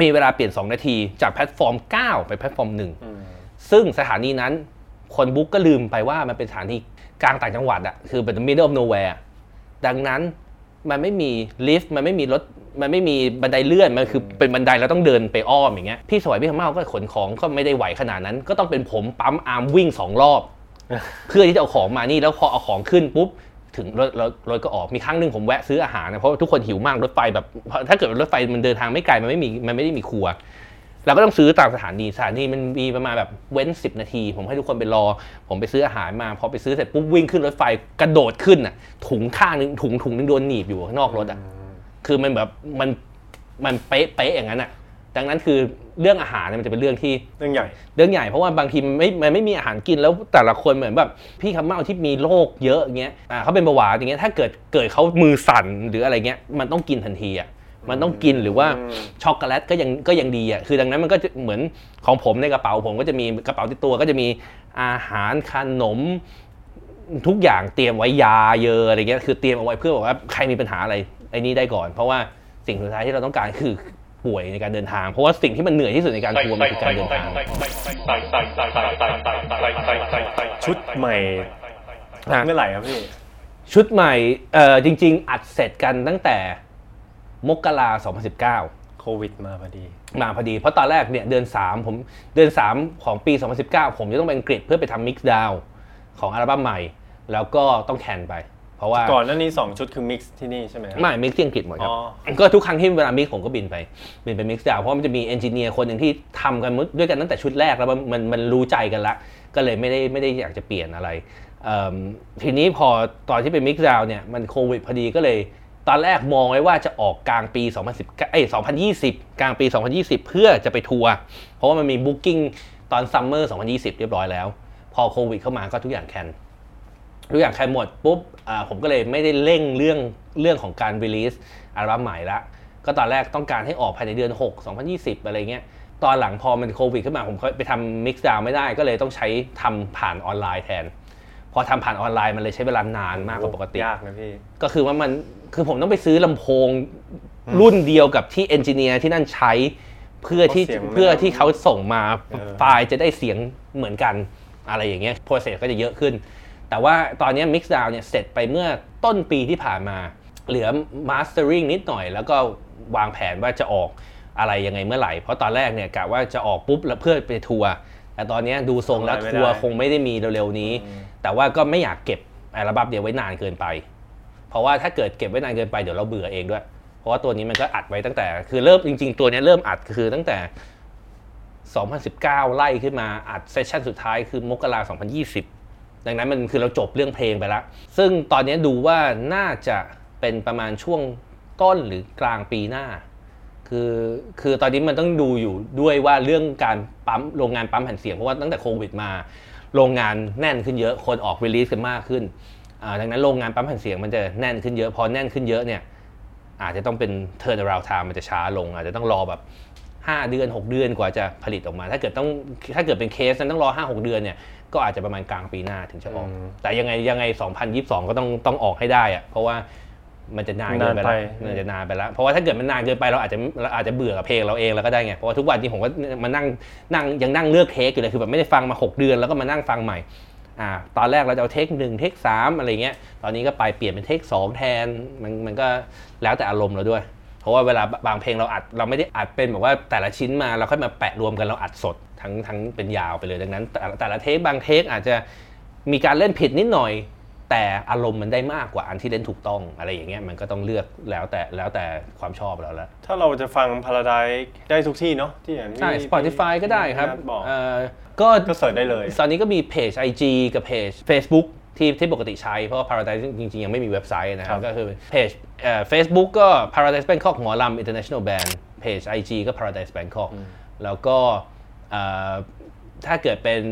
มีเวลาเปลี่ยน 2 นาทีจากแพลตฟอร์ม 9 ไปแพลตฟอร์ม อืม1 ซึ่งสถานีนั้น คน book ก็ลืมไปว่ามันเป็นสถานีกลางต่างจังหวัดอะคือเป็น middle of nowhere ดังนั้นมันไม่มีลิฟต์มันไม่มีรถมันไม่มีบันไดเลื่อนมันคือเป็นบันไดแล้วต้องเดินไปอ้อมอย่างเงี้ยพี่ไสวพี่คำเม้าก็ขนของก็ไม่ได้ไหวขนาดนั้น ก็ต้องเป็นผมปั๊มอาร์มวิ่งสองรอบ เพื่อที่จะเอาของมานี่แล้วพอเอาของขึ้นปุ๊บถึงรถรถรถก็ออกมีครั้งหนึ่งผมแวะซื้ออาหารนะเพราะว่าทุกคนหิวมากรถไฟแบบ ถ้าเกิดรถไฟมันเดินทางไม่ไกลมันไม่มีมันไม่ได้มีครัวเราก็ต้องซื้อตามสถานีสถานีมันมีประมาณแบบเว้น10นาที ผมให้ทุกคนไปรอ ผมไปซื้ออาหารมาพอไปซื้อเสร็จปุ๊บวิ่งขึ้นรถไฟกระโดดขึ้นอะ ถุงข้างนึงถุงถุงนึงโดนหนีบอยู่ข้างนอกรถอะคือมันแบบมันมันเป๊ะเป๊ะอย่างนั้นอะ ดังนั้นคือเรื่องอาหารเนี่ยมันจะเป็นเรื่องที่เรื่องใหญ่ เรื่องใหญ่เพราะว่าบางทีมันไม่มันไม่มีอาหารกินแล้วแต่ละคนเหมือนแบบพี่คำเมาที่มีโรคเยอะอย่างเงี้ยอ่าเขาเป็นเบาหวานอย่างเงี้ยถ้าเกิดเกิดเขามือสั่นหรืออะไรเงี้ยมันต้องกินทันทีอะมันต้องกินหรือว่าอืมช็อกโกแลตก็ยังก็ยังดีอะคือดังนั้นมันก็จะเหมือนของผมในกระเป๋าผมก็จะมีกระเป๋าติดตัวก็จะมีอาหารขนมทุกอย่างเตรียมไว้ยาเยอะอะไรเงี้ยคือเตรียมเอาไว้เพื่อบอกว่าใครมีปัญหาอะไรไอ้นี่ได้ก่อน เพราะว่าสิ่งสุดท้ายที่เราต้องการคือ ป่วยในการเดินทาง เพราะว่าสิ่งที่มันเหนื่อยที่สุดในการทัวร์มันคือการเดินทางชุดใหม่อะเมื่อไหร่ครับพี่ชุดใหม่เอ่อจริง ๆ อัดเสร็จกันตั้งแต่มกรา2019โควิดมาพอดี มาพอดี เพราะตอนแรกเนี่ยเดือน 3 ผมเดือน 3 ของปี 2019 ผมจะต้องไปอังกฤษเพื่อไปทำ mix down ของอัลบั้มใหม่ แล้วก็ต้อง cancel ไป เพราะว่าก่อนหน้านี้สองชุดคือ mix ที่นี่ใช่ไหมครับไม่ mix ที่อังกฤษหมดครับอ๋อก็ทุกครั้งที่เวลา mix ผมก็บินไปบินไป mix down เพราะมันจะมี engineer คนหนึ่งที่ทำกันด้วยกันตั้งแต่ชุดแรกแล้วมันมันมันรู้ใจกันละ ก็เลยไม่ได้ไม่ได้อยากจะเปลี่ยนอะไรเอิ่มทีนี้พอตอนที่ไป mix down เนี่ยมันโควิดพอดีก็เลยตอนแรกมองไว้ว่าจะออกกลางปี 2010เอ้ย2020 กลางปี 2020 เพื่อจะไปทัวร์เพราะว่ามันมี booking ตอน summer 2020 เรียบร้อยแล้ว พอโควิดเข้ามาก็ทุกอย่าง cancel ทุกอย่าง cancel หมดปุ๊บอ่าผมก็เลยไม่ได้เร่งเรื่องเรื่องของการ release อัลบั้มใหม่ละก็ตอนแรกต้องการให้ออกภายในเดือน 6 2020 อะไรเงี้ยตอนหลังพอมันโควิดขึ้นมาผมก็ไปทำ mix down ไม่ได้ก็เลยต้องใช้ทำผ่านออนไลน์แทน พอทำผ่านออนไลน์มันเลยใช้เวลานานมากกว่าปกติยากนะพี่ก็คือว่ามันคือผมต้องไปซื้อลำโพงรุ่นเดียวกับที่ engineer ที่นั่นใช้เพื่อที่เพราะเสียงมันเพื่อที่เขาส่งมาเออไฟล์จะได้เสียงเหมือนกันอะไรอย่างเงี้ย process ก็จะเยอะขึ้น แต่ว่าตอนนี้ Mix Down เนี่ยเสร็จไปเมื่อต้นปีที่ผ่านมา เหลือ Mastering นิดหน่อย แล้วก็วางแผนว่าจะออกอะไรยังไงเมื่อไหร่ เพราะตอนแรกเนี่ยกะว่าจะออกปุ๊บแล้วเพื่อไปทัวร์แต่ตอนนี้ดูทรงแล้วทำอะไรไม่ทัวร์ได้คงไม่ได้มีเร็วๆนี้ แต่ว่าก็ไม่อยากเก็บอัลบั้มเดียวไว้นานเกินไป เพราะว่าถ้าเกิดเก็บไว้นานเกินไปเดี๋ยวเราเบื่อเองด้วย เพราะว่าตัวนี้มันก็อัดไว้ตั้งแต่ คือเริ่มจริง ๆ ตัวเนี้ยเริ่มอัดคือตั้งแต่ 2019 ไล่ขึ้นมาอัดเซสชั่นสุดท้ายคือมกรา2020 ดังนั้นมันคือเราจบเรื่องเพลงไปแล้ว ซึ่งตอนนี้ดูว่าน่าจะเป็นประมาณช่วงต้นหรือกลางปีหน้า คือคือตอนนี้มันต้องดูอยู่ด้วยว่าเรื่องการปั๊มโรงงานปั๊มแผ่นเสียงเพราะว่าตั้งแต่โควิดมา โรงงานแน่นขึ้นเยอะคนออกรีลีสกันมากขึ้นดังนั้นโรงงานปั๊มแผ่นเสียงมันจะแน่นขึ้นเยอะพอแน่นขึ้นเยอะเนี่ยอาจจะต้องเป็น turn around time มันจะช้าลง อาจจะต้องรอแบบ 5 เดือน 6 เดือนกว่าจะผลิตออกมา ถ้าเกิดต้องถ้าเกิดเป็นเคสนั้นต้องรอ 5 6 เดือนเนี่ย ก็อาจจะประมาณกลางปีหน้าถึงจะออกอืมแต่ยังไงยังไง 2022 ก็ต้องต้องออกให้ได้อะเพราะว่ามันจะนานเกินไปแล้วนานไปมันจะนานไปแล้ว เพราะว่าถ้าเกิดมันนานเกินไปเราอาจจะเราอาจจะเบื่อกับเพลงเราเองแล้วก็ได้ไง เพราะว่าทุกวันนี้ผมก็มานั่งนั่งยังนั่งเลือกเทคอยู่เลย คือแบบไม่ได้ฟังมา 6 เดือนแล้วก็มานั่งฟังใหม่ อ่า ตอนแรกเราจะเอาเทคหนึ่งเทคสามอะไรเงี้ย ตอนนี้ก็ไปเปลี่ยนเป็นเทคสองแทน มันมันก็แล้วแต่อารมณ์เราด้วย เพราะว่าเวลาบางเพลงเราอัดเราไม่ได้อัดเป็นแบบว่าแต่ละชิ้นมาเราค่อยมาแปะรวมกันเราอัดสดทั้งทั้งเป็นยาวไปเลยดังนั้น แต่ละแต่ละเทคบางเทคอาจจะมีการเล่นผิดนิดหน่อย แต่อารมณ์มันได้มากกว่าอันที่เล่นถูกต้องอะไรอย่างเงี้ยมันก็ต้องเลือกแล้วแต่แล้วแต่ความชอบเราแล้วถ้าเราจะฟัง Paradise ได้ทุกที่เนาะที่อย่างที่ใช่ Spotify ก็ได้ครับพี่นัทบอกเอ่อก็ก็เสิร์ชได้เลย ตอนนี้ก็มีเพจ IG กับเพจ Facebook ที่ที่ปกติใช้เพราะว่า Paradise จริงๆ ยังไม่มีเว็บไซต์นะครับ ก็คือเพจเอ่อ Facebook ก็ Paradise Bangkok หมอลำ International Band เพจ IG ก็ Paradise Bangkok แล้วก็เอ่อถ้าเกิดเป็น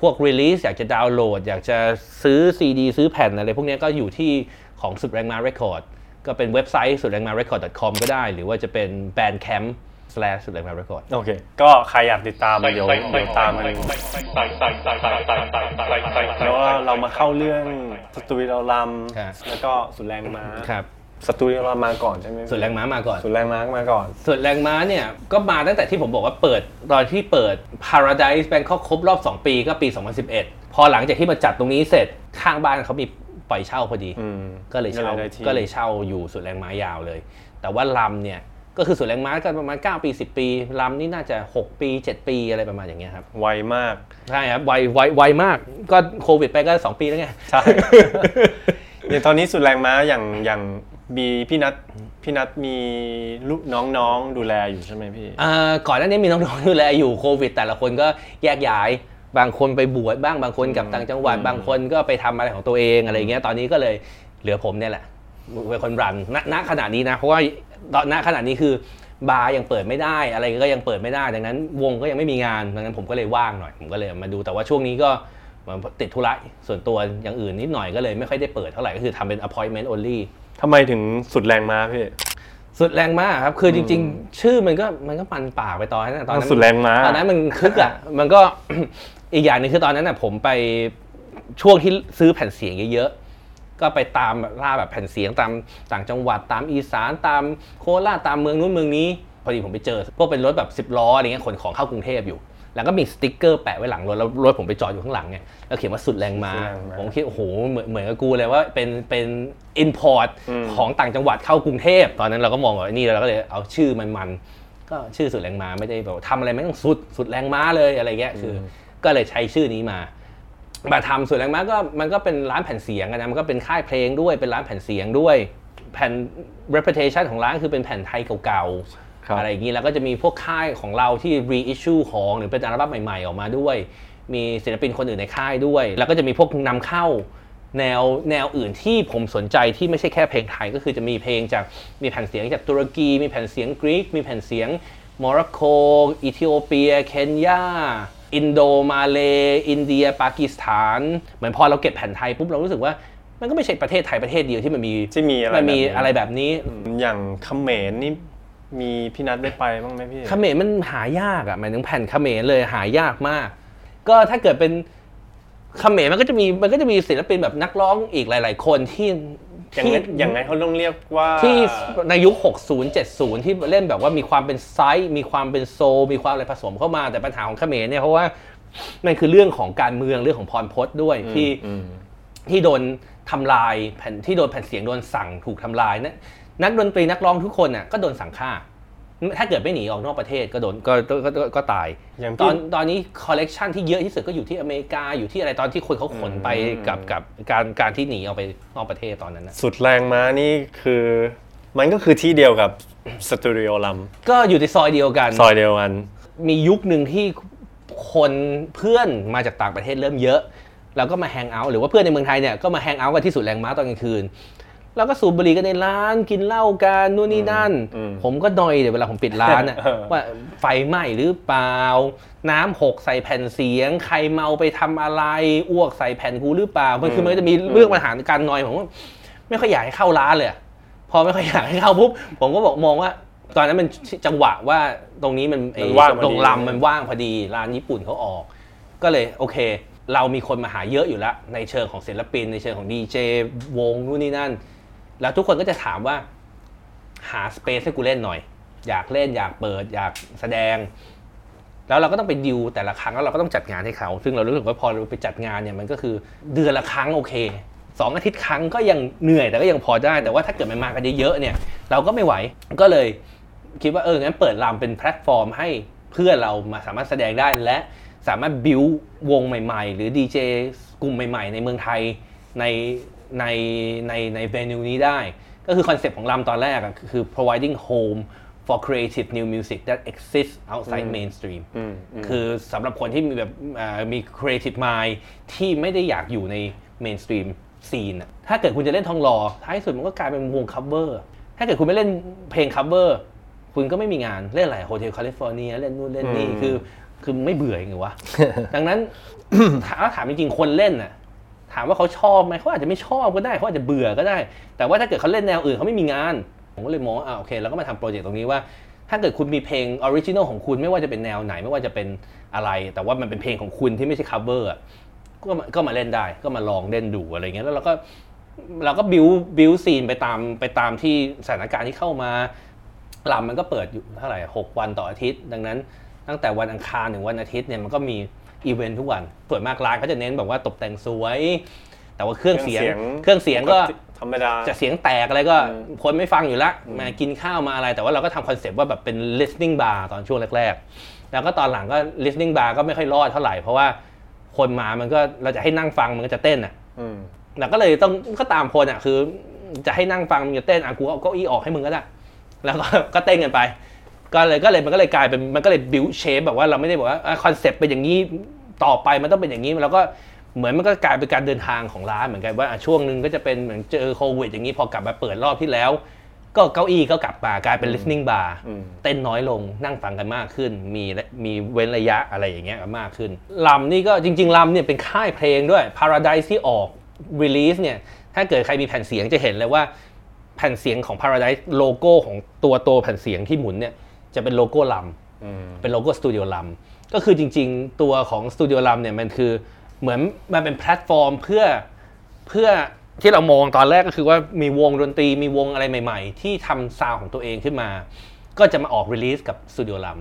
พวก release อยากจะดาวน์โหลด อยากจะซื้อ CD ซื้อแผ่นอะไรพวกเนี้ยก็อยู่ที่ของสุดแรงมา Record ก็เป็นเว็บไซต์สุดแรงมา record.com ก็ได้ หรือว่าจะเป็น bandcamp slash สุดแรงมา record โอเค ก็ใครอยากติดตามเดี๋ยวเดี๋ยวตามมันแล้วก็เรามาเข้าเรื่องสตูดิโอลครับำแล้วก็สุดแรงม้าครับสตูดิโอลำมาก่อนใช่ไหมสุดแรงม้ามาก่อนสุดแรงม้ามาก่อนส่วนแรงม้าเนี่ยก็มาตั้งแต่ที่ผมบอกว่าเปิดตอนที่เปิด Paradise Bangkok ครบรอบ 2 ปีก็ปี 2011 พอหลังจากที่มาจัดตรงนี้เสร็จข้างบ้านเขามีปล่อยเช่าพอดีอืมก็เลยเช่าได้ที่ก็เลยเช่าอยู่สุดแรงม้ายาวเลย แต่ว่าลำเนี่ย ก็คือสุดแรงม้าก็ประมาณ 9 ปี 10 ปีลำนี่น่าจะ 6 ปี 7 ปีอะไรประมาณอย่างเงี้ยครับไวมากใช่ครับไวไวไวมาก ก็โควิดไปก็ 2 ปีแล้วไงใช่อย่างตอนนี้สุดแรงม้าอย่างอย่างบีพี่นัทพี่นัทมีลูกน้องๆดูแลอยู่ใช่ไหมพี่อ่าก่อนหน้านี้มีน้องๆดูแลอยู่โควิด แต่ละคนก็แยกย้ายบางคนไปบวชบ้างบางคนกลับต่างจังหวัดอืมบางคนก็ไปทำอะไรของตัวเองอะไรเงี้ยตอนนี้ก็เลยเหลือผมเนี่ยแหละเป็นคนรันณณขณะนี้นะเพราะว่า ตอนณขณะนี้คือบาร์ยังเปิดไม่ได้ อะไรก็ยังเปิดไม่ได้ ดังนั้น วงก็ยังไม่มีงาน ดังนั้นผมก็เลยว่างหน่อย ผมก็เลยมาดู แต่ว่าช่วงนี้ก็เหมือนติดธุระส่วนตัวอย่างอื่นนิดหน่อยก็เลยไม่ค่อยได้เปิดเท่าไหร่ ก็คือทำเป็น appointment only ทำไมถึงสุดแรงม้าพี่ สุดแรงมากครับ คือจริง ๆ ชื่อมันก็มันก็ปันปากไปตอนนั้นนะตอนนั้นสุดแรงม้าตอนนั้นมันคึกอะ มันก็อีกอย่างหนึงคือตอนนั้นอะผมไปช่วงที่ซื้อแผ่นเสียงเยอะๆ ก็ไปตามล่าแบบแผ่นเสียงตามต่างจังหวัดตามอีสานตามโคราชตามเมืองนู้นเมืองนี้ พอดีผมไปเจอ พวกเป็นรถแบบ10ล้ออะไรเงี้ยขนของเข้ากรุงเทพอยู่ แล้วก็มีสติ๊กเกอร์แปะไว้หลังรถแล้วรถผมไปจอดอยู่ข้างหลังไงแล้วเขียนว่าสุดแรงม้าสุดแรงม้าผมคิดโอ้โหเหมือนเหมือนกับกูเลยว่าเป็นเป็นอินพอร์ตอืมของต่างจังหวัดเข้ากรุงเทพตอนนั้นเราก็มองว่านี่เราก็เลยเอาชื่อมันมันๆก็ชื่อสุดแรงม้าไม่ได้แบบว่าทำอะไรไม่ต้องสุดสุดแรงม้าเลยอะไรเงี้ยคืออก็เลยใช้ชื่อนี้มา มาทำสุดแรงม้าก็มันก็เป็นร้านแผ่นเสียงอะนะมันก็เป็นค่ายเพลงด้วยเป็นร้านแผ่นเสียงด้วย แผ่น reputation ของร้านคือเป็นแผ่นไทยเก่าครับๆอะไรอย่างนี้แล้วก็จะมีพวกค่ายของเราที่ reissue ของหรือเป็นอัลบั้มใหม่ๆ ออกมาด้วย มีศิลปินคนอื่นในค่ายด้วย แล้วก็จะมีพวกนำเข้าแนวแนวอื่นที่ผมสนใจที่ไม่ใช่แค่เพลงไทยก็คือจะมีเพลงจากมีแผ่นเสียงจากตุรกี มีแผ่นเสียงกรีกมีแผ่นเสียงโมร็อกโกอิธิโอเปีย เคนยา อินโดมาเลอินเดีย ปากีสถาน เหมือนพอเราเก็บแผ่นไทยปุ๊บเรารู้สึกว่ามันก็ไม่ใช่ประเทศไทยประเทศเดียวที่มันมีที่มีอะไรมันมีแบบนี้อะไรแบบนี้ อย่างเขมรนี่มีพี่นัทได้ไปบ้างไหมพี่เขมรมันหายากอะหมายถึงแผ่นเขมรเลยหายากมาก ก็ถ้าเกิดเป็นเขมรมันก็จะมีมันก็จะมีศิลปินแบบนักร้องอีกหลาย ๆ คนที่ อย่างไงอย่างไงเขาต้องเรียกว่าที่ในยุค 60 70 ที่เล่นแบบว่ามีความเป็นไซส์มีความเป็นโซลมีความอะไรผสมเข้ามาแต่ปัญหาของเขมรเนี่ยเพราะว่ามันคือเรื่องของการเมืองเรื่องของพรพจน์ด้วยที่อืมที่โดนทำลายแผ่นที่โดนแผ่นเสียงโดนสั่งถูกทำลายนะนักดนตรีนักร้องทุกคนน่ะก็โดนสั่งฆ่า ถ้าเกิดไม่หนีออกนอกประเทศก็โดนก็ก็ก็ก็ก็ตาย อย่างตพี่ อนตอนนี้คอลเลกชันที่เยอะที่สุดก็อยู่ที่อเมริกาอยู่ที่อะไรตอนที่คนเขาขนไปอืม กับกับการการที่หนีออกไปนอกประเทศตอนนั้นนะสุดแรงม้านี่คือ มันก็คือที่เดียวกับสตูดิโอลำก็อยู่ในซอยเดียวกัน ซอยเดียวกัน มียุคหนึ่งที่คนเพื่อนมาจากต่างประเทศเริ่มเยอะ แล้วก็มาแฮงเอาท์หรือว่าเพื่อนในเมืองไทยเนี่ยก็มาแฮงเอาท์กันที่สุดแรงม้าตอนกลางคืน แล้วก็สูบบุหรี่กันในร้านกินเหล้ากันนู่นนี่นั่นอืมผมก็นอยเดี๋ยวเวลาผมปิดร้านอะเออว่าไฟไหม้หรือเปล่า น้ำหกใส่แผ่นเสียง ใครเมาไปทำอะไรอ้วกใส่แผ่นกูหรือเปล่ามันคือมันก็จะมีเรื่องปัญหาการนอยผมว่าไม่ค่อยอยากให้เข้าร้านเลยอะพอไม่ค่อยอยากให้เข้าปุ๊บผมก็บอกมองว่า ตอนนั้นมันจังหวะว่าตรงนี้มันไอ้มันว่างพอดีตรงลำมันว่างพอดีร้านญี่ปุ่นเขาออก ก็เลยโอเค เรามีคนมาหาเยอะอยู่แล้วในเชิงของศิลปิน ในเชิงของดีเจวงนู่นนี่นั่น แล้วทุกคนก็จะถามว่า หาสเปซให้กูเล่นหน่อย อยากเล่นอยากเปิด อยากแสดง แล้วเราก็ต้องไปดิวแต่ละครั้งแล้วเราก็ต้องจัดงานให้เขา ซึ่งเรารู้สึกว่าพอเราไปจัดงานเนี่ยมันก็คือเดือนละครั้งโอเคสองอาทิตย์ครั้งก็ยังเหนื่อยแต่ก็ยังพอได้แต่ว่าถ้าเกิดมันมากันเยอะๆเนี่ยเราก็ไม่ไหวก็เลยคิดว่าเอองั้นเปิดลำเป็นแพลตฟอร์มให้เพื่อนเรามาสามารถแสดงได้และสามารถบิววงใหม่ ๆ หรือดีเจกลุ่มใหม่ ๆ ในเมืองไทยใน ในในใน venue นี้ได้ ก็คือ concept ของลำตอนแรกอะคือ providing home for creative new music that exists outside mainstream อืมอืมคือสำหรับคนที่มีแบบเอ่อมี creative mind ที่ไม่ได้อยากอยู่ใน mainstream scene อะถ้าเกิดคุณจะเล่นทองหล่อท้ายสุดมันก็กลายเป็นวง cover ถ้าเกิดคุณไม่เล่นเพลง cover คุณก็ไม่มีงานเล่นอะไร Hotel California เล่นนู่นเล่นนี่อืมคือคือไม่เบื่ออย่างไงวะ ดังนั้นถามถามจริงๆ คนเล่นน่ะ ถามว่าเขาชอบไหมเขาอาจจะไม่ชอบก็ได้เขาอาจจะเบื่อก็ได้ แต่ว่าถ้าเกิดเขาเล่นแนวอื่นเขาไม่มีงาน ผมก็เลยมองว่าอ่าโอเคเราก็มาทำ project ตรงนี้ว่า ถ้าเกิดคุณมีเพลง original ของคุณไม่ว่าจะเป็นแนวไหนไม่ว่าจะเป็นอะไร แต่ว่ามันเป็นเพลงของคุณที่ไม่ใช่ cover อะก็มาก็มาเล่นได้ก็มาลองเล่นดูอะไรเงี้ยแล้วเราก็เราก็ build build scene ไปตามไปตามที่สถานการณ์ที่เข้ามาลำมันก็เปิดอยู่เท่าไหร่หกวันต่ออาทิตย์ ดังนั้นตั้งแต่วันอังคารถึงวันอาทิตย์เนี่ยมันก็มี อีเวนท์ทุกวันส่วนมากร้านเขาจะเน้นแบบว่าตกแต่งสวย แต่ว่าเครื่องเสียง เครื่องเสียงก็ธรรมดาจะเสียงแตกอะไรก็อืมคนไม่ฟังอยู่ละมากินข้าวมาอะไร แต่ว่าเราก็ทำคอนเซปต์ว่าแบบเป็น listening bar ตอนช่วงแรก ๆ แล้วก็ตอนหลังก็ listening bar ก็ไม่ค่อยรอดเท่าไหร่ เพราะว่าคนมามันก็เราจะให้นั่งฟังมันก็จะเต้นอะอืมเราก็เลยต้องก็ตามคนอะคือ จะให้นั่งฟังมึงจะเต้นอะกูเอาเก้าอี้ออกให้มึงก็ได้แล้วก็ก็เต้นกันไป ก็เลยก็เลยมันก็เลยกลายเป็นมันก็เลย build shape แบบว่าเราไม่ได้บอกว่าคอนเซปต์เป็นอย่างนี้ต่อไปมันต้องเป็นอย่างนี้แล้วก็เหมือนมันก็กลายเป็นการเดินทางของร้านเหมือนกันว่าอะช่วงหนึ่งก็จะเป็นเหมือนเจอโควิดอย่างนี้พอกลับมาเปิดรอบที่แล้ว ก็เก้าอี้ก็กลับมากลายเป็น listening bar อืมเต้นน้อยลงนั่งฟังกันมากขึ้น มีมีเว้นระยะอะไรอย่างเงี้ยกันมากขึ้นลำนี่ก็จริง ๆลำเนี่ยเป็นค่ายเพลงด้วย Paradise ที่ออก release เนี่ยถ้าเกิดใครมีแผ่นเสียงจะเห็นเลยว่าแผ่นเสียงของ Paradise โลโก้ของตัวตัวแผ่นเสียงที่หมุนเนี่ย จะเป็นโลโก้ลำอืมเป็นโลโก้สตูดิโอลัมก็คือจริง ๆ ตัวของสตูดิโอลัมเนี่ยมันคือเหมือนมันเป็นแพลตฟอร์มเพื่อเพื่อที่เรามองตอนแรกก็คือว่ามีวงดนตรีมีวงอะไรใหม่ ๆ ที่ทำ sound ของตัวเองขึ้นมา ก็จะมาออก release กับสตูดิโอลัม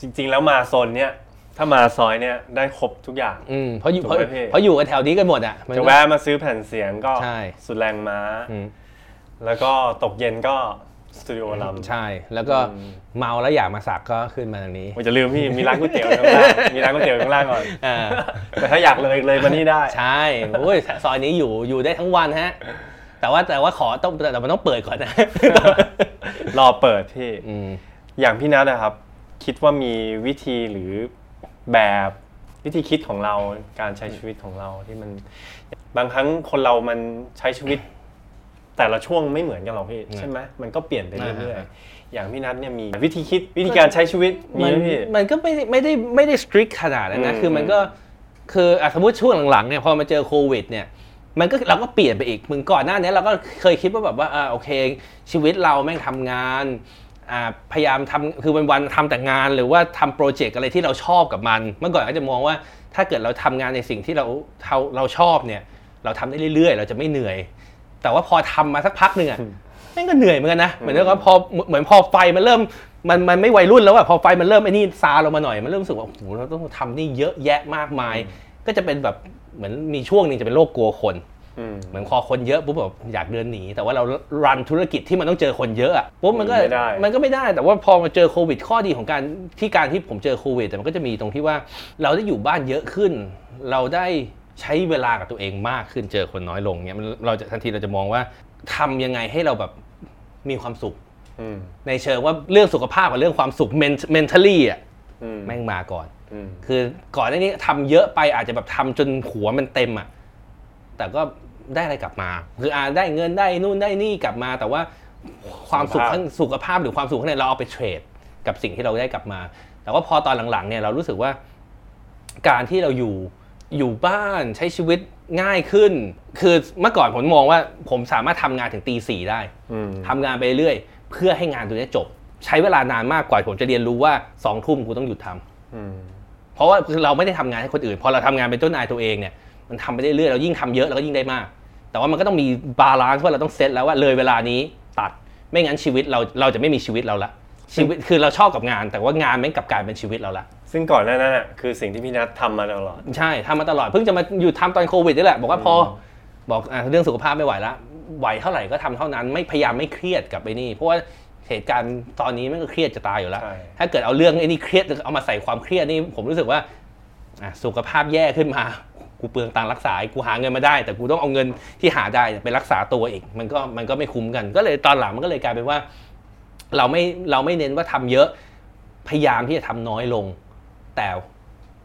จริง ๆ แล้วมาโซนเนี้ยถ้ามาซอยเนี้ยได้ครบทุกอย่างอืมเพราะอยู่ถูกเพราะไหมพี่เพราะอยู่กันแถวนี้กันหมดอะมันจะก็แวะมาซื้อแผ่นเสียงก็ใช่สุดแรงม้าอืมแล้วก็ตกเย็นก็ สตูดิโอลำใช่ แล้วก็เมาแล้วอยากมาสักก็ขึ้นมาทางนี้ผมจะลืมพี่มีร้านก๋วยเตี๋ยวอยู่ข้างล่างมีร้านก๋วยเตี๋ยวอยู่ข้างล่างก่อนอ่าแต่ถ้าอยากเลยเลยมานี่ได้ ใช่โอ้ยซอยนี้อยู่อยู่ได้ทั้งวันฮะ แต่ว่าแต่ว่าขอต้องแต่มันต้องเปิดก่อนนะรอเปิดพี่อืมอย่างพี่นัทนะครับ คิดว่ามีวิธีหรือแบบวิธีคิดของเราการใช้ชีวิตของเราที่มัน บางครั้งคนเรามันใช้ชีวิต แต่ละช่วงไม่เหมือนกันหรอกพี่ใช่ไหมมันก็เปลี่ยนไปเรื่อยๆอย่างพี่นัทเนี่ยมีวิธีคิดวิธีการใช้ชีวิตมีมันไหมพี่มันก็ไม่ได้ไม่ได้ไม่ได้สตริกขนาดนั้นนะอืมคือมันก็คืออะสมมติช่วงหลังๆเนี่ยพอมาเจอโควิดเนี่ยมันก็เราก็เปลี่ยนไปอีกมึงก่อนหน้านี้เราก็เคยคิดว่าแบบว่าอ่าโอเค ชีวิตเราแม่งทำงานอ่าพยายามทำคือวันๆทำแต่งานหรือว่าทำโปรเจกต์อะไรที่เราชอบกับมัน เมื่อก่อนก็จะมองว่าถ้าเกิดเราทำงานในสิ่งที่เราเราเราชอบเนี่ยเราทำได้เรื่อยๆ เราจะไม่เหนื่อย แต่ว่าพอทำมาสักพักหนึ่งอะแม่งก็เหนื่อยเหมือนกันนะเหมือนกับว่าพอเหมือนพอไฟมันเริ่มมันมันไม่วัยรุ่นแล้วอะพอไฟมันเริ่มไอ้นี่ซาลงมาหน่อยมันเริ่มรู้สึกว่าโอ้โหเราต้องทำนี่เยอะแยะมากมาย ก็จะเป็นแบบเหมือนมีช่วงหนึงจะเป็นโรคกลัวคนอืมเหมือนพอคนเยอะปุ๊บแบบอยากเดินหนี แต่ว่าเรารันธุรกิจที่มันต้องเจอคนเยอะอะปุ๊บมันก็ไม่ได้มันก็ไม่ได้ แต่ว่าพอมาเจอโควิด ข้อดีของการที่การที่ผมเจอโควิดแต่มันก็จะมีตรงที่ว่าเราได้อยู่บ้านเยอะขึ้น เราได้ ใช้เวลากับตัวเองมากขึ้นเจอคนน้อยลงเนี่ยมันเราจะทันทีเราจะมองว่าทำยังไงให้เราแบบมีความสุขอืมในเชิงว่าเรื่องสุขภาพกับเรื่องความสุข ment- mentally อะอืมแม่งมาก่อนอืมคือก่อนหน้านี้ทำเยอะไปอาจจะแบบทำจนหัวมันเต็มอะแต่ก็ได้อะไรกลับมา คืออาได้เงินได้นู่นได้นี่กลับมา แต่ว่าความสุขข้างสุขภาพหรือความสุขข้างในเราเอาไปเทรดกับสิ่งที่เราได้กลับมา แต่ว่าพอตอนหลังๆเนี่ยเรารู้สึกว่า การที่เราอยู่ อยู่บ้านใช้ชีวิตง่ายขึ้น คือเมื่อก่อนผมมองว่าผมสามารถทำงานถึงตีสี่ได้อืมทำงานไปเรื่อยเพื่อให้งานตัวนี้จบ ใช้เวลานานมากกว่าผมจะเรียนรู้ว่าสองทุ่มกูต้องหยุดทำอืมเพราะว่าเราไม่ได้ทำงานให้คนอื่นพอเราทำงานเป็นเจ้านายตัวเองเนี่ยมันทำไปเรื่อยๆเรายิ่งทำเยอะเราก็ยิ่งได้มาก แต่ว่ามันก็ต้องมี balance ว่าเราต้องเซตแล้วว่าเลยเวลานี้ตัดไม่งั้นชีวิตเราเราจะไม่มีชีวิตเราละชีวิตคือเราชอบกับงาน แต่ว่างานแม่งกลับกลายเป็นชีวิตเราละ ซึ่งก่อนหน้านั้นน่ะคือสิ่งที่พี่นัททำมาตลอด ใช่ทำมาตลอดเพิ่งจะมาอยู่ทำตอนโควิดนี่แหละ บอกว่าพอบอกอะเรื่องสุขภาพไม่ไหวละไหวเท่าไหร่ก็ทำเท่านั้นไม่พยายามไม่เครียดกับไอ้นี่ เพราะว่าเหตุการณ์ตอนนี้มันก็เครียดจะตายอยู่แล้วใช่ถ้าเกิดเอาเรื่องไอ้นี่เครียดเอามาใส่ความเครียดนี่ผมรู้สึกว่าอะสุขภาพแย่ขึ้นมากูเปลืองตังค์รักษากูหาเงินมาได้ แต่กูต้องเอาเงินที่หาได้ไปรักษาตัวอีกมันก็มันก็ไม่คุ้มกัน ก็เลยตอนหลังมันก็เลยกลายเป็นว่า เราไม่เราไม่เน้นว่าทำเยอะพยายามที่จะทำน้อยลง แต่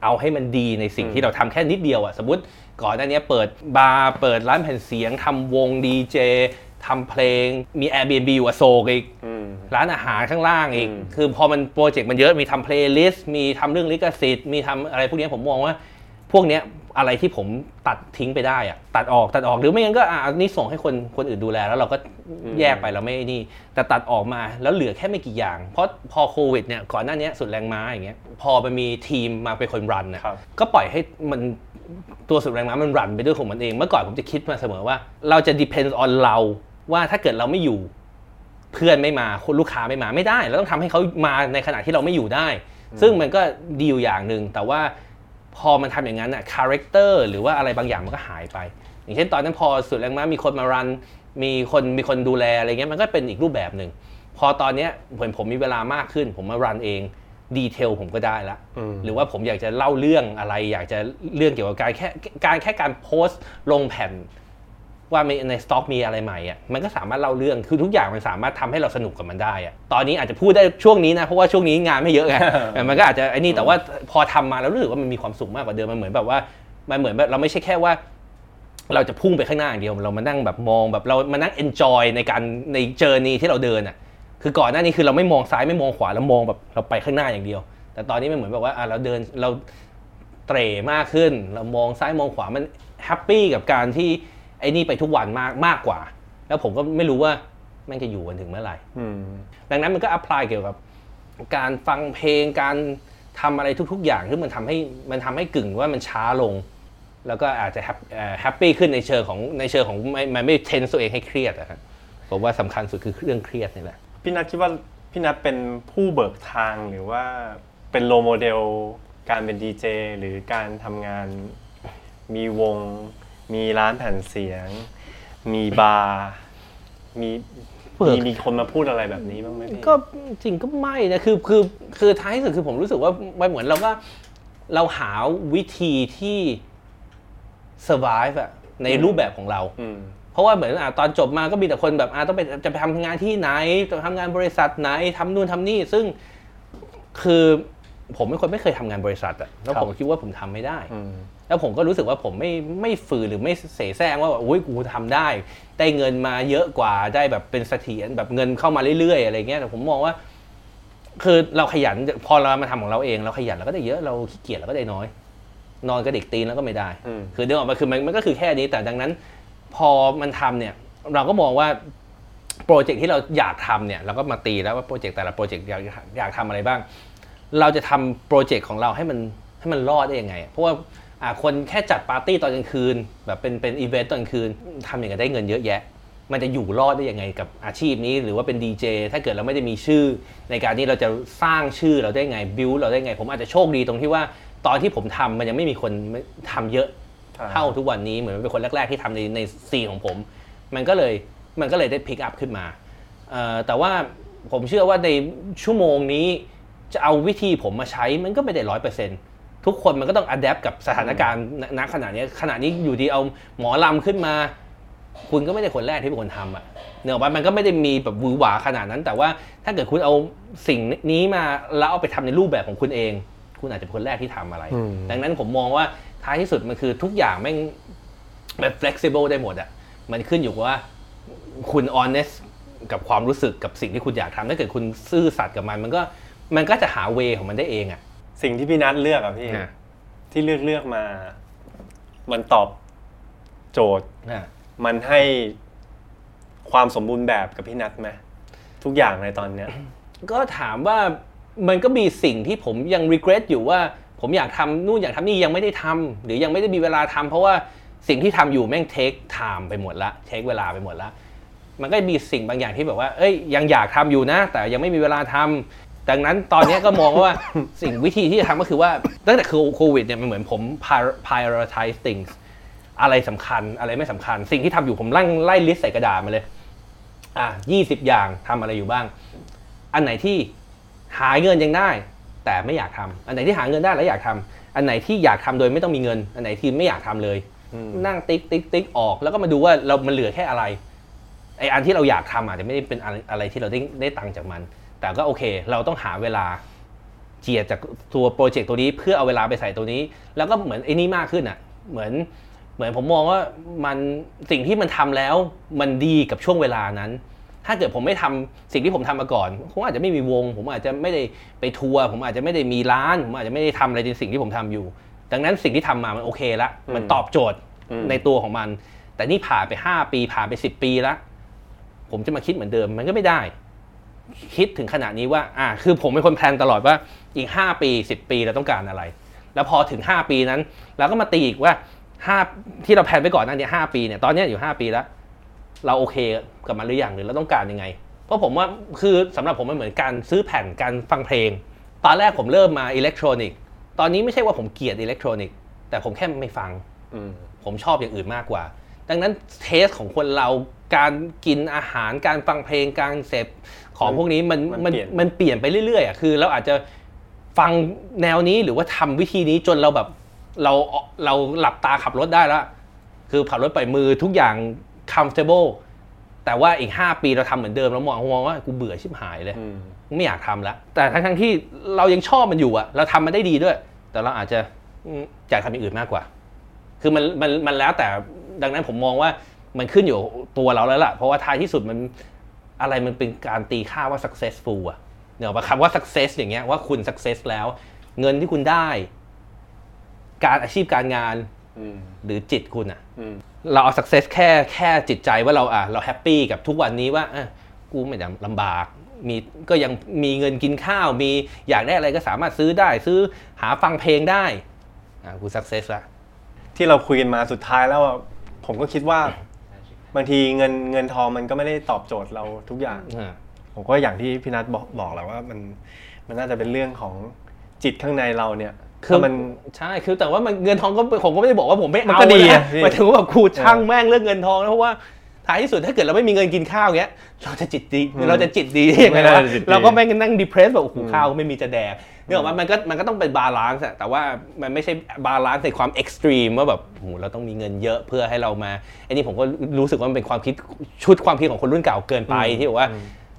เอาให้มันดีในสิ่งที่เราทำแค่นิดเดียวอะสมมติก่อนหน้านี้เปิดบาร์เปิดร้านแผ่นเสียงทำวงดีเจทำเพลงมี Airbnb อยู่อโศกอีกอืมร้านอาหารข้างล่างอีกอืมคือพอมันโปรเจกต์มันเยอะมีทำเพลย์ลิสต์มีทำเรื่องลิขสิทธิ์มีทำอะไรพวกนี้ผมมองว่า พวกเนี้ย อะไรที่ผมตัดทิ้งไปได้อะตัดออกตัดออกหรือไม่งั้นก็อะอันนี้ส่งให้คนคนอื่นดูแล แล้วเราก็แยกไปเราไม่นี่ แต่ตัดออกมาแล้วเหลือแค่ไม่กี่อย่าง เพราะพอโควิดเนี่ยก่อนหน้านี้สุดแรงม้าอย่างเงี้ยพอมันมีทีมมาเป็นคนรันนะครับก็ปล่อยให้มันตัวสุดแรงม้ามันรันไปด้วยของมันเอง เมื่อก่อนผมจะคิดมาเสมอว่า เราจะ depend on เราว่าถ้าเกิดเราไม่อยู่ เพื่อนไม่มาคนลูกค้าไม่มาไม่ได้เราต้องทำให้เขามาในขณะที่เราไม่อยู่ได้ ซึ่งมันก็ดีอยู่อย่างหนึ่งแต่ว่า พอมันทำอย่างนั้นอะคาแรคเตอร์หรือว่าอะไรบางอย่างมันก็หายไป อย่างเช่นตอนนั้นพอสุดแรงม้ามีคนมารัน มีคนมีคนดูแลอะไรเงี้ยมันก็เป็นอีกรูปแบบหนึ่งพอตอนเนี้ยเหมือนผมมีเวลามากขึ้น ผมมารันเองดีเทลผมก็ได้ละอืมหรือว่าผมอยากจะเล่าเรื่องอะไร อยากจะเรื่องเกี่ยวกับการแค่การแค่การโพสต์ลงแผ่น ว่าในในสต็อกมีอะไรใหม่อะมันก็สามารถเล่าเรื่องคือทุกอย่างมันสามารถทำให้เราสนุกกับมันได้อะตอนนี้อาจจะพูดได้ช่วงนี้นะเพราะว่าช่วงนี้งานไม่เยอะไงแต่มันก็อาจจะไอ้นี่แต่ว่าพอทำมาแล้วรู้สึกว่ามันมีความสุขมากกว่าเดิมมันเหมือนแบบว่ามันเหมือนแบบเราไม่ใช่แค่ว่า เราจะพุ่งไปข้างหน้าอย่างเดียวเรามานั่งแบบมองแบบเรามานั่ง enjoy ในการใน journey ที่เราเดินอะคือก่อนหน้านี้คือเราไม่มองซ้ายไม่มองขวาเรามองแบบเราไปข้างหน้าอย่างเดียว แต่ตอนนี้มันเหมือนแบบว่าอะเราเดินเราเตร่มากขึ้น เรามองซ้ายมองขวามันแฮปปี้กับการที่ ไอ้นี่ไปทุกวันมากมากกว่า แล้วผมก็ไม่รู้ว่ามันจะอยู่กันถึงเมื่อไหร่อืมดังนั้นมันก็ apply เกี่ยวกับ การฟังเพลงการทำอะไรทุก ๆ อย่างที่มันทำให้มันทำให้กึ่งว่ามันช้าลง แล้วก็อาจจะแฮปปี้ขึ้นในเชิงของในเชิงของไม่มันไม่ train ตัวเองให้เครียดอะครับผมว่าสำคัญสุดคือเรื่องเครียดนี่แหละพี่นัทคิดว่าพี่นัทเป็นผู้เบิกทางหรือว่าเป็น role model การเป็นดีเจหรือการทำงานมีวง มีร้านแผ่นเสียง มีบาร์มีเบิกมีมีคนมาพูดอะไรแบบนี้บ้างไหมพี่ ก็จริงก็ไม่นะคือคือคือท้ายที่สุดคือผมรู้สึกว่ามันเหมือนเราก็เราหาวิธีที่ survive อะในรูปแบบของเรา อืม เพราะว่าเหมือนอะตอนจบมาก็มีแต่คนแบบอะต้องไปจะไปทำงานที่ไหนจะทำงานบริษัทไหนทำนู่นทำนี่ ซึ่งคือผมเป็นคนไม่เคยทำงานบริษัทอะแล้วครับ ผมคิดว่าผมทำไม่ได้ อืม แล้วผมก็รู้สึกว่าผมไม่ไม่ฝืนหรือไม่เสแสร้งว่าแบบอุ้ยกูทำได้ ได้เงินมาเยอะกว่าได้แบบเป็นเสถียรแบบเงินเข้ามาเรื่อยๆอะไรเงี้ยแต่ผมมองว่า คือเราขยันพอเรามาทำของเราเองเราขยันเราก็ได้เยอะเราขี้เกียจเราก็ได้น้อย นอนก็เด็กตีนแล้วก็ไม่ได้อืมคือเดินออกมาคือมันมันก็คือแค่นี้แต่ดังนั้น พอมันทำเนี่ย เราก็มองว่าโปรเจกต์ที่เราอยากทำเนี่ยเราก็มาตีแล้วว่าโปรเจกต์แต่ละโปรเจกต์อยากอยากทำอะไรบ้าง เราจะทำโปรเจกต์ของเราให้มันให้มันรอดได้ยังไง เพราะว่าอ่า คนแค่จัดปาร์ตี้ตอนกลางคืน แบบเป็นเป็นอีเวนต์ตอนกลางคืนทำอย่างไงได้เงินเยอะแยะ มันจะอยู่รอดได้ยังไงกับอาชีพนี้ หรือว่าเป็นดีเจถ้าเกิดเราไม่ได้มีชื่อ ในการที่เราจะสร้างชื่อเราได้ไงบิวเราได้ไง ผมอาจจะโชคดีตรงที่ว่าตอนที่ผมทำมันยังไม่มีคนทำเยอะเท่าทุกวันนี้เหมือนเป็นคนแรก ๆ ที่ทำในใน scene ของผม มันก็เลยมันก็เลยได้ pick up ขึ้นมาเอ่อแต่ว่าผมเชื่อว่าในชั่วโมงนี้จะเอาวิธีผมมาใช้มันก็ไม่ได้ร้อยเปอร์เซ็นต์ ทุกคนมันก็ต้องอัดแอปกับสถานการณ์ณณขณะนี้ขณะนี้อยู่ดีเอาหมอลำขึ้นมา คุณก็ไม่ได้คนแรกที่เป็นคนทำอะเนื่องว่ามันก็ไม่ได้มีแบบหวือหวาขนาดนั้น แต่ว่าถ้าเกิดคุณเอาสิ่งนี้มาแล้วเอาไปทำในรูปแบบของคุณเอง คุณอาจจะเป็นคนแรกที่ทำอะไรอืมดังนั้นผมมองว่าท้ายที่สุดมันคือทุกอย่างแม่งแบบ flexible ได้หมดอะมันขึ้นอยู่กับว่าคุณ honest กับความรู้สึกกับสิ่งที่คุณอยากทำถ้าเกิดคุณซื่อสัตย์กับมัน มันก็มันก็จะหาเวของมันได้เองอะ สิ่งที่พี่นัทเลือกอะพี่ อะ ที่เลือกเลือกมา มันตอบโจทย์นะมันให้ความสมบูรณ์แบบกับพี่นัทไหมทุกอย่างในตอนเนี้ย ก็ถามว่ามันก็มีสิ่งที่ผมยัง regret อยู่ว่า ผมอยากทำนู่นอยากทำนี่ยังไม่ได้ทำหรือยังไม่ได้มีเวลาทำเพราะว่าสิ่งที่ทำอยู่แม่ง take time ไปหมดละเทคเวลาไปหมดละ มันก็มีสิ่งบางอย่างที่แบบว่า เอ้ย ยังอยากทำอยู่นะ แต่ยังไม่มีเวลาทำ ดังนั้นตอนนี้ก็มองว่าสิ่งวิธีที่จะทำก็คือว่าตั้งแต่โควิดเนี่ยมันเหมือนผม prioritize things อะไรสำคัญอะไรไม่สำคัญ สิ่งที่ทำอยู่ผมไล่ไล่ลิสต์ใส่กระดาษมาเลยอะยี่สิบอย่างทำอะไรอยู่บ้าง อันไหนที่หาเงินยังได้ แต่ไม่อยากทำอันไหนที่หาเงินได้แล้วอยากทำอันไหนที่อยากทำโดยไม่ต้องมีเงิน อันไหนที่ไม่อยากทำเลยอืมนั่งติ๊กติ๊กติ๊กออก แล้วก็มาดูว่าเรามันเหลือแค่อะไรไออันที่เราอยากทำอาจจะไม่ได้เป็นอะไรอะไรที่เราได้ได้ตังค์จากมัน แต่ก็โอเค เราต้องหาเวลาเจียดจากตัวโปรเจกต์ตัวนี้เพื่อเอาเวลาไปใส่ตัวนี้ แล้วก็เหมือนไอ้นี่มากขึ้นอะ เหมือนเหมือนผมมองว่ามันสิ่งที่มันทำแล้วมันดีกับช่วงเวลานั้น ถ้าเกิดผมไม่ทำสิ่งที่ผมทำมาก่อนผมอาจจะไม่มีวง ผมอาจจะไม่ได้ไปทัวร์ผมอาจจะไม่ได้มีร้าน ผมอาจจะไม่ได้ทำอะไรในสิ่งที่ผมทำอยู่ ดังนั้นสิ่งที่ทำมามันโอเคละมันตอบโจทย์อืมในตัวของมัน แต่นี่ผ่านไป 5 ปีผ่านไป 10 ปีแล้วผมจะมาคิดเหมือนเดิมมันก็ไม่ได้ คิดถึงขนาดนี้ว่าอ่าคือผมเป็นคนแพลนตลอดว่าอีก 5 ปี 10 ปีเราต้องการอะไร แล้วพอถึง 5 ปีนั้นเราก็มาตีอีกว่า5ที่เรา plan ไปก่อนนั้นเนี่ย5ปีเนี่ยตอนเนี้ยอยู่ 5 ปีแล้ว เราโอเคกับมันหรือยังหรือเราต้องการยังไง เพราะผมว่าคือสำหรับผมมันเหมือนการซื้อแผ่นการฟังเพลง ตอนแรกผมเริ่มมาอิเล็กทรอนิกส์ตอนนี้ไม่ใช่ว่าผมเกลียดอิเล็กทรอนิกส์แต่ผมแค่ไม่ฟังอืมผมชอบอย่างอื่นมากกว่า ดังนั้น taste ของคนเราการกินอาหารการฟังเพลงการเสพ ของพวกนี้มันมันมันเปลี่ยนมันเปลี่ยนไปเรื่อยๆอะคือเราอาจจะฟังแนวนี้หรือว่าทำวิธีนี้จนเราแบบเราเราหลับตาขับรถได้แล้ว คือขับรถไปมือทุกอย่าง comfortable แต่ว่าอีก 5 ปีเราทำเหมือนเดิมเรามองมองว่ากูเบื่อชิบหายเลยอืมไม่อยากทำแล้วแต่ทั้งทั้งๆที่เรายังชอบมันอยู่อะเราทำมันได้ดีด้วย แต่เราอาจจะอืมอยากทำอย่างอื่นมากกว่า คือมันมันมันแล้วแต่ดังนั้นผมมองว่ามันขึ้นอยู่ตัวเราแล้วล่ะ เพราะว่าท้ายที่สุดมัน อะไรมันเป็นการตีค่าว่า successful อะเดี๋ยวคำว่า success อย่างเงี้ยว่าคุณ success แล้ว เงินที่คุณได้ การอาชีพการงานอืมหรือจิตคุณอะอืมเราเอา success แค่แค่จิตใจว่าเราอะเราแฮปปี้กับทุกวันนี้ว่าเอ้ยกูไม่ได้ลำบากมีก็ยังมีเงินกินข้าว มีอยากได้อะไรก็สามารถซื้อได้ ซื้อหาฟังเพลงได้อะกู success ละที่เราคุยกันมาสุดท้ายแล้วอะผมก็คิดว่า บางทีเงินเงินทองมันก็ไม่ได้ตอบโจทย์เราทุกอย่าง อะผมก็อย่างที่พี่นัทบอกบอกแหละว่ามันมันน่าจะเป็นเรื่องของจิตข้างในเราเนี่ยคือถ้ามันใช่คือแต่ว่ามันเงินทองก็ผมก็ไม่ได้บอกว่าผมไม่มันเอาก็ดีนะอะพี่ หมายถึงว่าแบบกูช่างแม่งเรื่องเงินทองนะเพราะว่า ท้ายที่สุดถ้าเกิดเราไม่มีเงินกินข้าวเงี้ย เราจะจิตดีเราจะจิตดียังไงไม่น่าวะจะจิตดีเราก็แม่งนั่ง depressed แบบโอ้โหข้าวก็ไม่มีจะแดกเนี่ยหรอกว่ามันก็มันก็ต้องเป็น balance อะแต่ว่ามันไม่ใช่ balance ในความ extreme ว่าแบบโอ้โหเราต้องมีเงินเยอะเพื่อให้เรามาไอ้นี่ผมก็รู้สึกว่ามันเป็นความคิดชุดความคิดของคนรุ่นเก่าเกินไปที่บอกว่า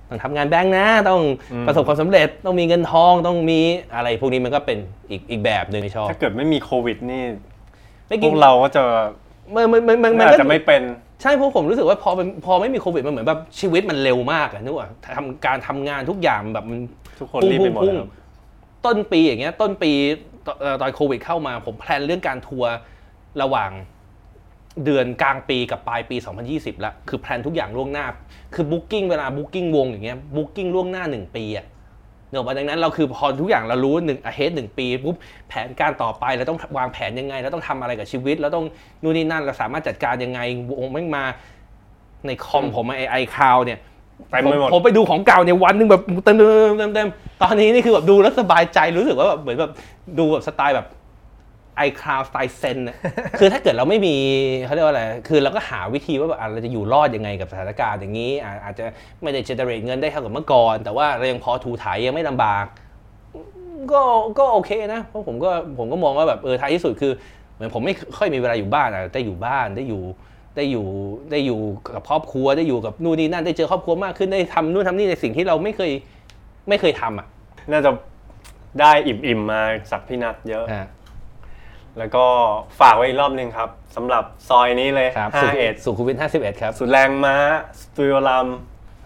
ต้องทำงานแบงค์นะ ต้องประสบความสำเร็จต้องมีเงินทองต้องมีอะไร พวกนี้มันก็เป็นอีกอีกแบบหนึ่งที่ชอบถ้าเกิดไม่มีโควิดนี่ไม่พกินวกเราก็จะมันมันมันมันมันอาจก็จะไม่เป็น ใช่เพราะผมรู้สึกว่าพอเป็นพอไม่มีโควิดมันเหมือนแบบชีวิตมันเร็วมากอะนึกว่าทำการทำงานทุกอย่างแบบมันทุกคนรีบไปหมดพุ่งครับๆต้นปีอย่างเงี้ยต้นปีตเอ่อตอนโควิดเข้ามาผม plan เรื่องการทัวร์ระหว่างเดือนกลางปีกับปลายปี 2020 แล้ว คือ plan ทุกอย่างล่วงหน้า คือ booking เวลา booking วงอย่างเงี้ย booking ล่วงหน้า 1 ปีอะ เนอะดังนั้นเราคือพอทุกอย่างเรารู้หนึ่ง ahead หนึ่งปีปุ๊บแผนการต่อไปเราต้องวางแผนยังไงเราต้องทำอะไรกับชีวิตเราต้องนู่นนี่นั่นเราสามารถจัดการยังไงวงไม่มาในคอมผมไอไอคาวเนี่ยเต็มไปหมดผมผมไปดูของเก่าเนี่ยวันหนึ่งแบบเต็มเต็มเต็มเต็มตอนนี้นี่คือแบบดูแล้วสบายใจรู้สึกว่าแบบเหมือนแบบดูแบบสไตล์แบบ iCloud สไตล์เซนน่ะคือถ้าเกิดเราไม่มีเขาเรียกว่าอะไร คือเราก็หาวิธีว่าแบบอะเราจะอยู่รอดยังไงกับสถานการณ์อย่างนี้อะอาจจะไม่ได้เจเนเรตเงินได้เท่ากับเมื่อก่อน แต่ว่าเรายังพอถูถ่ายยังไม่ลำบาก ก็ก็โอเคนะ เพราะผมก็ผมก็มองว่าแบบเออท้ายที่สุดคือเหมือนผมไม่ค่อยมีเวลาอยู่บ้านอะได้อยู่บ้านได้อยู่ได้อยู่ได้อยู่กับครอบครัวได้อยู่กับนู่นนี่นั่นได้เจอครอบครัวมากขึ้นได้ทำนู่นทำนี่ในสิ่งที่เราไม่เคยไม่เคยทำอะ น่าจะได้อิ่มๆมาจากพี่นัทเยอะอ่า แล้วก็ฝากไว้อีกรอบหนึ่งครับสำหรับซอยนี้เลยครับ51สุขุมวิท51 ครับ สุดแรงม้าสตูดิโอลัม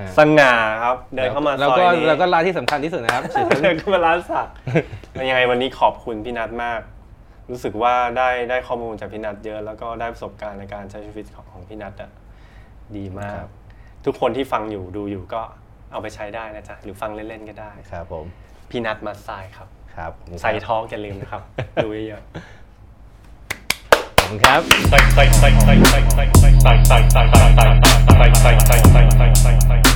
อ่าสง่าครับเดินเข้ามาซแล้วอยก็นี้แล้วก็ร้านที่สำคัญที่สุดนะครับ เดินเข้ามาร้านสักเป็นยังไงวันนี้ขอบคุณพี่นัทมาก รู้สึกว่าได้ได้ข้อมูลจากพี่นัทเยอะ แล้วก็ได้ประสบการณ์ในการใช้ชีวิตของของพี่นัทอะดีมากทุกคนที่ฟังอยู่ดูอยู่ก็เอาไปใช้ได้นะจ๊ะหรือฟังเล่นๆก็ได้ ครับผมพี่นัทมาสายครับ ครับใส่ท้องอย่าลืมนะครับ ดูเยอะข อบคุณครับ ใส่ใส่ใส่ใส่ใส่ใส่ใส่ใส่ใส่ใส่ใส่ใส่ใส่ใส่ใส่ใส่